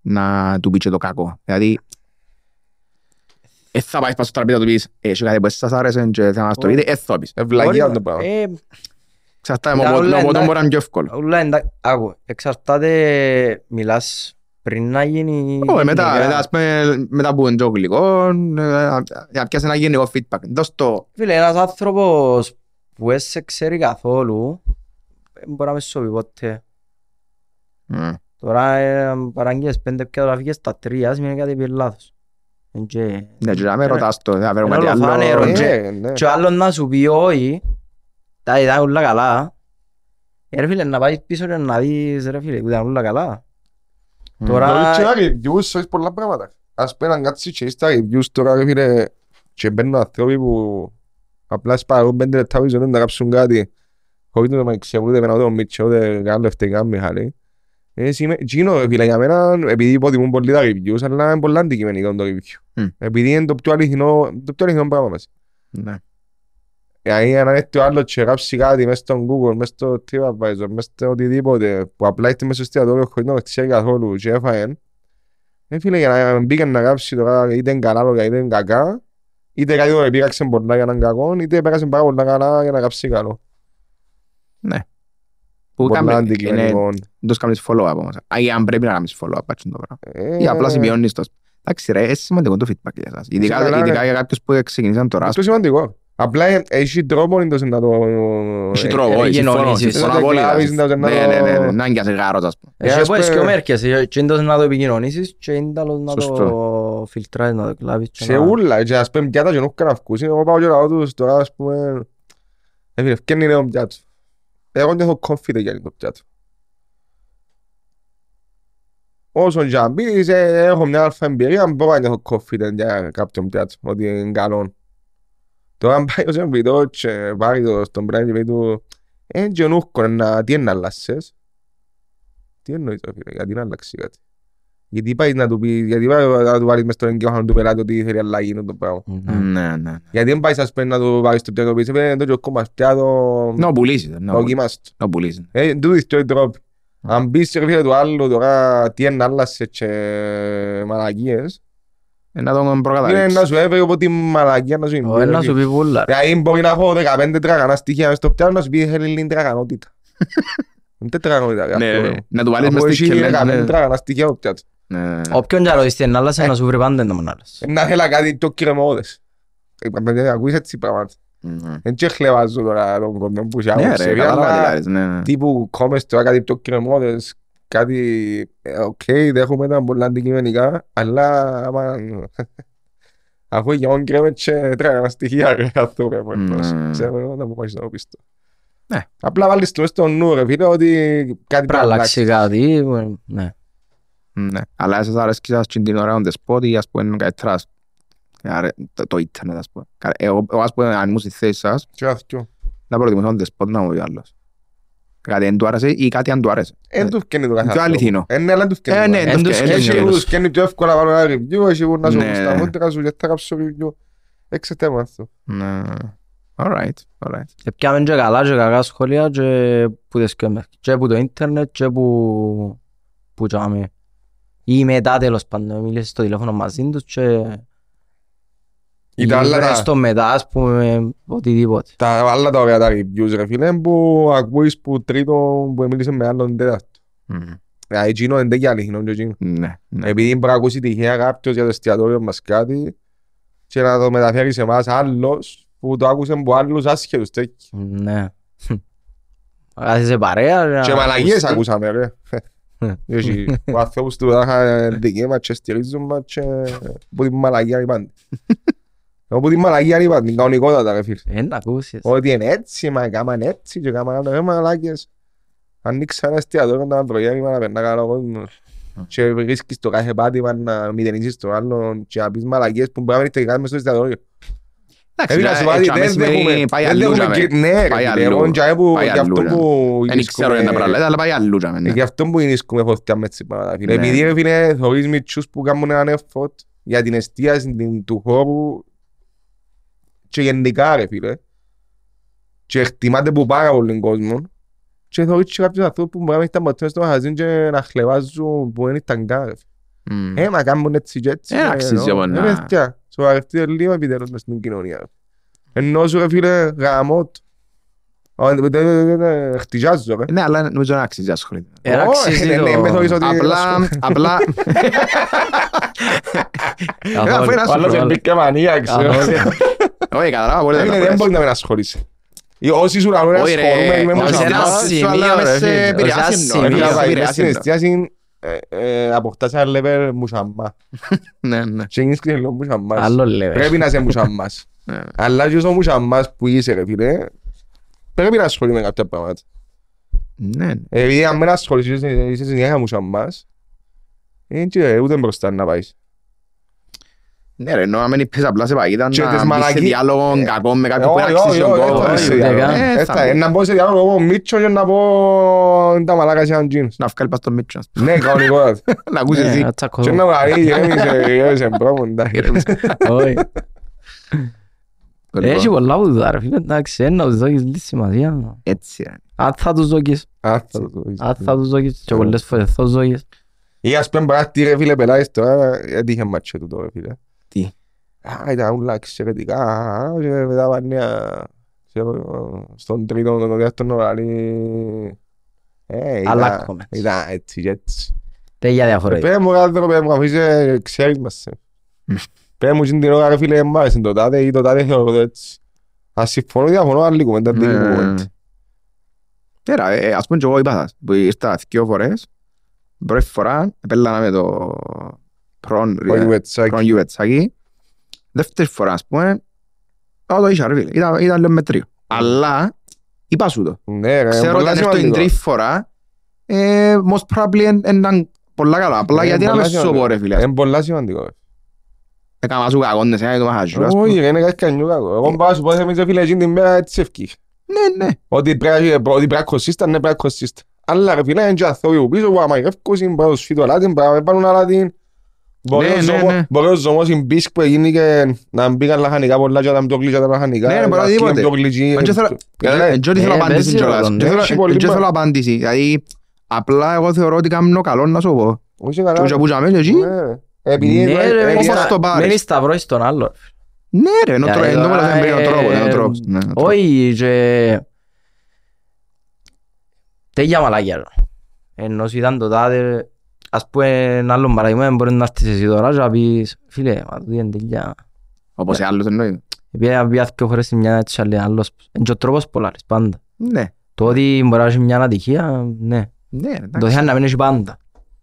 να του πει και το κακό. Δηλαδή, ε, θα πάεις πάνω στο τραπέζι να του πεις «Έχει κάτι που σας άρεσε και θέλω να μας το πείτε», ε, θα πεις. Ευλαγία Μπορεί- το πράγμα. Ε, Ξαρτάται, Ήταν με όλα οπότε εντάξει. μπορεί να είναι πιο εύκολο. Όλα εντάξει, άκου, εξαρτάται, μιλάς πριν να γίνει... Όχι, μετά, γενικά. μετά, ας πούμε, μετά που είναι και ο γλυκό, ε, να πιάσει ένα γενικό feedback. Δώσ' το, Φίλε, ένας άνθρωπος που δεν σε ξέρει καθόλου, δεν μπορεί να με σώπει ποτέ. Μμ. Τώρα ε, παραγγείλες πέντε πια τώρα φύγες στα τρία, σημαίνει κάτι πήγε λάθος. Εν και- ναι, και να με ρωτάς το, θα φέρω Ένα κάτι άλλο. ολοφάνερο, Ε, και- Ε, ναι. Και ο άλλος να σου πει όχι, τα ήταν όλα καλά. Ε, ρε φίλε, να πάει πίσω και να δεις, ρε φίλε, που ήταν όλα καλά. Μμ. Τώρα- Μπορείς και να reviews, έχεις πολλά πράγματα. Ας πούμε να κάτσεις και στα reviews τώρα ρε φίλε και μπαίνουν άνθρωποι που απλά σπαρούν πέντε λεπτά που να κάψουν κάτι χωρίς να με ξέρουν ούτε εμένα ούτε ο Μίτσο ούτε καν λευτικά Μιχάλη. Ε, σημαίνει- εκείνο, ρε φίλε, για μένα, επειδή υποτιμούν πολύ τα reviews, αλλά είναι πολλά αντικειμενικό το review. Μμ. Επειδή είναι το πιο αληθινό, το πιο αληθινό πράγμα μας. Ναι. Δηλαδή αν έρθει ο άλλος και γράψει κάτι μέσα στο Google, μέσα στο TripAdvisor, μέσα στο οτιδήποτε που απλά είστε μέσα στο εστιατόριο χωρίς να το ξέρει καθόλου και έφαγε ε, φίλε, για να μπήκε να γράψει τώρα είτε είναι καλά λόγια είτε είναι κακά είτε κάτι το επήραξε πολλά για να είναι κακό είτε πέρασε πάρα πολλά καλά για να γράψει καλό. Που Πολλά κάμε- είναι- αντικειμενικό. δεν τους κάνεις follow-up όμως. Α, ή αν πρέπει να κάνεις follow-up, έτσι είναι το πράγμα. Ε, Ή απλά σημειώνεις το. Εντάξει ρε, είναι σημαντικό το feedback για εσάς. Ειδικά, καλά, ειδικά ρε. για κάποιους που ξεκινήσαν τώρα. Αυτό σημαντικό. Απλά ε, έχει τρόπο εντός να το... Έχει ε, τρόπο, ε, όχι, συμφωνώ, γεννώνεις, συμφωνώ να το απόλυτα. κλάβεις, να το- Ναι, ναι, ναι, ναι, να αγκιάσει γάρος, ας πούμε. Ε, Εσύ ας μπορείς πούμε- και ο Μέρκες, ε, και είναι να το επικοινωνήσεις και είναι άλλος να το Σωστό. φιλτράρεις, να το κλάβεις και Σε να- ούλα, και ας πούμε πιάτα και νούκκα να βγουν. Εγώ πάω και ρωτάω τους τώρα, ας πούμε, Ε, φίλε, φτιάχνει νέο πιάτο. Εγώ νιώθω confident για το πιάτο. Όσον και αν πεις, ε, έχω μια αλφα εμπειρία, μπορώ να νιώθω confident για κάποιον πιάτο, ότι είναι καλό. Τώρα αν πάει ο σερβιτόρ και πάρει το στον πράγμα και πει του «Ε, και ο νούχκο, να- τι είναι να αλλάσσεις». Τι εννοείς, ρε φίλε, γιατί να αλλάξει κάτι; Γιατί πάει να του πει, γιατί πάει να του βάλεις μες στον εγκέφαλο του πελάτη ότι θέλει αλλαγή είναι το πράγμα. Ναι, ναι. Γιατί δεν πάει σας πέντε να του βάλεις το πιάτο πίσω, «Ε, το και ο κόμμα πιάτο, Να πουλήσεις. να πουλήσεις. δοκιμάστε. Να πουλήσεις. Ε, τούτοι και οι τρόποι. Αν πεις ρε φίλε του άλλου τώρα τι είναι άλλασε και μαλακίες, Ε, Να τον είναι προκαταλήξεις. να σου έφερε από τη μαλακία να σου Ο είναι. ένας σου πει πουλά. ρε. Δηλαδή μπορεί να έχω 15 τραγανά στοιχεία μες στο πιάτο να σου πει θέλει λίγη τραγανότητα. [LAUGHS] Είναι τετραγανότητα. ρε, Ναι, αυτό, ρε. ρε. Να του βάλεις Από μες εσύ στη είναι κελέν. 15 ναι. τραγανά στοιχεία το πιάτο. Ναι. Όποιον και άλλο τι είναι άλλας, να σου βρει πάντα το μονάλας. Ε, Να θέλα κάτι πιο κρεμόδες. Ε, παιδιά, Ακούεις έτσι πράγματα. Ναι. Δεν και χλεβάζω τώρα τον κόσμο που σε Ναι, άποψη, ρε, κατάλαβα τι αλλά κάνεις, ναι, ναι. τύπου κόμες τώρα κάτι πιο κρεμόδες, κάτι, ε, οκ, δέχομαι τα πολλά αντικειμενικά, αλλά άμα, [LAUGHS] αφού για όν κρέμε και τράγανα στοιχεία, ρε, αυτό πρέπει να Ναι. ξέρω εγώ να μου πάει να πεις το. Ναι. Απλά βάλεις το στο νου, ρε φίλε, ότι κάτι Πρέπει να αλλάξει κάτι. ε, Ναι. Ναι. Αλλά εσάς αρέσκει σας την ώρα on the spot ή ας πούμε καλύτερα άρα, το- το ίντερνετ ας πούμε. Κα- Εγώ εγώ, ας πούμε αν ήμουν στη θέση σας Και αυτό. θα προτιμούσα on the spot να μου πει ο άλλος. Κάτι δεν του άρεσε ή κάτι αν του άρεσε. Εν τους φκένει το Πιο καθένα. αληθινό. Ε, ναι, αλλά εν τους φκένει Ε, το ναι, καθένα. εν τους εν φκένει τους Έχει όλους. που σκένει πιο εύκολα να πάρω ένα review, έχει που να σου Ναι. στα μόντρα σου και θα κάψω review. Έξε θέμα αυτό. Ναι. Alright, alright. Και πιάμε και καλά και κακά σχόλια και που τις σκέφτομαι. Και που το ίντερνετ και που που τσάμε. Ή μετά τέλος πάντων, μίλησες στο τηλέφωνο μαζί τους και Ή τα άλλα βρες τα- το μετά ας πούμε οτιδήποτε. Τα άλλα τα ωραία τα reviews ρε φίλε που ακούεις που τρίτο που μίλησε με άλλον τέταρτο. Μμ. Δηλαδή εκείνο δεν και αληθινό και εκείνο. Ναι, ναι. Επειδή μπορεί να ακούσει τυχαία κάποιος για το εστιατόριο μας κάτι και να το μεταφέρει σε εμάς άλλος που το άκουσε από άλλους άσχετους τέτοιοι. Ναι. Κάθεσαι παρέα. να Και μαλαγίες ακούσεις. ακούσαμε ρε. Έχει ο [LAUGHS] ανθρώπους του είχαν δικαίωμα και στηρίζουν μας και που την μαλαγία είναι [LAUGHS] πάντα. Από την μαλαγία είναι πάντα, την κανονικότατα ρε φίλε. Ε, να ακούσεις. Ότι είναι έτσι, μα κάμαν έτσι και κάμαν άλλο, ρε μαλάκες. Ανοίξα ένα εστιατόριο να προγέρημα να περνά καλά ο κόσμος. Και βρίσκεις το κάθε πάτημα να μηδενίσεις το άλλο και να πεις μαλακίες που μπορεί να μην τελικά μες στο εστιατόριο. Εντάξει, Επειδή να σου ε, βάλει, έτσι, δεν αμέσως σημαίνει δέχομαι, πάει δεν αλλού, δέχομαι τζάμε. και- ναι ρε Πάει φίλε, αλλού. εγώ τζάμε που Πάει γι' αυτό αλλού, που Δεν ξέρω για τα πράγματα, αλλά πάει αλλού. τζάμε, ναι. ε, Γι' αυτό που είναι φωτιά μες τις πράγματα, φίλε. Ναι. Επειδή ρε φίλε θωρείς μητσούς που κάνουν έναν effort για την εστίαση την- του χώρου και γενικά ρε φίλε. Και εκτιμάται που πάρα πολύ κόσμο. Και θωρείς και κάποιους ανθρώπους που μπορεί να μην ήταν ποτέ στο μαγαζί και να χλεβάζουν που δεν ήταν καν ρε. Μμ. Ε, μα κάνουν έτσι και έτσι. Ε, ρε, αξίζει ενώ. όμως Ε, να- παιδιά, σοβαρευτείτε λίγο επιτέλους μες στην κοινωνία. ρε. Ενώ σου ρε φίλε γαμώ του. Ω, ε, ε, ε, ε, ε, Χτυζάζω ρε. Ναι, αλλά νομίζω να αξίζει ασχολείται. Ε, Ω, αξίζει ναι, το- ναι, με θωρείς ότι- Απλά, απλά, Καθόλου. αφού είναι Ο άλλος ασχολείται. μπήκε μανία, ξέρω. Καθόλου. Όχι, καταλάβα, μπορεί να Ε, το Δεν φορέσει. μπορεί να μην ασχολείσαι. Ή Όσοι σου λαλούν Όχι, ρε, ασχολούμαι με όχι, μουσική. σε ένα αλλά- σημείο, αλλά ρε, μες σε φίλε, επηρεάσει σε εννοώ, ένα μες σε σημείο. επηρεάσει Στην εννοώ. εστίαση ε, ε, αποκτάς ένα level μουσαμά. [LAUGHS] Ναι, ναι. Και γίνεις και λίγο μουσαμάς. Άλλο level. Πρέπει να είσαι μουσαμάς. [LAUGHS] Ναι. Αλλά και ο μουσαμάς που είσαι ρε φίλε, πρέπει να ασχολείσαι με κάποια πράγματα. Ναι, ναι. Επειδή αν δεν ασχολείσαι, είσαι είσαι συνέχεια μουσαμάς, ε, και ούτε μπροστά να πάεις. Ναι ρε, ενώ αν μην πες απλά σε παγίδα Και τις να μπεις σε μαλακί- διάλογο Ε, κακό με Ε, κάποιον που όχι, είναι αξίζει όχι, τον όχι, κόπο. δεν θα όχι, σε δεν διάλογο. κάνω. Ε, Ε, θα θα- μπει. Να μπω σε διάλογο εγώ Μίτσο και να πω τα μαλάκα σε έναν τζίνος. Να βγάλεις πας στο Μίτσο. Ναι, κανονικότατα. [LAUGHS] Να ακούσεις Ναι, εσύ. να τσακωθώ. Και να βγάλει, [LAUGHS] γέμισε, γέμισε μπρόμο, εντάξει. Όχι. Λοιπόν, Έχει πολλά που δω, ρε φίλε, εντάξει, ένα τους δώκεις τη σημασία. Έτσι ρε. Αν θα τους δώκεις, Α, θα το δεις. αν θα τους δώκεις και πολλές φορές θα τους δώκεις. Ή ας πούμε πράγματι ρε φίλε πελάτης τώρα, έτυχε μάτσο του τώρα φίλε. Τι. Α, ήταν όλα εξαιρετικά, α, και μετά πάνε α, ξέρω, στον τρίτο, τον δεύτερο ραλί. Ε, ήταν- Αλλά comments. Ήταν έτσι και έτσι. Τέτοια διαφορετικά. Πες μου κάτι ρε πες μου, αφού είσαι, ξέρεις μας. ε. Πες μου την ώρα ρε φίλε, μ' άρεσε το τάδε ή το τάδε θεωρώ το έτσι. Ας συμφωνώ διαφωνώ άλλη κουβέντα, δεν είναι Ναι. κουβέντα. Τέρα, ε, ας πούμε και εγώ είπα σας, που ήρθα δύο φορές, πρώτη φορά επέλανα με το προν Όχι βετσάκι. προν γιουβετσάκι, δεύτερη φορά ας πούμε, εγώ το είχα ρε φίλε, ήταν, ήταν λίγο μετρίο. Αλλά Είπα σου το. Ναι ρε, Ξέρω ότι πολλά αν έρθω την σημαντικό. τρίτη φορά, ε, most probably εν- εν ήταν πολλά καλά. Απλά Ε, γιατί να πολλά με σου σημαντικό. πω ρε φίλε. Είναι πολλά σημαντικό. Έκανα σου κακό, ναι, σε ένα το μαχαζού, ας πούμε. Όχι, δεν είναι κάτι κανιού κακό. Εγώ πάω να σου πω εμείς ρε φίλε εκείνη την μέρα έτσι ευκείς. Ναι, ναι. Ότι πρέπει ότι πρέπει να κοσίστα, ναι πρέπει να κοσίστα. Αλλά ρε φίλε είναι και άνθρωποι που πίσω που άμα γεύκωσιν, μπορεί να τους φύγει το αλάτι, πρέπει να πάρουν αλάτι. Μπορεί Ναι, ο ναι, ζωμός- ναι. Μπορεί ο ζωμός η μπίσκ που έγινε και να μπήκαν λαχανικά πολλά και να πιο γλυκά τα λαχανικά. Ναι, ναι, μπορεί να οτιδήποτε. φύγουν πιο γλυκοί. Μα και θέλω- Καλά, ε, και ό,τι θέλω Ε, απάντηση παίζει κιόλας. ρόλο, Και ναι. θέλω- Έχει ε, πολύ και μα- θέλω απάντηση. Δηλαδή, απλά εγώ θεωρώ ότι κάνω καλό να σου πω. Όχι καλά. Και όσο που τζάμε και εκεί, Ναι. Επειδή Ναι, ρε, επειδή- μένεις όπως στα- το πάρεις. μένεις σταυρός στον άλλο. ναι ρε, ενώ Για τρώει, ενώ τώρα, πολλές εμπειρίες, ο τρόπος, ε, ο τρόπος. ναι, ο τρόπος. Όχι, και... Τέλεια μαλάκια. ρε. Ενώ σου ήταν το τάδε, ας πούμε ένα άλλο παράδειγμα, μπορεί να έρθεις εσύ τώρα και να πεις, φίλε, μα τούτη είναι τέλεια. Όπως σε άλλους εννοεί. Επειδή πήγα δύο φορές στην μια έτσι άλλη άλλος, είναι και ο τρόπος πολλάρες πάντα. Ναι, Το ότι μπορεί να έχει μια ατυχία, ναι. ναι, ρε, Το εντάξει. θέμα να μην έχει πάντα.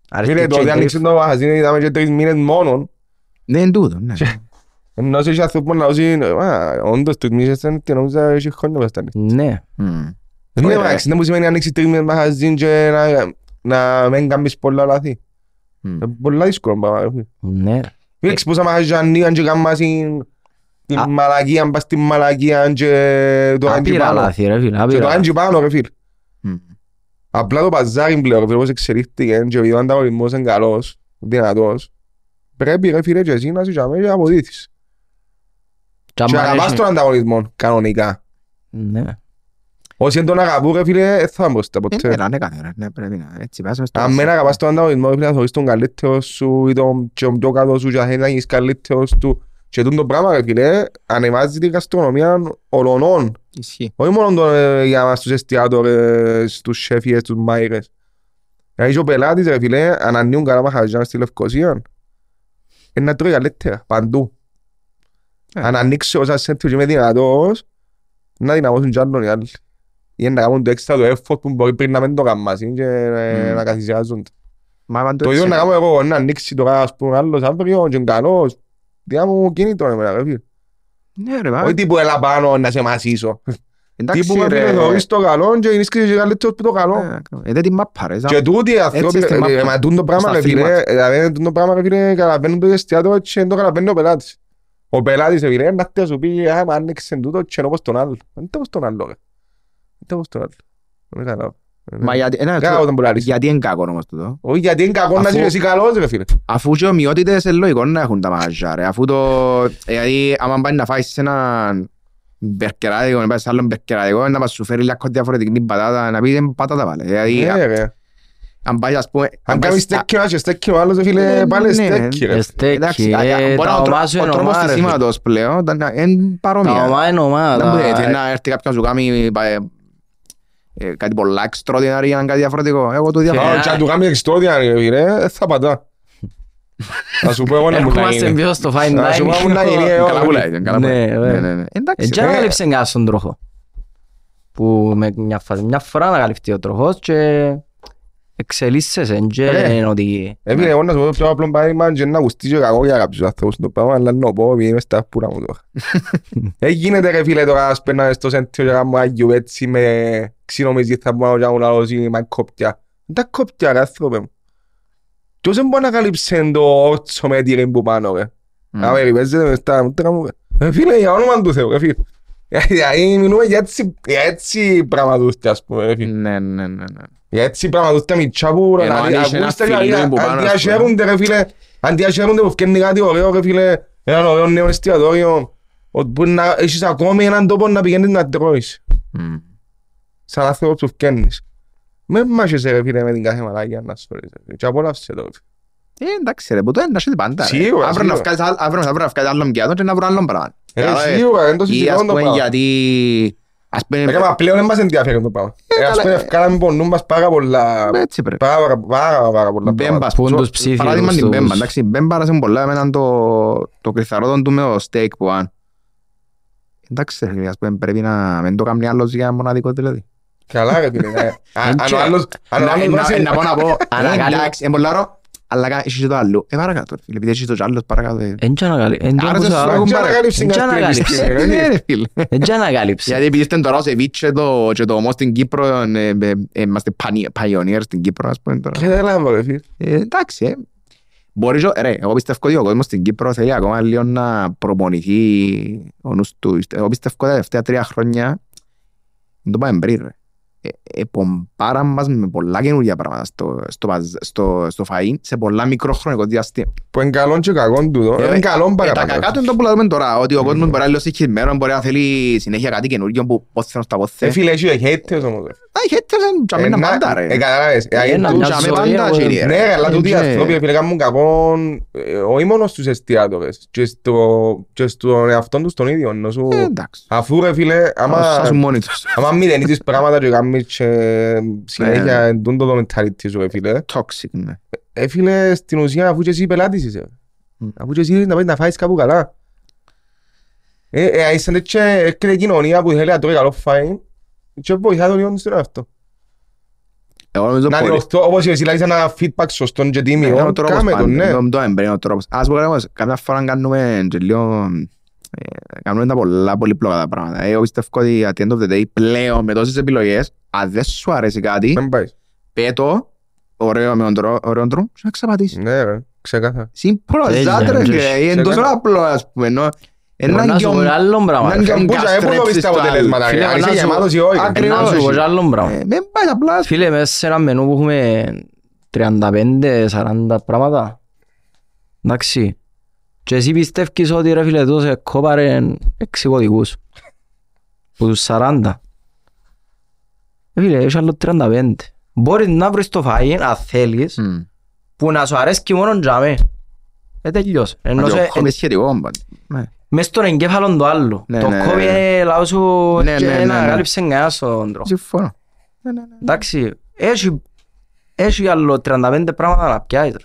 Αρέσκει Φίλε, και το ότι η άνοιξε το μαγαζί είδαμε και τρεις μήνες μόνον. Ναι, είναι τούτο, ναι. Ενώ σε έχει άνθρωπο να λαούσει, «Α, όντως τρεις μήνες ήταν και νόμιζα έχει χρόνια που ήταν. Ναι. Μμ. Δεν Ωραία. εντάξει, δεν μου σημαίνει ανοίξει τρεις μήνες μαγαζί και να- να μην κάνεις πολλά λάθη. Μμ. Είναι πολλά δύσκολο πράγμα. ρε φίλε. Ναι. ρε. Φίλε, πόσα μαγαζιά ανοίγαν και κάνουν την- την Α. μαλακία, πας στην μαλακία και το κάνουν και Άπειρα πάνω. λάθη ρε φίλε, Και το άπειρα. κάνουν και πάνω ρε φίλε. Μμ. Απλά το παζάρι πλέον, φίλε, πώς εξελίχθηκε και επειδή ο ανταγωνισμός είναι καλός, δυνατός, πρέπει ρε φίλε και εσύ να σου και να αποδείξεις. Και Και άμα αγαπάς έχει- τον ανταγωνισμό, κανονικά. Ναι. Όσοι δεν τον αγαπούν ρε φίλε, δεν θα μπροστά Ε, ποτέ. ναι, ναι, κάθε ρε, ναι, πρέπει να, έτσι, πας μες στο- Αν δεν αγαπάς τον ανταγωνισμό, ρε φίλε, να θεωρείς τον καλύτερο σου ή τον και τον πιο καλό σου και να θέλεις να γίνεις καλύτερος του. Και τούτο το πράγμα ρε φίλε, ανεβάζει την γαστρονομία ολονών. Ισχύει. Όχι μόνο τον, ε, για μας τους εστιατόρες, τους σέφιες, τους μάιρες. Δηλαδή και ο πελάτης ρε φίλε, αν ανοίγουν καλά μαχαζιά στη Λευκοσία, είναι να τρώει καλύτερα, παντού. Ε. Αν ανοίξει όσα σέντρο και είμαι δυνατός, να δυναμώσουν κι άλλον οι άλλοι. Ή να κάνουν το έξτρα το effort που μπορεί πριν να μην το κάνουν και ε, Μμ. να καθυσιάζονται. Μα παντού Το ίδιο έτσι. να κάνω εγώ, να ανοίξει τώρα ας πούμε άλλος αύριο και είναι καλός. Διά μου κίνητρο εμένα ρε φίλε. Ναι, ρε, μα, Όχι τύπου έλα πάνω να σε μασίσω. εντάξει, Τύπου με ρε. φίλε θεωρείς το καλό και είναι και καλύτερος που το καλό. Ε, δεν την μάπα, ρε, σαν- Και τούτοι οι άνθρωποι, Έτσι στην ε, μάπα. μα τούτο το πράγμα Στα ρε φίλε, αθλήματα. ε, δηλαδή τούτο το πράγμα ρε φίλε, καταλαβαίνουν το εστιατόριο και δεν το καταλαβαίνει ο πελάτης. Ο πελάτης ρε φίλε, να έρθει να σου πει, α, μα άνοιξε τούτο και είναι όπως τον άλλο. Δεν είναι όπως τον άλλο ρε. Δεν είναι όπως τον άλλο. Δεν καταλάβω. Μα γιατί, ένα, Κάω τον πουλάρι. γιατί είναι κακό όμως τούτο. Όχι γιατί είναι κακό να Αφού- είσαι εσύ καλός ρε φίλε. Αφού και ομοιότητες είναι λογικό να έχουν τα μαγαζιά ρε. Αφού το... Δηλαδή, άμα πάει να φάεις σε έναν μπερκεράδικο, να πάει σε άλλον μπερκεράδικο, να πας σου φέρει λίγο διαφορετική πατάτα, να πει είναι πατάτα πάλι. Δηλαδή, Ναι ρε. αν πάει ας πούμε... Αν πάει κάνεις στα- στέκι και στέκι ο άλλος ρε φίλε, Ναι, πάλι ναι, στέκι ρε. Ε, Στέκει, Εντάξει, α, ε, μπορεί τα να ο τρό- ομάς σου ο είναι τρόπος ομάδα, ρε φίλε. στήσιματος πλέον ήταν- είναι Τα παρόμοια. ομά είναι Δεν ομάδα. μπορεί έτσι, ε, να έρθει κάποιος να σου κάνει ε, ε, κάτι πολλά extraordinary ή κάτι διαφορετικό. Εγώ το Ε, διαφορετικό. Α, Και αν του κάνει εξτόδια ρε φίλε, δεν θα πατά. Θα σου πω εγώ να μου να Ερχόμαστε γίνει. πιο στο fine Να σου πω dining. μου να γίνει, [LAUGHS] ε, Καλά που λέει, καλά που Ναι, λέει. βέβαια. Ναι, ναι, ναι. Εντάξει, Έτσι Ε, ανακαλύψε κάτι στον τροχό. Που με μια φάση, μια φορά ανακαλυφθεί ο τροχός και εξελίσσεσαι και Ε. είναι ότι... Ε, φίλε, εγώ να σου πω το πιο απλό παράδειγμα και να ακουστεί και κακό για κάποιους ανθρώπους το πράγμα, αλλά να το πω επειδή είμαι στα πουρα μου τώρα. Ε, γίνεται ρε φίλε τώρα, ας πέρνανε στο σέντρο και κάνουμε άγιου έτσι με ξυνομίζι θα μπορώ να κάνω λαός ή με κόπια. Δεν τα κόπια ρε άνθρωπε μου. Ποιος δεν μπορεί να καλύψει το όρτσο με τύρι που πάνω ρε. Μμ. Α, ρε, παίζετε με στα μούτρα μου. ρε. Ε, φίλε, για όνομα του Θεού, ρε φίλε. Ε, Δηλαδή, μιλούμε για έτσι, για έτσι πραγματούθια, ας πούμε, ρε φίλε. Ναι, ναι, ναι, ναι. Για έτσι πραγματούθια μητσά που ρε, Ενώ αν δηλαδή, είσαι ένα ακούστε, φιλί δηλαδή, που πάνω, ας πούμε. αντιασέρονται ρε φίλε, αντιασέρονται που φτιάχνει κάτι ωραίο ρε φίλε, έναν ωραίο νέο εστιατόριο, ότι μπορεί να έχεις ακόμη έναν τόπο να πηγαίνεις να τρώεις, Μμ. σαν άνθρωπος που φτιάχνεις. Με μάχεσαι ρε φίλε με την κάθε μαλάκια να σου φέρεις, ρε φίλε, και απόλαυσε το. ρε φίλε. Ε, εντάξει ρε, που το είναι πάντα. ρε. Σίγουρα, Αύριο να σίγουρα. βγάλεις άλλο- αύριο αύριο να βγάλεις άλλον πιάτο και να βρω άλλον πράγμα. Ε, Κατάλαβες. σίγουρα, δεν το Ή συζητώ ας το πούμε πράγμα. γιατί... Ας πούμε... Ε, μα πλέον δεν μας ενδιαφέρει το πράγμα. Ε, ας καλά, πούμε, ε. ευκάλαμε πονούν μας πάρα πολλά, Έτσι πρέπει. πάρα, πάρα, πάρα, πάρα πολλά Μπέμπα, πράγματα. ας πούμε, Πόντους το- ψήφιους παράδειγμα την τους- Μπέμπα, εντάξει, η Μπέμπα άρεσε πολλά εμένα το, το κρυθαρότον του με το steak που αν. Εντάξει, ρε, ας πούμε, πρέπει να μην το κάνει άλλος για μοναδικό δηλαδή. Καλά ρε φίλε, ναι. Α- Αν Και- ο άλλος, αν ο Να- άλλος να- βάζει- Να πω να πω, Ανακαλύ- εντάξει, είναι πολλά ρο- Αλλά κα- έχει και το άλλο. Ε, παρακάτω, ρε φίλε. Επειδή έχει το κι άλλος παρακάτω. ε. Εν και ανακαλύ- εν και Άρα όπως δεν σου άλλο. ακούω. Και ανακαλύψει Και κάτι ανακαλύψει. τέτοιο, ρε. Ναι, ρε φίλε. Εν και ανακάλυψε. Γιατί επειδή είστε τώρα ο Σεβίτς και το- και το ομός στην Κύπρο, ε, ε, ε, είμαστε πανι- pioneers στην Κύπρο, ας πούμε τώρα. Και δεν λάβω ρε φίλε. Ε, εντάξει, ε. Μπορεί, και- ρε, εγώ πιστεύω ότι ο κόσμος στην Κύπρο θέλει ακόμα λίγο να προπονηθεί ο νους του. Εγώ πιστεύω ότι τα τελευταία τρία χρόνια δεν το πάμε πριν, ρε. Ε, ε, πομπάραν μας με πολλά καινούργια πράγματα στο, στο, παζ- στο, στο φαΐν σε πολλά μικρό χρονικό διάστημα. Που είναι καλό και κακό τούτο. Ε, Είναι καλό Ε, τα παραπάνω. κακά του είναι το που λέμε τώρα, ότι ο κόσμος μπορεί να είναι λίγο συγχυσμένος, μπορεί να θέλει συνέχεια κάτι καινούργιο που πόθεν στα Ε, πόθε. φίλε, έχει haters όμως. ρε. Α, οι haters είναι για μένα Ε, να- πάντα, ρε. Ε, καταλάβες. Ε, Ε, είναι να τούτο. μια Για ζωή, μένα πάντα, εγώ- κύριε, ρε. Ναι, ρε, αλλά τούτοι οι Ε, άνθρωποι φίλε κάνουν κακό ε, όχι μόνος στους εστιατόρες και στο- και στον εαυτό τους τον ίδιο. ενώ σου- Ε, εντάξει. Αφού ρε φίλε, άμα Άμα... Σας μόνοι τους. άμα μηδενίζεις πράγματα και [LAUGHS] κάνεις και συνέχεια Ναι. εντούν το mentality σου, ρε φίλε. Toxic, ναι. Ε, φίλε, στην ουσία αφού και εσύ πελάτης είσαι. Μμ. Αφού και εσύ να πάει να φάεις κάπου καλά. Ε, ε, είσαι τέτοια έρχεται κοινωνία που θέλει να τρώει καλό φάιν και βοηθά τον ίδιο στον εαυτό. Εγώ νομίζω Να πολύ. διορθώ, όπως εσύ λέγεις ένα feedback σωστό και Ναι, είναι τίμιο, ο τρόπος κάμε πάντα, το, ναι. είναι το έμπρε, είναι ο τρόπος. Ας πω κάτι όμως, καμιά φορά κάνουμε και λίγο, ε, κάνουμε τα πολλά πολύπλοκα τα πράγματα. Ε, Εγώ πιστεύω ότι at the end of the day πλέον με τόσες επιλογές, αν δεν σου αρέσει κάτι, Δεν πάει. πέτω, ωραίο με τον τρό- ωραίο τρόπο και να ξαπατήσεις. Ναι ρε, ξεκάθαρα. Συμπρό, Τέλεια, ζάτρε, ναι. φίλε, είναι τόσο Ξεκάθαρα. απλό, ας πούμε, ενώ Εγώ έναν να σου γιον- πω και άλλο πράγμα. έναν ρε. γιον Μπούτσα, δεν μπορώ να καστρέψεις πεις τα το άλλο. αποτελέσματα. Φίλε, Αν να είσαι σου- γεμάτος ή όχι. Ακριβώς. Να σου πω και άλλο πράγμα. Ε, Μην πάει απλά. Φίλε, μέσα σε ένα μενού που έχουμε 35-40 πράγματα. Εντάξει. Και εσύ πιστεύεις ότι ρε φίλε τούτος εκόπαρε έξι κωδικούς. Που τους 40. Ε, Φίλε, έχει άλλο 35. Μπορείς να βρεις το φαΐ, αν θέλεις, Μμ. που να σου αρέσει μόνο για μέ. Ε, τελειώς. Ενώ Μα το σε- κόβει είναι σχετικό, πάντα. Ναι. μες στον εγκέφαλο το άλλο. Ναι, Το ναι, κόβει ναι. ε, λαός σου Ναι, και ναι, ναι, να ναι. κάλυψε κανένας στον τρόπο. Συμφωνώ. Ναι, ναι, ναι. Εντάξει, έχει, έχει άλλο 35 πράγματα να πιάσεις. ρε.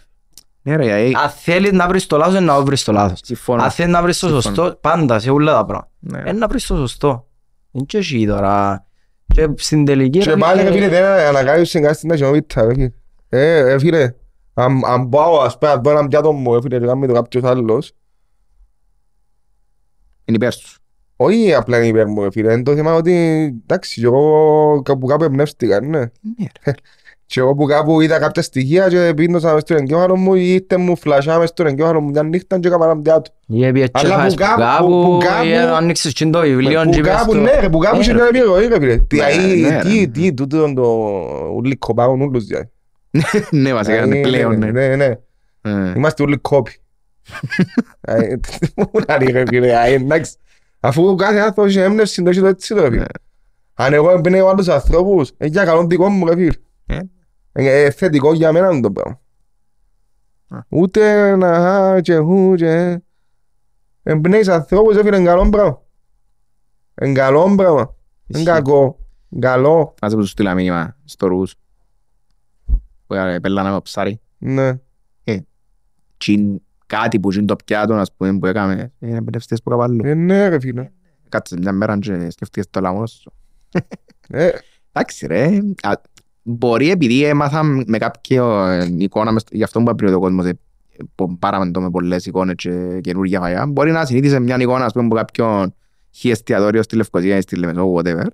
Ναι, ρε, ε, Αν θέλεις να βρεις το λάθος, να βρεις το λάθος. συμφωνώ. Αν θέλεις να βρεις το Συμφωνώ. σωστό, πάντα σε όλα τα πράγματα. Ναι. Ε, να βρεις το σωστό. Είναι και εσύ τώρα. Και στην τελική... Και ρε, πάλι ρε φίλε, φίλε δεν ανακάλυψε κάτι στην αχινοβίτα. ρε φίλε. Ε, ε, φίλε, αν αν πάω ας πούμε, αν πάω έναν πιάτο μου, ε, φίλε, και κάνει το κάποιος άλλος, Είναι υπέρ τους. όχι απλά είναι υπέρ μου, ρε φίλε, είναι το θέμα ότι, εντάξει, και εγώ κάπου κάπου εμπνεύστηκα, ναι. Ναι, ρε. [LAUGHS] Και εγώ που κάπου είδα κάποια στοιχεία και πίνωσα μες στον εγκέφαλο μου ή είτε μου φλασιά μες στον εγκέφαλο μου μια νύχτα και έκανα έναν πιάτο. Ή έπιες και Αλλά που φάεις που κάπου- κάπου, που κάπου- ή ανοίξεις και το βιβλίο Που και είπες κάπου, το- ναι ρε, που κάπου Ε, είχε ρε. μια επιρροή ρε φίλε. Τι, Ναι, αεί, ναι, τι, ρε. τι, τούτο είναι το ούλοι κοπάγουν ούλους δηλαδή. [LAUGHS] Ναι, βασικά είναι Ε, πλέον, ναι. Ναι, ναι. Ε. Είμαστε όλοι κόποι. [LAUGHS] Ε, Πού να είναι ρε φίλε, ε, εντάξει. Αφού κάθε άνθρωπος έχει έμπνευση, το έχεις το έτσι το ρε φίλε. Ναι. Αν εγώ εμπνέω άλλους ανθρώπους, είναι για καλό δικό μου ρε φίλε. Ε. Είναι ε, θετικό για μένα είναι το πράγμα. Α. Ούτε να χα και χου και... Εμπνέεις ανθρώπους ρε φίλε, είναι καλό πράγμα. Είναι καλό πράγμα. Είναι Ισχύει. κακό. Είναι Καλό. Άσε που σου στείλα μήνυμα στο ρούς. Που ε, πέλανα με ψάρι. Ναι. Τσιν, κάτι που τσιν το πιάτο, ας πούμε, που έκαμε. Είναι εμπνευστές που καβάλλω. Ε, Ναι ρε φίλε. Κάτσε μια μέρα και σκεφτείες το λαό σου. Ε, Εντάξει ρε, α, μπορεί επειδή έμαθα με κάποια ε, εικόνα, μες- γι' αυτό που είπα πριν ο κόσμος, ε, που πάραμε το με πολλές εικόνες και καινούργια φαγιά, μπορεί να συνήθισε μια εικόνα, ας πούμε, από κάποιον χι εστιατόριο στη Λευκοσία ή στη Λεμεσό, whatever,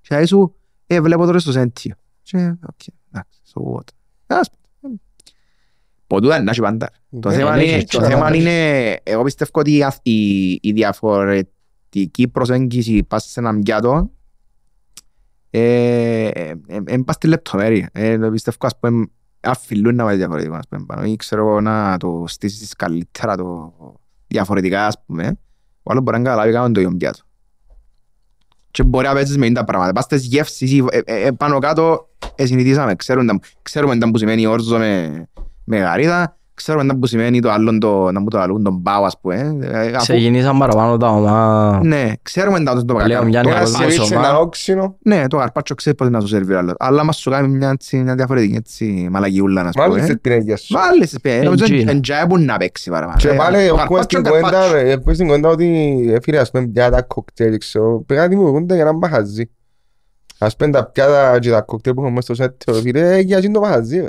και θα σου, ε, βλέπω τώρα στο Sentio. Και, οκ, εντάξει, so what. Ας πούμε. Ποτούτα είναι να έχει πάντα. Το Ναι, θέμα ναι, είναι, ναι, το ναι, θέμα ναι. είναι, εγώ πιστεύω ότι η αθ- η, η διαφορετική προσέγγιση πας σε έναν πιάτο ε, ε, ε, ε, πας στη λεπτομέρεια. Ε, το πιστεύω ας πούμε αφιλούν να πάει διαφορετικό ας πούμε πάνω ή ξέρω εγώ να το στήσεις καλύτερα το διαφορετικά ας πούμε ο άλλος μπορεί να καταλάβει κάνουν το ίδιο πιάτο. Και μπορεί να παίζεις με είναι τα πράγματα. Πας στις γεύσεις ή ε, ε, ε, πάνω κάτω ε, συνηθίσαμε. Ξέρουμε, τα- ξέρουμε τα που σημαίνει όρζο με, με γαρίδα. Ξέρουμε τα που σημαίνει το άλλο, το, να μου το αλλούν, τον πάω ας πούμε. Ε, αφού- Ξεκινήσαν παραπάνω τα ομά. Ναι, ξέρουμε τα το Λέω, μια το νέα Ένα κόσμο καρπάτσο. σεβίτσι, σοβαρά. ένα όξινο. Ναι, το καρπάτσο ξέρεις πώς να σου σερβίρει άλλος. Αλλά μας σου κάνει μια, έτσι, μια διαφορετική έτσι, μαλακιούλα να Μάλιστα πούμε. στις πινέγιες σου. Βάλεις, ε, νομίζω Εντζίνα. εν τζάι που να παίξει παραπάνω. Και Ε, πάλι το έχουμε καρπάτσο στην είναι κουβέντα, καρπάτσο. ρε, έχουμε στην κουβέντα ότι ε, φίλε, ας πούμε πιάτα κοκτέιλ, ξέρω, πρέπει να δημιουργούνται για ένα μαχαζί. Ας πούμε τα πιάτα και τα κοκτέιλ που έχουμε στο σετ, ρε, φίλε, ε, για εκείνο το μαχαζί.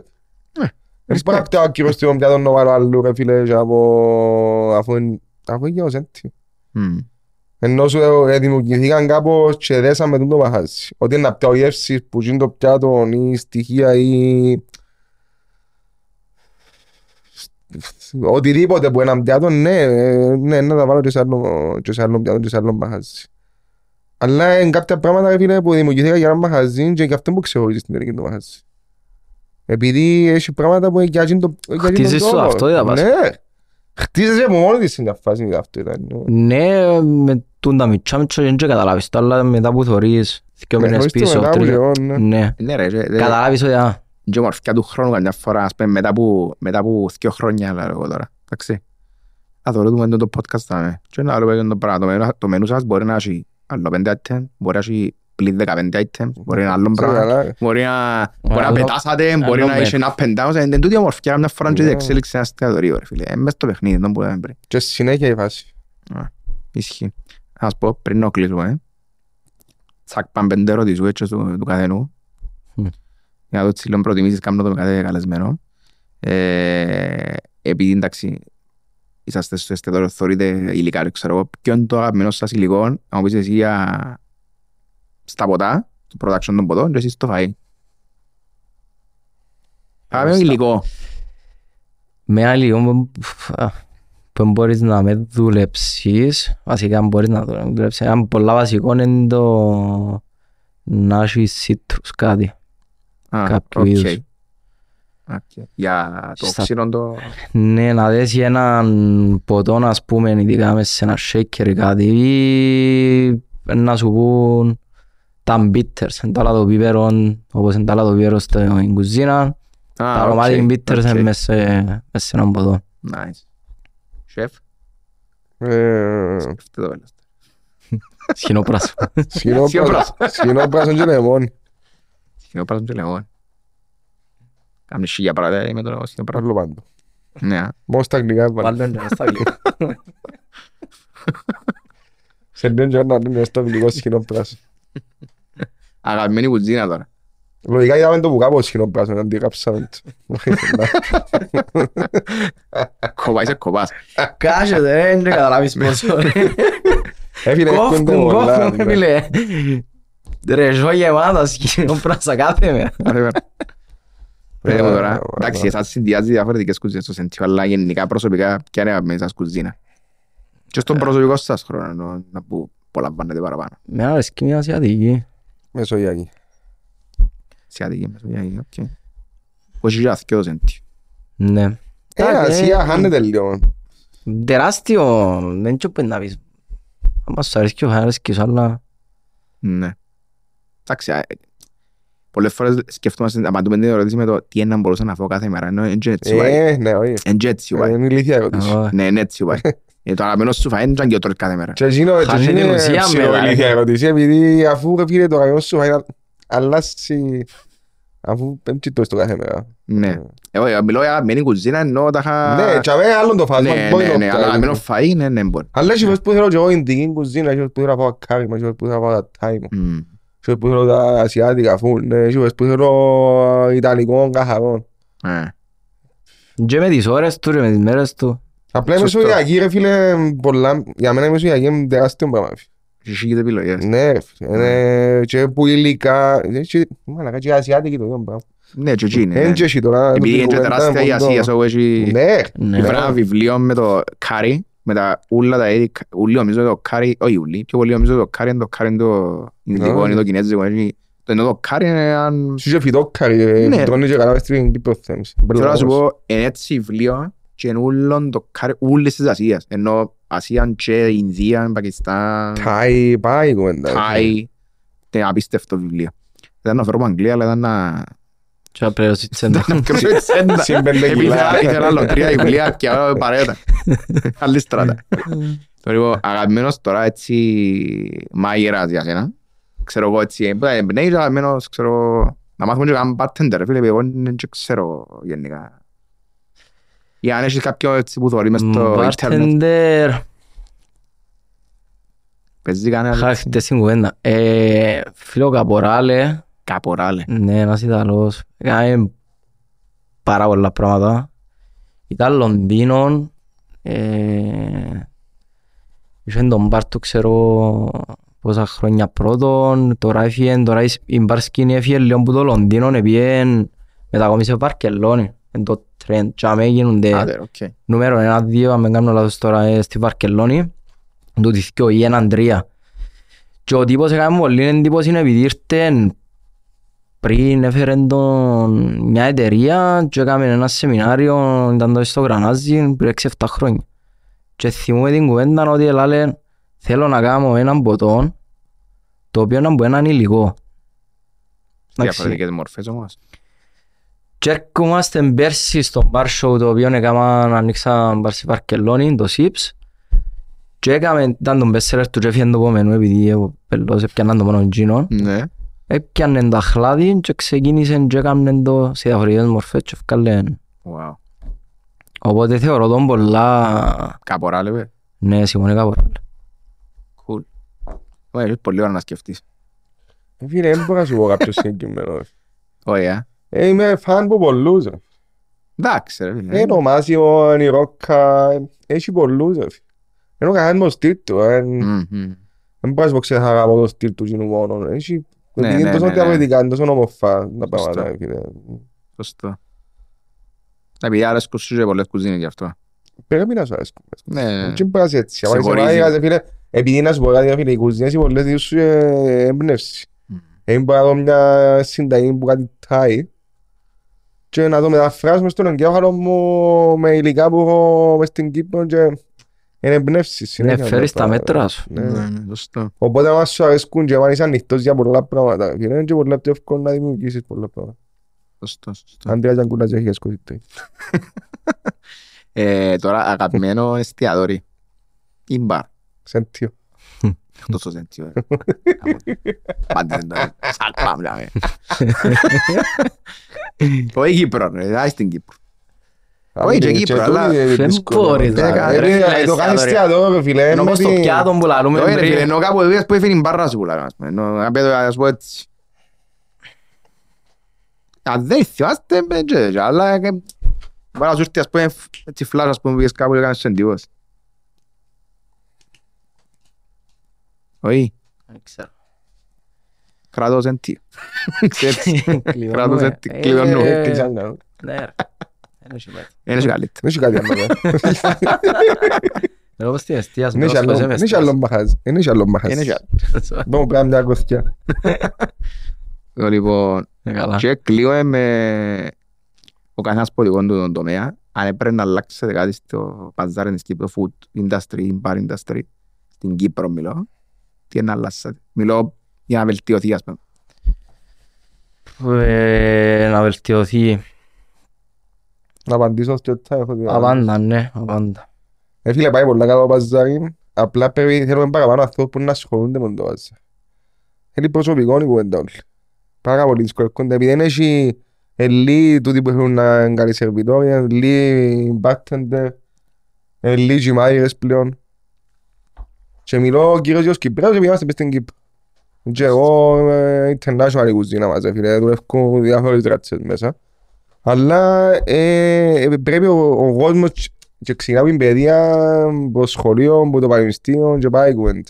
Ρε. Ναι. Δεν μπορεί να πιάω κύριος στον πιάτο να βάλω αλλού ρε φίλε και από... αφού είναι αφού είναι γιος έτσι. Μμ. Ενώ σου ε, δημιουργηθήκαν κάπως και δέσαμε τον το μαχάζι. Ότι είναι να πιάω γεύσεις που είναι το πιάτο ή στοιχεία ή... Οτιδήποτε που έναν πιάτο, ναι, ε, ναι, να τα βάλω και σε άλλο, και σε άλλο πιάτο και σε άλλο μαχάζι. Αλλά είναι κάποια πράγματα ρε φίλε, που δημιουργήθηκαν για ένα μαχαζί και γι' αυτό που ξεχωρίζει στην τελική το μαχαζί. Επειδή έχει πράγματα που για εκείνο το για εκείνο Χτίζεις το σου τρόπο. ταυτότητα, βάζω. Ναι. Χτίζεσαι από μόνη της σε μια φάση η ταυτότητα. ναι. Ναι, με τούν τα μητσά μητσά δεν καταλάβεις το, αλλά μετά που θωρείς δυο Ναι, μήνες χωρίς το πίσω, μετά που τρεις- λέω, ναι. ναι, Ναι ρε, και- καταλάβεις ότι α, και η ομορφιά του χρόνου καμιά φορά, ας πούμε, μετά που, μετά που δύο χρόνια, λέω εγώ τώρα, εντάξει. Θα θεωρούμε το podcast θα είναι. Και να λέω το πράγμα, το μενού- το μενού σας μπορεί να έχει άλλο πέντε item, μπορεί να έχει πλην 15 items, μπορεί να είναι άλλο Ξέρω πράγμα, καλά. μπορεί να, μπορεί να άλλο- πετάσατε, μπορεί άλλο να έχει ένα up and down, είναι τούτη η ομορφιά μια φορά και η Ναι. εξέλιξη ένα εστιατορείο, ρε φίλε. Είναι μες στο παιχνίδι, δεν που λέμε πριν. Και συνέχεια η φάση. Ισχύει. Να σας πω, πριν να κλείσουμε, τσακ πάμε πέντε ερωτήσεις έτσι του, του καθενού. Μμ. Για να δω τι λέω προτιμήσεις κάνω το με κάθε καλεσμένο. Ε, επειδή εντάξει, είσαστε στο εστιατόριο, θεωρείτε υλικά, δεν ξέρω εγώ, ποιο είναι το αγαπημένο σας υλικό, να μου πεις εσύ για στα ποτά, το production των ποτών και εσύ στο φαΐ. Αγαπημένο στα- υλικό. με άλλη όμως, α, που μπορείς να με δουλέψεις, βασικά μπορείς να το δουλέψεις, ένα πολλά βασικό είναι το να έχεις citrus κάτι. Α, Κάποιου οκ. είδους. Οκ. Για το Στα- ξύλο το... Ναι, να δεις έναν ποτό, ας πούμε, ειδικά μες σε ένα shaker ή κάτι, ή να σου πούν τα bitters, εν τα άλλα το πίπερο, όπως εν τα άλλα το πίπερο στην κουζίνα, Α, τα οκ, aromatic bitters οκ. είναι μες σε, μες σε έναν ποτό. Nice. Chef, Ε, σκεφτείτε το πέλας. Σχοινόπρασο. Σχοινόπρασο σχοινόπρασο και λεμόνι. Σχοινόπρασο και λεμόν. Κάμνει σίγια πράγματα με το σχοινόπρασο. Άλλο πάντο. Ναι. Μόνο στα αγγλικά έβαλε. Βάλτε ένα στα αγγλικά. Σε λίγο και να είναι στο αγγλικό σχοινόπρασο. Αγαπημένη κουζίνα τώρα. Λογικά είδαμε το που κάπου σκηνόπρασο, να αντιγράψαμε το. Κοπάς είσαι κοπάς. Κάσετε ρε, δεν καταλάβεις πόσο. Έφυγε Κόφκουν, κόντο πολλά. κόφκουν, ναι. φίλε. Ρε, ζω γεμάτα σχοινόπρασα κάθε μέρα. Κάθε μέρα. Πείτε μου τώρα, Ε, εντάξει, ε, εσάς συνδυάζει διαφορετικές κουζίνες στο σεντιό, αλλά γενικά προσωπικά ποια είναι η αγαπημένη σας κουζίνα; Και στον προσωπικό σας χρόνο, να- να που απολαμβάνετε παραπάνω. Με αρέσκει μια ασιατική. Μεσογειακή. Σιάτικη, μεσογειακή, οκ. Πώς είχε και το σεντιό. Ναι. Ε, Εντάξει, Ασία ε, χάνεται λίγο. Τεράστιο, δεν ξέρω πού να πεις. Αν σου αρέσκει ο αρέσκει σου, αλλά... Ναι. Εντάξει, ε, πολλές φορές σκεφτόμαστε, απαντούμε την ερώτηση με το τι είναι να μπορούσα να φάω κάθε μέρα, ενώ είναι και έτσι πάει. Ε, ναι, όχι. Είναι και έτσι πάει. Είναι ηλίθια ερώτηση. Ω, Ναι, είναι έτσι πάει. [LAUGHS] Ε, Το αγαπημένο σου φάει είναι και αν και ο τρώεις κάθε μέρα. Και εκείνο και Χάνει εκείνο την είναι ουσία ψηλό μετά, ηλίθια ε. ερώτηση, επειδή αφού ρε φίλε το αγαπημένο σου φάει αλλάσει αφού πέμπτει το στο κάθε μέρα. Ναι. Εγώ ε, μιλώ για αγαπημένη κουζίνα, ενώ τα είχα... Ναι, και αμέ άλλον το φάσμα. Ναι, μπορεί ναι, να ναι, το αλλά αγαπημένο κάνει. φαΐ, ναι, ναι, μπορεί. Αλλά έχει φορές που θέλω και εγώ ειδική κουζίνα, έχει φορές που θέλω να φάω κάριμα, έχει φορές που θέλω να φάω τα τάιμο, Μμ. έχει φορές που θέλω τα ασιάτικα φουλ, ναι, έχει φορές που θέλω ιταλικό καθαρό. Ε. Και με τις ώρες του, και με τις μέρες του. Απλά η Σωστό. Μεσογειακή ρε φίλε, πολλά, για μένα η Μεσογειακή είναι τεράστιο πράγμα. φίλε. Έχει χίλιες επιλογές. Ναι ρε φίλε, είναι και που υλικά, και- μαλάκα και οι ασιάτικοι το ίδιο πράγμα. Ναι, και εκεί είναι. Εν ναι. και εσύ τώρα, Επειδή είναι την και κουβέντα τεράστια η είναι Ασία, ποντό. so έχει... Ναι, Ναι. Έφερα ένα βιβλίο με το κάρι, με τα ούλα τα είδη, ούλοι νομίζω το κάρι, όχι ούλοι, πιο πολύ νομίζω το κάρι είναι το κάρι είναι το Ινδικό, Ναι. είναι το Κινέζικο, έχει- το ενώ το κάρι είναι έναν... σου είχε φυτόκαρι, ε, Ναι. τρώνε και καλά μες στην Κύπρο θέμεις. Θέλω να σου πω, είναι έτσι βιβλίο και είναι ούλον το κάρι, ούλες της Ασίας, ενώ Ασία και Ινδία, Πακιστάν, Τάι, πάει η κουβέντα. Θάι, είναι απίστευτο βιβλίο. Ήταν να φέρω από Αγγλία, αλλά ήταν να... Και να πληρώσεις τσέντα. Συν πέντε Επειδή κιλά. ήθελα- ήθελα άλλο τρία βιβλία και άλλο παρέτα. Άλλη στράτα. Το λοιπόν, αγαπημένος τώρα έτσι μάγειρας για σένα. Ξέρω εγώ έτσι, ε, εμπνέεις αγαπημένος, ξέρω, να μάθουμε και κάνουμε bartender, φίλε, επειδή εγώ δεν και ξέρω γενικά. Ή αν έχεις κάποιο έτσι που θωρεί μες στο ίντερνετ, Bartender. παίζεις κανένα έτσι; Χάχτε στην κουβέντα. Ε, Φίλο Καποράλε. Καποράλε. Ναι, ένας Ιταλός. Έκανε πάρα πολλά πράγματα. Ήταν Λονδίνο, ε, είχε τον Μπάρτο ξέρω πόσα χρόνια πρώτον, τώρα έφυγε, τώρα η- η Μπάρσκιν έφυγε λίγο που το Λονδίνο, έπιε μετακόμισε Βαρκελόνη, εν το τρέντ, και αμέ γίνονται Άντε, οκ. νούμερο ένα, δύο, αν δεν κάνω λάθος τώρα ε, στη Βαρκελόνη, του διθκιο ή έναν τρία. Και ο τύπος έκανε πολύ εντύπωση επειδή ήρθε πριν έφερε τον μια εταιρεία και έκαμε ένα σεμινάριο, ήταν το στο Γρανάζι, πριν 6-7 χρόνια. Και θυμούμε την κουβέντα ότι έλαλε θέλω να κάνω έναν ποτό το οποίο να μπορεί να είναι υλικό. Εντάξει. Διαφορετικές μορφές όμως. Και έρχομαστε πέρσι στο bar show το οποίο έκανα, ανοίξα μπαρ στη Βαρκελόνη, το SIPS και έκαμε, ήταν τον bestseller του και έφυγε το επόμενο επειδή ο πελός έπιαναν το μόνο τζίνο. Ναι. Έπιανε το αχλάδι και ξεκίνησε και έκαμε το σε διαφορετικές μορφές και έφκαλε. Wow. Οπότε θεωρώ τον πολλά, Καπορά λέμε. ναι, συμφωνήκα πολλά. Cool. Ωραία, έχεις πολύ ώρα να σκεφτείς. Ε, Φίλε, δεν μπορώ να σου πω κάποιο [LAUGHS] συγκεκριμένο. Ωραία. Ε, Είμαι φαν από πολλούς. ρε. Εντάξει ρε φίλε. Ε, το Μάσιμο, η Ρόκα, ε, έχει πολλούς. ρε. Ενώ κανένας μου στυλ του. ε, Μμμ, μμμ. Δεν μπορείς να πω ξεχαρά από το στυλ του κοινού μόνο. Έχει... Ναι, επειδή είναι ναι, τόσο ναι, ναι. διαφορετικά, είναι τόσο όμορφα τα Σωστό. πράγματα. ρε, φίλε. Σωστό. Επειδή άρεσκουν σου και πολλές κουζίνες γι' αυτό. Πρέπει να σου αρέσει. Ναι. Δεν μπορεί να είσαι έτσι. Σε Αν είσαι χωρίζει. μάγειρας, ρε φίλε, Επειδή να σου πω κάτι, ρε φίλε, οι κουζίνες οι πολλές δίνουν σου ε, έμπνευση. Μμ. Δεν μπορώ να δω μια συνταγή που κάτι τάει και να το μεταφράσουμε στον εγκέφαλο μου με υλικά που έχω μες στην Κύπρο και είναι εμπνεύσεις. Ναι, συνέχεια φέρεις τα τα πράγματα. μέτρα σου. Ναι. Ναι, ναι, σωστό. Οπότε αν σου αρέσκουν και αν είσαι ανοιχτός για πολλά πράγματα, φίλε, είναι και πολλά πιο εύκολο να δημιουργήσεις πολλά πράγματα. Σωστό, σωστό. Αν τρέχεις αγκούνας έχεις σκοτείτο. Ε, Τώρα αγαπημένο εστιατόρι. Ή μπαρ. Σέντιο. Εκτός το σέντιο. Πάντε δεν το Σαλπά μιλάμε. Όχι Κύπρο ρε, άι στην Κύπρο. Όχι, και Κύπρο, αλλά δεν μπορείς να κάνεις, Ε, ρε, ε, φίλε, Το κάνεις εστιατόριο. εστιατόριο, φίλε. Ενώ είναι μες στο ότι- πιάτο που λαλούμε Όχι ρε φίλε, πριν. ενώ κάπου εδώ που έφερε μπαρά σου πουλά. ας πούμε. Ενώ να πέτω ας πω έτσι. Αν δεν θυμάστε, με και- και αλλά ε, μπορεί να σου έρθει ας πούμε έτσι φλάς ας πούμε που πήγες κάπου και έκανες σεντιούς. Όχι, Δεν ξέρω. Κρατώ σεντίο. Ξέρεις, Κλειδώνουμε. κρατώ σεντίο, Ε, κλειδώνω. ε, Τι σαν κάνω. Ναι, ρε. Δεν έχει μέτρα. Είναι και καλύτερο. Δεν έχει κάτι άλλο. ε. Δεν όπως στην εστίαση, Δεν έχει μπρος, άλλο- πες, δεν εμείς έχει άλλο μαχάζ. Δεν έχει άλλο μαχάζ. Είναι και άλλο. Μπορούμε να κάνουμε μια κοθιά. Λοιπόν, Ε, καλά. και κλείω με ο καθένας πολιτικών του τον τομέα. Αν έπρεπε να αλλάξετε κάτι στο παζάρι της Κύπρου, food industry, bar industry, στην Κύπρο μιλώ, τι να αλλάξετε. Μιλώ για να βελτιωθεί, ας πούμε. Ε, Να βελτιωθεί. Να απαντήσω στο chat, έχω τη- Απάντα, ναι, απάντα. Ε, φίλε, πάει πολλά καλό το παζάρι. Απλά πρέπει, θέλουμε παραπάνω ανθρώπους που να ασχολούνται με το παζάρι. Θέλει προσωπικό η κουβέντα όλη. Πάρα πολύ δύσκολο έρχονται, επειδή δεν έχει ελί τούτοι που έχουν να είναι καλοί σερβιτόροι, ελί bartender, ελί γυμάιρες πλέον. Και μιλώ ο κύριος Γιώργος Κυπρέος επειδή είμαστε μες στην Κύπρο. Και εγώ ε, international η κουζίνα μας, ρε φίλε, δουλεύω διάφορες ράτσες μέσα. Αλλά ε, ε, πρέπει ο, ο κόσμος και- και ξεκινά από την παιδεία, από το σχολείο, από το πανεπιστήμιο και πάει η κουβέντα.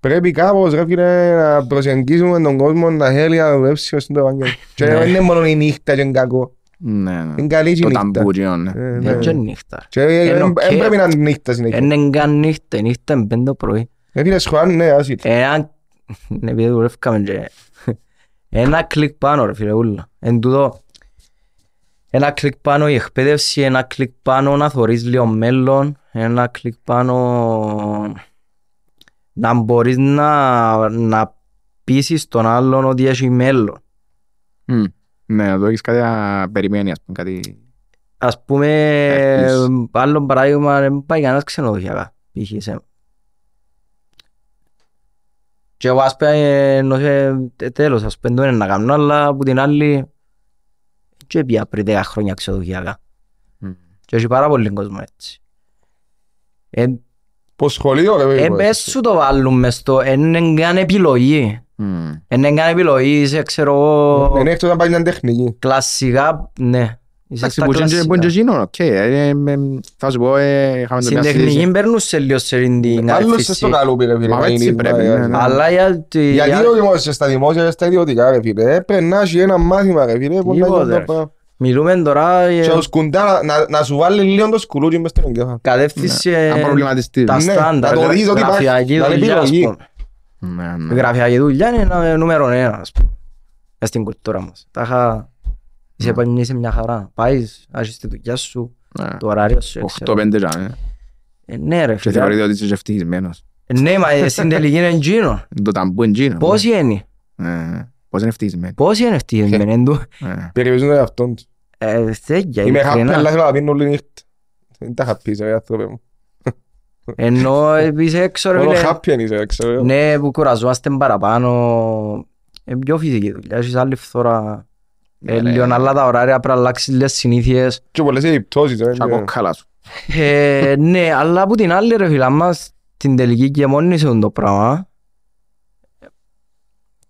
Πρέπει κάπως ρε φίλε να προσεγγίσουμε τον κόσμο να θέλει να δουλέψει μες στο Ευαγγέλιο. Και Ναι. δεν είναι μόνο η νύχτα και είναι κακό. Ναι, ναι. Είναι καλή και η Το νύχτα. ταμπούκινο, ναι. Ε, ναι. Δεν και νύχτα. Και δεν Είναι οκ. δεν πρέπει να είναι νύχτα συνέχεια. Είναι καν νύχτα, η νύχτα είναι πέντε το πρωί. Ε, φίλε σχολάν, ναι, άσυλ. Εάν, ναι, επειδή δουλεύκαμε και ένα κλικ πάνω ρε φίλε ούλα. Εν τούτο, ένα κλικ πάνω η εκπαίδευση, ένα κλικ πάνω να θωρείς λίγο μέλλον, ένα κλικ πάνω να μπορείς να, να πείσεις τον άλλον ότι έχει μέλλον. Μμ. Ναι, να το έχεις κάτι να περιμένεις, ας πούμε, κάτι... Ας πούμε, Έχεις. άλλο παράδειγμα, δεν πάει κανένας ξενοδοχειακά, π.χ. σε- Και εγώ ας πούμε, ενώ σε- τε- τέλος, ας πούμε, δεν είναι να κάνω, αλλά από την άλλη, και πια πριν 10 χρόνια ξενοδοχειακά. Μμ. Και έχει πάρα πολύ κόσμο έτσι. Ε, Πως σχολείο ρε ε, παιδί. πες σου το βάλουν μες στο, είναι καν επιλογή. Μμ. Είναι καν επιλογή, σε ξέρω εγώ, Είναι εκτός να πάει μια τεχνική. κλασικά, ναι. Είσαι Εντάξει, στα που και- που και κλασικά. εκείνο, οκ. ε, ε, ε, Θα σου πω, ε, είχαμε το Στην μια τεχνική συζήτηση. περνούσε λίγο σε την Άλλος σε κατεύθυνση. στο καλούπι ρε φίλε. Μα έτσι μαγειρίσμα, πρέπει, ε, ναι, ναι. Αλλά για τη- Γιατί για- ο δημόσιος στα δημόσια και στα ιδιωτικά ρε φίλε. Ε, Πρέπει να έχει ένα μάθημα ρε φίλε. που να Τίποτε, γίνει το ρε. πράγμα. μιλούμε τώρα Και για ο σκουντά να- να σου βάλει λίγο το σκουλούκι μες στον εγκέφαλο. κατεύθυνση Αν ε, προβληματιστείς. τα Ναι, στάνταρ, να το δεις ότι υπάρχει, γραφειακή να είναι δουλειά, ας επιλογή. πούμε. Ναι, Η ναι. γραφειακή δουλειά είναι ένα νούμερο ένα, ας πούμε, μες στην κουλτούρα μας. Τα είχα... Είσαι πάλι είσαι μια χαρά. Πάεις, έχεις τη δουλειά σου, Ναι. το ωράριο σου, ξέρω. 8-5 τζάμε. Ε, Ναι ρε Και φίλε. θεωρείται ότι είσαι ευτυχισμένος. Ε, Ναι, μα ε, στην τελική είναι εκείνο. [LAUGHS] Το ταμπού είναι εκείνο. Πόσοι είναι, Ναι. Πώς είναι ευτυχισμένοι; πόσοι είναι ευτυχισμένοι, εν τω- [LAUGHS] Ναι. Περιορίζουν τον εαυτόν τους. Ε, τέτοια, Είμαι happy, ειλικρινά. αλλά θέλω να πίνω όλη νύχτα. Δεν τα happy είσαι, ρε άνθρωπε μου. Ενώ ε, είσαι έξω ρε Μόνο φίλε. happy αν είσαι, ξέρω εγώ. Ναι, που κουραζόμαστε παραπάνω. Είναι πιο φυσική δουλειά. Έχεις άλλη φθορά. Ναι, Ε, ναι. Λίγο άλλα τα ωράρια, πρέπει να αλλάξεις λίγες συνήθειες. Και πολλές επιπτώσεις. ρε. Σαν κόκκαλα σου. Ε, Ναι, αλλά από την άλλη ρε φίλα μας, την τελική και μόνη σε το πράγμα.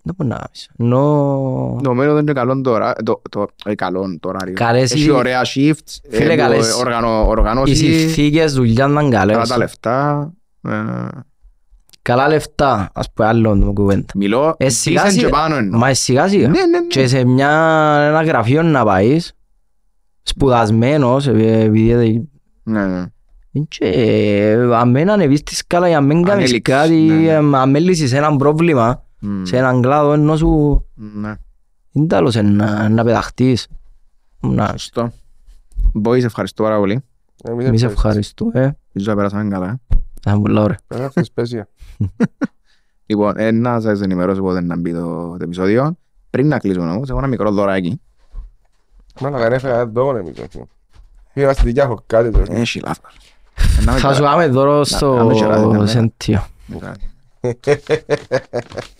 Δεν μπορεί να κάνεις. Ενώ... Νομίζω ότι είναι καλό το ωρα- το- το- ε, καλό το ωράριο. Καλές Έχει οι- ωραία shifts. Φίλε, ε, που καλές. οργανω- Οι Οργανώσεις. συνθήκες δουλειά ήταν Καλά καλές. τα λεφτά. Ε, Καλά λεφτά, ας πούμε άλλο με κουβέντα. Μιλώ. Ε, σιγά decent σιγά. και πάνω εννοώ. Μα ε, σιγά σιγά. Ναι, ναι, ναι. Και σε μια, ένα γραφείο να πάεις, σπουδασμένος, ε, επειδή ε, Ναι, ναι. Και αν μην ανεβείς τη σκάλα για να μην κάνεις Ανέλυξης, κάτι, ναι, ναι. ε, αν μην λύσεις έναν πρόβλημα Μμ. σε έναν κλάδο ενώ σου Ναι. είναι τέλος ε, να, να πεταχτείς. Να, Σωστό. Boys, ευχαριστώ πάρα πολύ. Εμείς εμείς ευχαριστούμε. ευχαριστούμε. Ελπίζω να περάσαμε καλά. Θα μου λέω ρε. Πέρα αυτή η σπέσια. Λοιπόν, ε, να σας ενημερώσω πότε να μπει το, το επεισόδιο. Πριν να κλείσουμε όμως, έχω ένα μικρό δωράκι. Μάλλον δεν έφερα εδώ εμείς. όχι. Είμαστε δικιά έχω κάτι τώρα. Έχει λάθος. Ε, να με Θα σου κερα- πάμε δώρο να στο με κεράσει, ναι, ναι. σεντίο. [LAUGHS]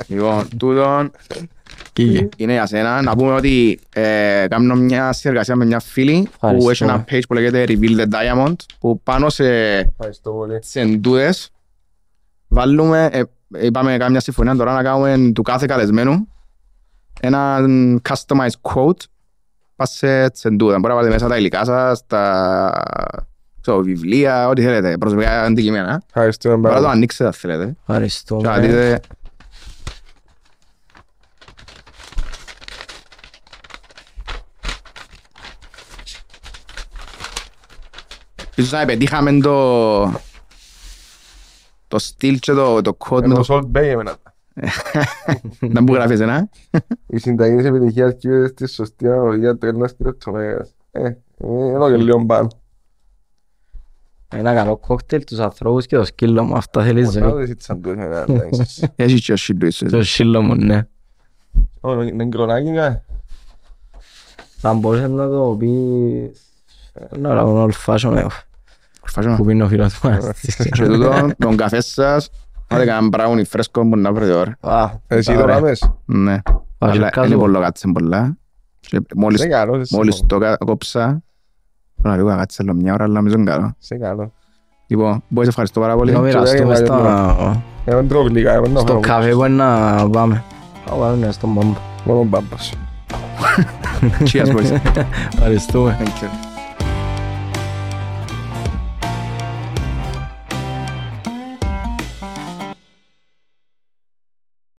Λοιπόν, τούτον Κοίγε. είναι για σένα. Να πούμε ότι ε, κάνω μια συνεργασία με μια φίλη που Ευχαριστώ. έχει ένα page που λέγεται Reveal the Diamond που πάνω σε Ευχαριστώ πολύ. τις εντούδες βάλουμε, ε, είπαμε κάμια συμφωνία τώρα να κάνουμε του κάθε καλεσμένου ένα customized quote πας σε τις εντούδες. Μπορεί να βάλετε μέσα τα υλικά σας, τα ξέρω, βιβλία, ό,τι θέλετε, προσωπικά αντικείμενα. Ευχαριστούμε Μπορεί να πάρα το πολύ. ανοίξετε αν θέλετε. Και να Ευχαριστούμε. δείτε Ίσως να πετύχαμε το το στυλ και το, το code με Είναι το το Salt Bay εμένα. να μου γράφεις ένα. Η συνταγή της επιτυχίας κύριε στη σωστή αναλογία του ένας κρυπτομέγας. Ε, ε, εδώ και λίγο πάνω. Ένα καλό κόκτελ, τους ανθρώπους και το σκύλο μου. Αυτά θέλει Πολλά ζωή. δεν ήταν του εμένα, εντάξει. [LAUGHS] Έχει και ο shit του ίσως. Το σκύλο μου, ναι. Ω, Είναι γκρονάκι κα. Θα μπορούσες να το πεις... Να λάβω old fashion ε, Φάσονα. που πίνει ο φίλος μου. [LAUGHS] Και τούτο, τον καφέ σας, άντε κανένα μπράουνι φρέσκο που να βρείτε ώρα. Α, Εσύ ωραία. τώρα μες. Ναι. Βάζω Αλλά κάτω. Είναι πολύ κάτσε πολλά. Και Μόλις, Σε καλό, σε μόλις καλό. το κα- κόψα, να λίγο κάτσε άλλο μια ώρα, αλλά νομίζω είναι καλό. Σε καλό. Λοιπόν, μπορείς ευχαριστώ πάρα πολύ. Να μοιραστούμε Και στα... Εγώ δεν τρώω γλυκά, εγώ δεν στο έχω καφέ που είναι να πάμε. Θα πάμε στον μπαμπ. μόνο μπάμπας. Cheers, boys. Ευχαριστούμε. Thank you.